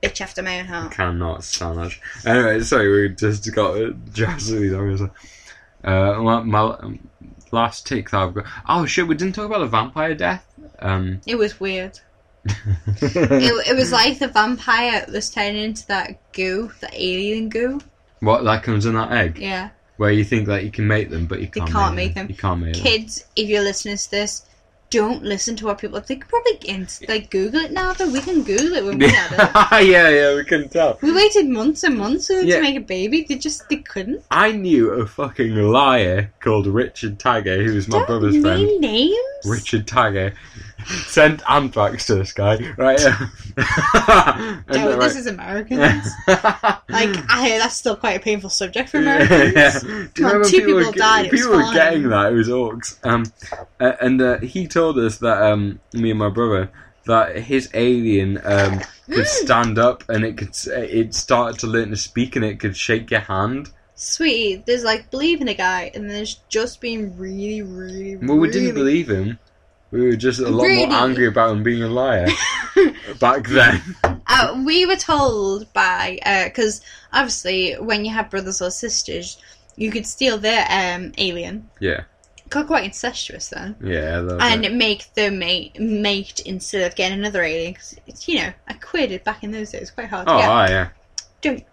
C: bitch after my own heart.
B: cannot stand that. Anyway, sorry, we just got drastically on. Uh, my, my last take that I've got. Oh shit, we didn't talk about the vampire death. Um,
C: It was weird. It, it was like the vampire was turning into that goo, the alien goo.
B: what that comes in that egg,
C: Yeah.
B: where you think that you can make them, but you can't.
C: can't
B: make
C: make them.
B: You can't make them.
C: Kids, if you're listening to this, don't listen to what people. They could probably inst- like Google it now. Though we can Google it when we had it.
B: yeah, yeah, we can tell.
C: We waited months and months for them
B: Yeah.
C: to make a baby. They just they couldn't.
B: I knew a fucking liar called Richard Tagger, who was my
C: Don't
B: brother's
C: name
B: friend.
C: names.
B: Richard Tagger sent anthrax to this guy, right? and,
C: No,
B: uh,
C: this
B: right-
C: is Americans. like I hear that's still quite a painful subject for
B: Yeah,
C: Americans.
B: yeah. Do
C: Come on, two
B: people,
C: people
B: were,
C: died,
B: people were
C: fine.
B: getting that? It was orcs. Um, uh, and uh, he told us that um, me and my brother that his alien um, could stand up and it could it started to learn to speak and it could shake your hand.
C: Sweetie, there's like believing a guy, and there's just being really, really,
B: Well, we didn't believe him. We were just a lot
C: Really?
B: more angry about him being a liar back then.
C: Uh, we were told by because obviously when you have brothers or sisters, you could steal their um, alien.
B: Yeah,
C: Got quite incestuous then,
B: yeah.
C: and
B: bit.
C: make them mate mate instead of getting another alien. Because it's you know a quid back in those days quite hard to
B: Oh,
C: get.
B: ah, yeah.
C: Don't.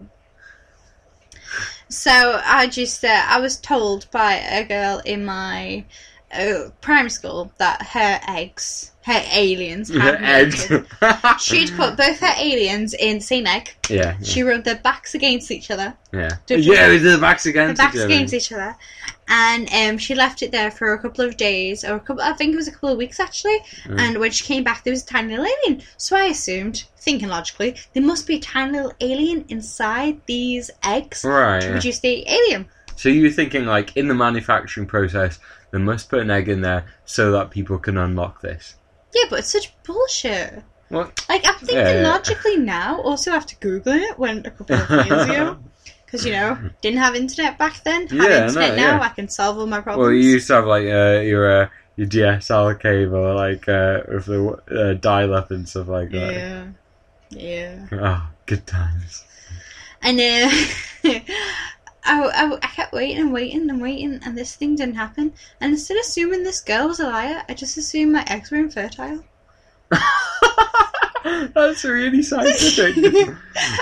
C: So I just uh, I was told by a girl in my uh, primary school that her eggs, her aliens, had
B: Eggs.
C: She'd put both her aliens in the same egg.
B: yeah,
C: She rubbed their backs against each other,
B: yeah. Yeah, we did the backs
C: their
B: against
C: backs
B: each other.
C: against each other, and um, she left it there for a couple of days or a couple. I think it was a couple of weeks actually.
B: Mm.
C: And when she came back, there was a tiny little alien. So I assumed, thinking logically, there must be a tiny little alien inside these eggs
B: Right.
C: to
B: yeah.
C: produce the alien.
B: So you were thinking, like, in the manufacturing process, they must put an egg in there so that people can unlock this.
C: Yeah, but it's such bullshit.
B: What?
C: Like I'm thinking
B: Yeah.
C: logically now. Also, after googling it when a couple of years ago, because you know didn't have internet back then. Have
B: Yeah,
C: internet
B: no,
C: now.
B: yeah.
C: I can solve all my problems.
B: Well, you used to have like uh, your uh, your DSL cable, like uh, with the uh, dial-up and stuff like that.
C: yeah, yeah.
B: Oh, good times.
C: And uh, I, I, I kept waiting and waiting and waiting, and this thing didn't happen. And instead of assuming this girl was a liar, I just assumed my eggs were infertile.
B: That's really scientific.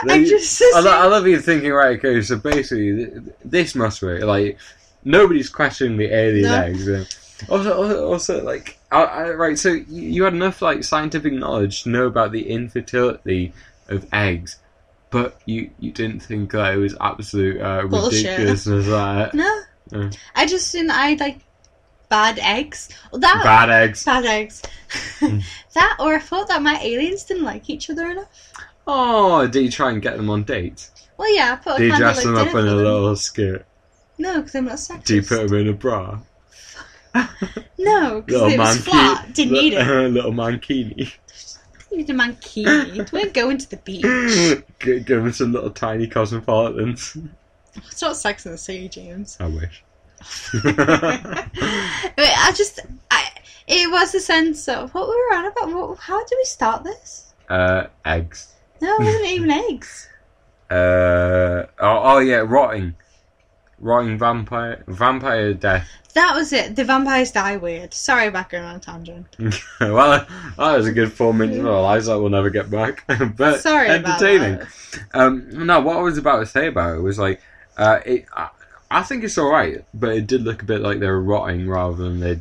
C: I just
B: I,
C: assumed.
B: lo- I love you thinking, right? Okay, so basically, th- this must work. Like nobody's questioning the alien
C: No.
B: eggs. uh, Also, also, also, like, I, I, right? So you, you had enough like scientific knowledge to know about the infertility of eggs, but you you didn't think that it was absolute uh, ridiculousness. That
C: no,
B: Mm.
C: I just didn't. I like bad eggs. That
B: bad eggs.
C: bad eggs.
B: Mm.
C: that, or I thought that my aliens didn't like each other enough.
B: Oh, did you try and get them on dates?
C: Well, yeah, I put a
B: Do you dress them up in a little skirt?
C: No, because I'm not sexist.
B: Do you put them in a bra?
C: No, because it was flat. Didn't need it.
B: little mankini.
C: Need a mankini. We're going to the beach.
B: G- Give them some little tiny cosmopolitans.
C: It's not Sex in the City, James.
B: I wish.
C: I just, I, It was a sense of what we were on about. What, how did we start this?
B: Uh, eggs.
C: No, it wasn't even eggs.
B: Uh, oh, oh yeah, rotting. Rotting vampire. Vampire death.
C: That was it. The vampires die weird. Sorry about going on a tangent.
B: well, that was a good four minutes of our lives that we'll never get back. but
C: Sorry about
B: entertaining.
C: that.
B: Um, no, what I was about to say about it was like, uh, it, I, I think it's alright, but it did look a bit like they were rotting rather than they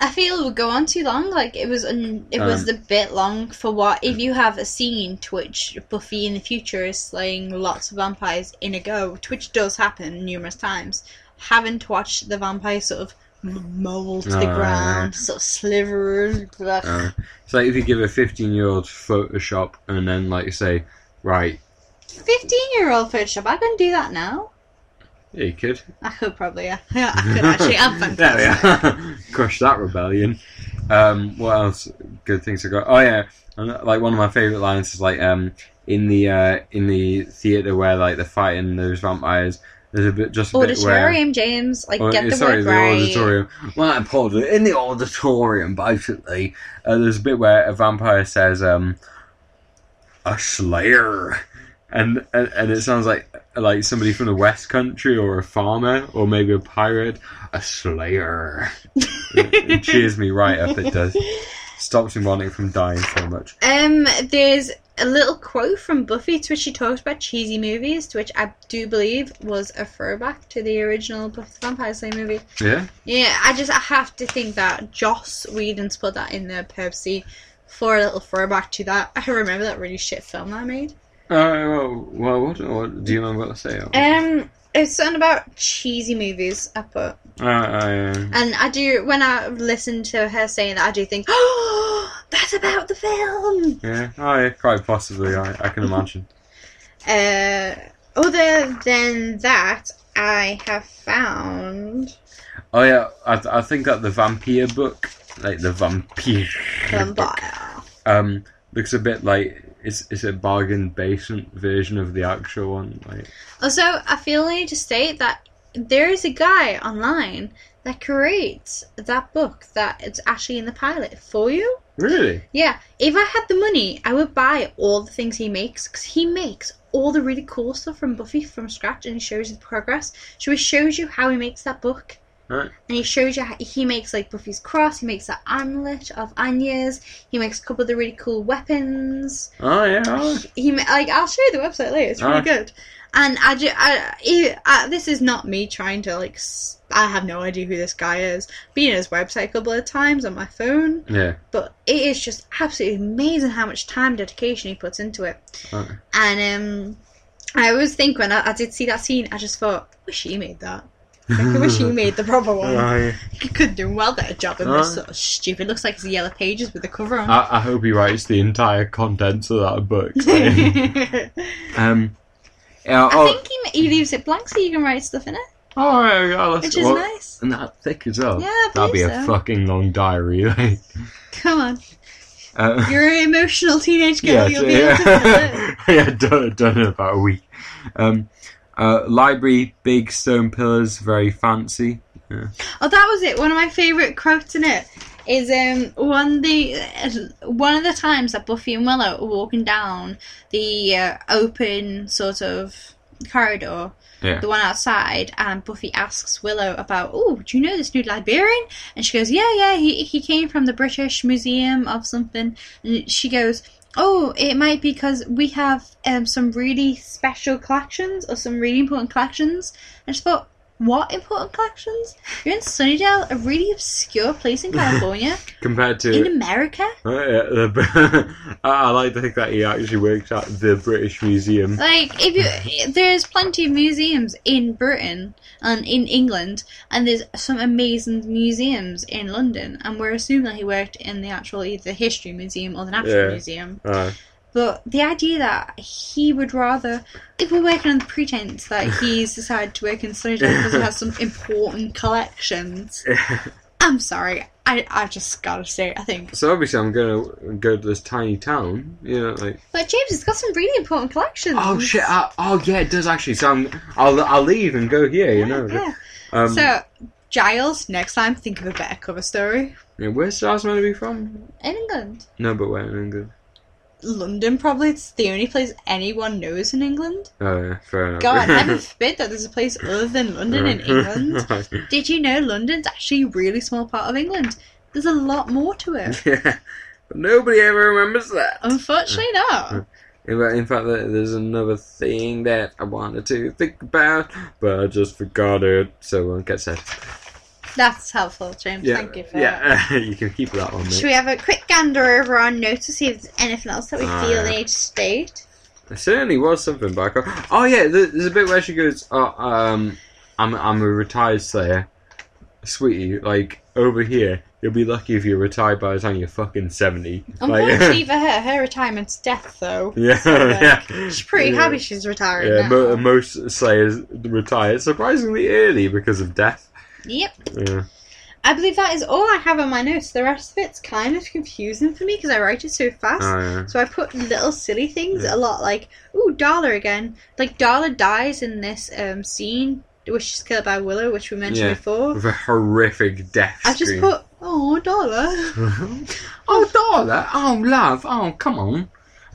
C: I feel it would go on too long. Like it was, un- it was
B: Um,
C: a bit long for what. If you have a scene Twitch Buffy in the future is slaying lots of vampires in a go, which does happen numerous times. Having to watch the vampire sort of mold to the
B: Oh, yeah.
C: ground, sort of sliver.
B: Uh, it's like if you give a 15 year old Photoshop and then, like, say, right,
C: Fifteen-year-old Photoshop. I can do that now.
B: Yeah, you could.
C: I could probably. Yeah, yeah I could actually. I'm
B: There we
C: fantastic.
B: are. Crush that rebellion. Um, what else? Good things I got. Oh yeah, and, like one of my favorite lines is like um in the uh, in the theater where like they're fighting those vampires. There's a bit just a bit where.
C: Auditorium, James. Like,
B: Oh,
C: get the
B: sorry,
C: word
B: the
C: right.
B: auditorium. Well, I apologize. In the auditorium, basically, uh, there's a bit where a vampire says, um, "A slayer," and, and and it sounds like like somebody from the West Country or a farmer or maybe a pirate. A slayer. it, cheers me right up. It does. Stops me wanting from dying so much.
C: Um, there's a little quote from Buffy to which she talks about cheesy movies, to which I do believe was a throwback to the original Buffy the Vampire Slayer movie.
B: Yeah.
C: Yeah, I just I have to think that Joss Whedon's put that in there purposely for a little throwback to that. I remember that really shit film that I made.
B: Uh, well, well what, what do you remember what to say?
C: Um, it's something about cheesy movies. I put,
B: Uh, uh,
C: and I do when I listen to her saying that, I do think, oh, that's about the film.
B: yeah. Oh, yeah, quite possibly. I, I can imagine.
C: Uh, other than that, I have found
B: Oh yeah, I, th- I think that the vampire book, like the vampire, book,
C: Vampire.
B: um, looks a bit like it's it's a bargain basement version of the actual one. Like,
C: Also, I feel I need to state that there is a guy online that creates that book that it's actually in the pilot for you.
B: really?
C: Yeah, if I had the money, I would buy all the things he makes because he makes all the really cool stuff from Buffy from scratch and he shows you the progress. So he shows you how he makes that book.
B: Right.
C: And he shows you how he makes like Buffy's cross, he makes that amulet of Anya's, he makes a couple of the really cool weapons.
B: Oh yeah. Oh.
C: He ma- like I'll show you the website later. It's really
B: Alright.
C: good. And I, ju- I, he- I, this is not me trying to like. I have no idea who this guy is. Been on his website a couple of times on my phone,
B: Yeah.
C: but it is just absolutely amazing how much time dedication he puts into it.
B: Right.
C: And um, I always think when I, I did see that scene, I just thought, wish he made that. Like, I wish he made the proper one.
B: Oh, yeah.
C: He could do a well better job than this
B: Alright.
C: sort of stupid. Looks like it's yellow pages with the cover on.
B: I, I hope he writes the entire contents of that book. um. Yeah,
C: I
B: oh,
C: think he, he leaves it blank so you can write stuff in it,
B: oh, yeah, yeah, let's-
C: which is
B: well,
C: nice.
B: And that thick as well.
C: Yeah, I
B: That'd be
C: believe
B: a fucking long diary. Like,
C: Come on,
B: uh,
C: you're an emotional teenage girl.
B: yeah,
C: You'll be able to fill it.
B: yeah, yeah, done, done in about a week. Um, uh, library, big stone pillars, very fancy.
C: Oh, that was it. One of my favourite quotes in it is um one the one of the times that Buffy and Willow are walking down the uh, open sort of corridor.
B: Yeah.
C: The one outside, and Buffy asks Willow about, "Oh, do you know this new librarian?" And she goes, "Yeah, yeah, he he came from the British Museum of something." And she goes, "Oh, it might be because we have um some really special collections or some really important collections." I just thought, "What important collections? You're in Sunnydale, a really obscure place in California,
B: Compared to
C: in America."
B: Oh, yeah, the, I, like to think that he actually worked at the British Museum.
C: Like, if you, there's plenty of museums in Britain and in England, and there's some amazing museums in London, and we're assuming that he worked in the actual either the history museum or the natural
B: Yeah.
C: museum.
B: Uh,
C: But the idea that he would rather, if we're working on the pretense that he's decided to work in Sunnydale because he has some important collections, I'm sorry, I I just gotta say, I think.
B: so obviously, I'm gonna go to this tiny town. You know, like
C: But James has got some really important collections.
B: oh shit, uh, oh yeah, it does actually. So I'm, I'll I'll leave and go here. You know.
C: Yeah.
B: Um,
C: So, Giles, next time think of a better cover story.
B: Yeah, where's Stars meant to be from?
C: In England.
B: No, but where in England?
C: London, probably. It's the only place anyone knows in England.
B: Oh, yeah, fair enough.
C: God, heaven forbid that there's a place other than London in England. Did you know London's actually a really small part of England? There's a lot more to it.
B: yeah, but nobody ever remembers that.
C: Unfortunately, not.
B: In fact, in fact, there- there's another thing that I wanted to think about, but I just forgot it, so it won't get said.
C: That's helpful, James.
B: Yeah,
C: Thank you for that.
B: yeah, you can keep that one,
C: Should we have a quick gander over our notes to see if there's anything else that we
B: Ah,
C: feel need to state?
B: There certainly was something back. Oh yeah, there- there's a bit where she goes, oh, um, "I'm I'm a retired Slayer, sweetie. Like over here, you'll be lucky if you're retired by the time you're fucking 70. Like,
C: Unfortunately for her, her retirement's death, though.
B: yeah,
C: So, like,
B: yeah.
C: She's pretty
B: Yeah.
C: happy she's retired
B: Yeah,
C: now.
B: mo- most Slayers retire surprisingly early because of death.
C: Yep.
B: Yeah.
C: I believe that is all I have on my notes. The rest of it's kind of confusing for me because I write it so fast.
B: Oh, yeah.
C: So I put little silly things
B: Yeah.
C: a lot, like ooh, Darla again. Like Darla dies in this um, scene, which she's killed by Willow, which we mentioned
B: Yeah.
C: before.
B: With a horrific death
C: I just put oh Darla.
B: oh, Darla! Oh, love! Oh, come on!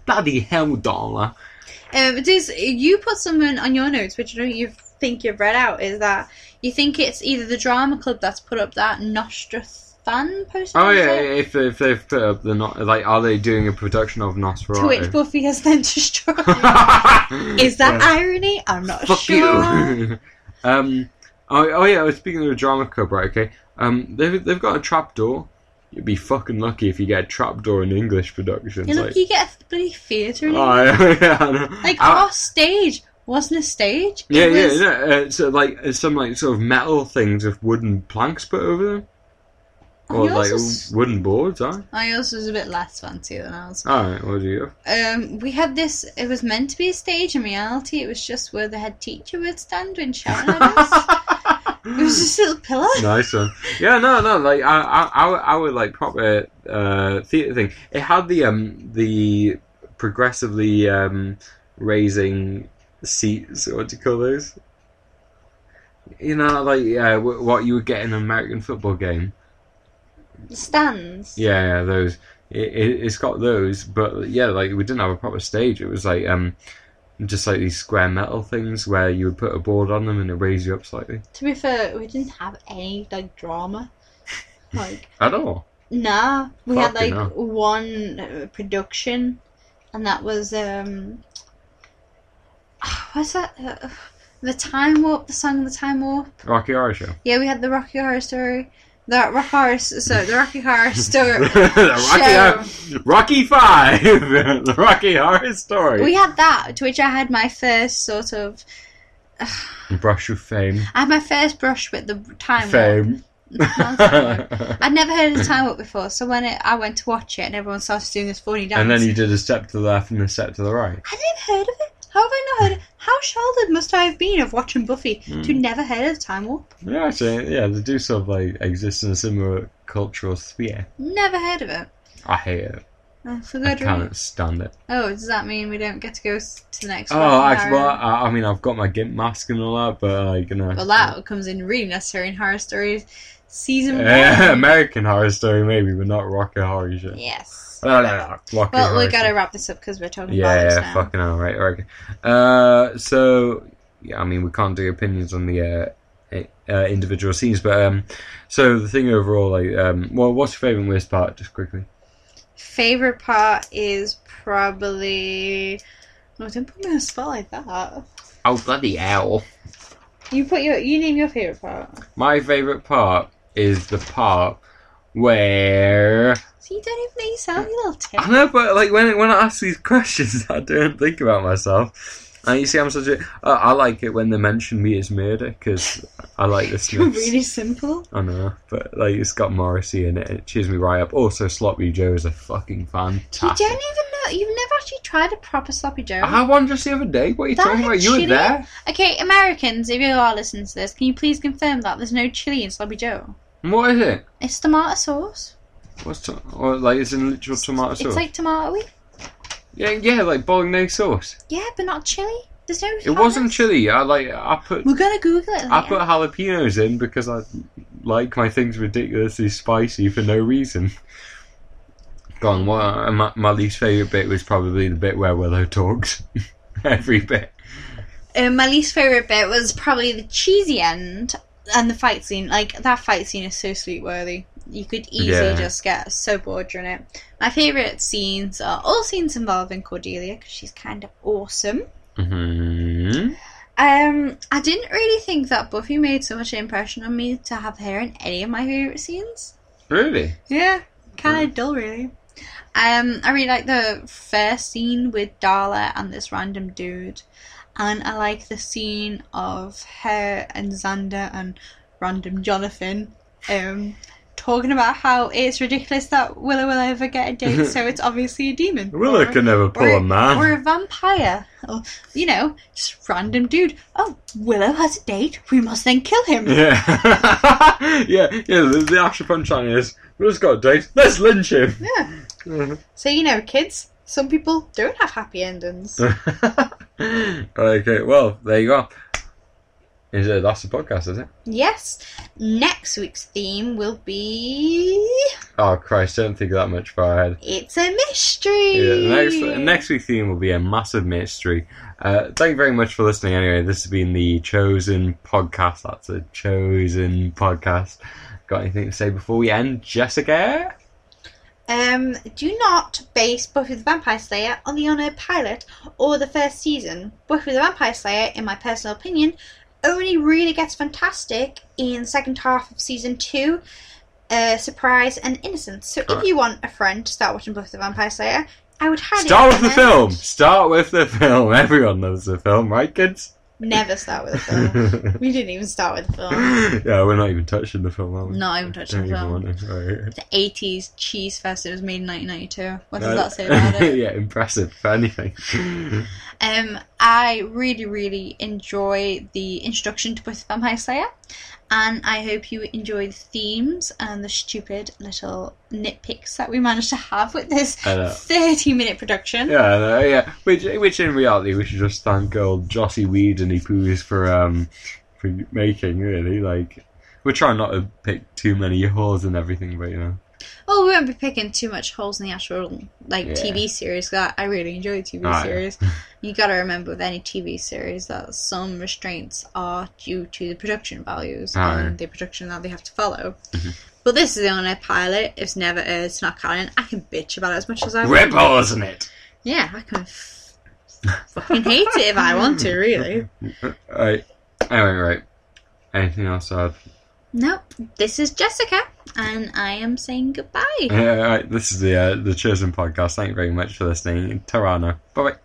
B: Bloody hell, Darla!
C: Um, does you put something on your notes, which I don't you think you've read out, is that you think it's either the drama club that's put up that Nostrathan poster?
B: Oh yeah,
C: it?
B: if if they've put up the not like, are they doing a production of
C: To which Buffy has then destroyed. is that
B: Yeah.
C: irony? I'm not
B: Fuck
C: sure.
B: you. um. Oh, oh yeah. I was speaking of the drama club, right? Okay. Um. They've they've got a trap door. You'd be fucking lucky if you get a trapdoor in English productions.
C: Yeah, look,
B: like,
C: you get a bloody theatre. in
B: oh, yeah,
C: Like
B: I-
C: our stage wasn't a stage. It
B: Yeah,
C: was-
B: yeah, no, uh, so like some like sort of metal things with wooden planks put over them,
C: Oh,
B: or like
C: was-
B: wooden boards. Huh?
C: Oh, yours was a bit less fancy than ours.
B: All right, what do you?
C: Um, we had this. It was meant to be a stage. In reality, it was just where the head teacher would stand when shouting at us. It was just a little pillar.
B: nice one. Yeah, no, no. Like I, I, I, would- like proper uh, theater thing. It had the um the progressively um raising seats. What do you call those? You know, like yeah, what you would get in an American football game.
C: Stands.
B: Yeah, yeah, those. It, it, it's got those, but yeah, like we didn't have a proper stage. It was like um, just like these square metal things where you would put a board on them and it raised you up slightly.
C: To be fair, we didn't have any like drama. Like
B: At all.
C: nah, we had like one production, and that was um, what's that? Uh, the Time Warp, the song the Time Warp.
B: Rocky Horror Show.
C: Yeah, we had the Rocky Horror Story. The Rocky Horror, so the Rocky Horror Story.
B: the Rocky, Rocky Five, the Rocky Horror Story.
C: we had that, to which I had my first sort of.
B: Brush with fame.
C: I had my first brush with the Time Warp.
B: Fame.
C: I'd never heard of the Time Warp before, so when it, I went to watch it and everyone started doing this funny dance,
B: and then you did a step to the left and a step to the right.
C: I'd never heard of it. How have I not heard? How sheltered must I have been of watching Buffy
B: Hmm.
C: to never heard of Time Warp?
B: Yeah, actually, yeah, they do sort of like exist in a similar cultural sphere.
C: Never heard of it.
B: I hate it.
C: Oh, for
B: I
C: good reason.
B: cannot stand it.
C: Oh, does that mean we don't get to go to the next one?
B: Oh, actually, well, I, I mean, I've got my gimp mask and all that, but like, you know,
C: well, that comes in really necessary in horror stories. Season one.
B: American Horror Story, maybe, but not Rocky Horror Show.
C: Yes.
B: Rocky
C: Well, we gotta
B: Show.
C: wrap this up because we're talking
B: Yeah,
C: about this
B: yeah,
C: now.
B: fucking hell, right, right. Uh, so, yeah, I mean, we can't do opinions on the uh, uh, individual scenes, but um, so the thing overall, like, um, well, what's your favourite and worst part, just quickly?
C: Favorite part is probably. No, don't put me on a spot like that.
B: Oh, bloody hell.
C: You put your. You name your favorite part.
B: My favourite part is the part where
C: So you don't even know yourself, you little tip.
B: I know, but like when when I ask these questions, I don't think about myself. And you see, I'm such a. Uh, I like it when they mention Meat Is Murder because I like this.
C: Really simple.
B: I know, but like it's got Morrissey in it. It cheers me right up. Also, Sloppy Joe is a fucking fantastic.
C: You don't even know. You've never actually tried a proper sloppy Joe.
B: I had one just the other day. What are you
C: That
B: talking about? You were there.
C: Okay, Americans, if you are listening to this, can you please confirm that there's no chili in sloppy Joe?
B: What is it?
C: It's tomato sauce.
B: What's to- or like it's in literal tomato sauce?
C: It's like tomatoey.
B: yeah, yeah, like bolognese sauce.
C: Yeah, but not chili. There's no.
B: It wasn't chili. I like I put
C: We're gonna Google it. Later.
B: I put jalapenos in because I like my things ridiculously spicy for no reason. Gone. on. What uh, my, my least favorite bit was probably the bit where Willow talks. Every bit.
C: Um, my least favorite bit was probably the cheesy end and the fight scene. Like that fight scene is so sweet worthy. You could easily
B: Yeah.
C: just get so bored during it. My favorite scenes are all scenes involving Cordelia because she's kind of awesome.
B: hmm
C: Um, I didn't really think that Buffy made so much impression on me to have her in any of my favorite scenes.
B: Really?
C: Yeah, kind of dull, really. Um, I really like the first scene with Darla and this random dude, and I like the scene of her and Xander and random Jonathan, um, talking about how it's ridiculous that Willow will ever get a date, so it's obviously a demon.
B: Willow
C: Or-
B: could never pull
C: or,
B: a man.
C: Or a vampire. Or, you know, just random dude. Oh, Willow has a date. We must then kill him.
B: Yeah, yeah, yeah. The, the actual punchline is, "We just got a date. Let's lynch him."
C: Yeah. So, you know, kids, some people don't have happy endings.
B: okay, well, there you go. Is it? That's the podcast, is it?
C: yes. Next week's theme will be.
B: Oh Christ! Don't think that much far ahead.
C: It's a mystery.
B: Yeah, next next week's theme will be a massive mystery. Uh, thank you very much for listening. Anyway, this has been the chosen podcast. That's a chosen podcast. Got anything to say before we end, Jessica?
C: Um, do not base Buffy the Vampire Slayer on the Unaired pilot or the first season. Buffy the Vampire Slayer, in my personal opinion, only really gets fantastic in the second half of season two. Uh, surprise and innocence. So, if you want a friend to start watching Buffy the Vampire Slayer, I would highly
B: Start with the film. Start with the film. Everyone loves the film, right, kids?
C: Never start with a film. we didn't even start with a film.
B: yeah, we're not even touching the film, are we?
C: Not even touching the
B: even
C: film.
B: want to. Right.
C: The 80s cheese fest. It was made in 1992. What does that say about it?
B: yeah, impressive, if anything.
C: Um, I really, really enjoy the introduction to Buffy the Vampire Slayer, and I hope you enjoy the themes and the stupid little nitpicks that we managed to have with this 30 minute production.
B: Yeah, yeah. Which, which in reality, we should just thank old Jossie Weed and Poos for um for making. Really, like we're trying not to pick too many holes and everything, but you know.
C: Well, we won't be picking too much holes in the actual like
B: Yeah.
C: TV series. 'cause I I really enjoy the TV
B: Ah, yeah.
C: series. You got to remember with any TV series that some restraints are due to the production values
B: Ah,
C: and
B: yeah. Mm-hmm.
C: the production that they have to follow. But this is the unaired pilot. It's never aired. It's not canon. I can bitch about it as much as I want.
B: Rip holes in it.
C: Yeah, I can f- fucking hate it if I want to. Really.
B: Right. Anyway, right. Anything else? add?
C: Nope. This is Jessica, and I am saying goodbye.
B: Yeah, right. This is the uh, the chosen podcast. Thank you very much for listening. Tarana. Bye bye.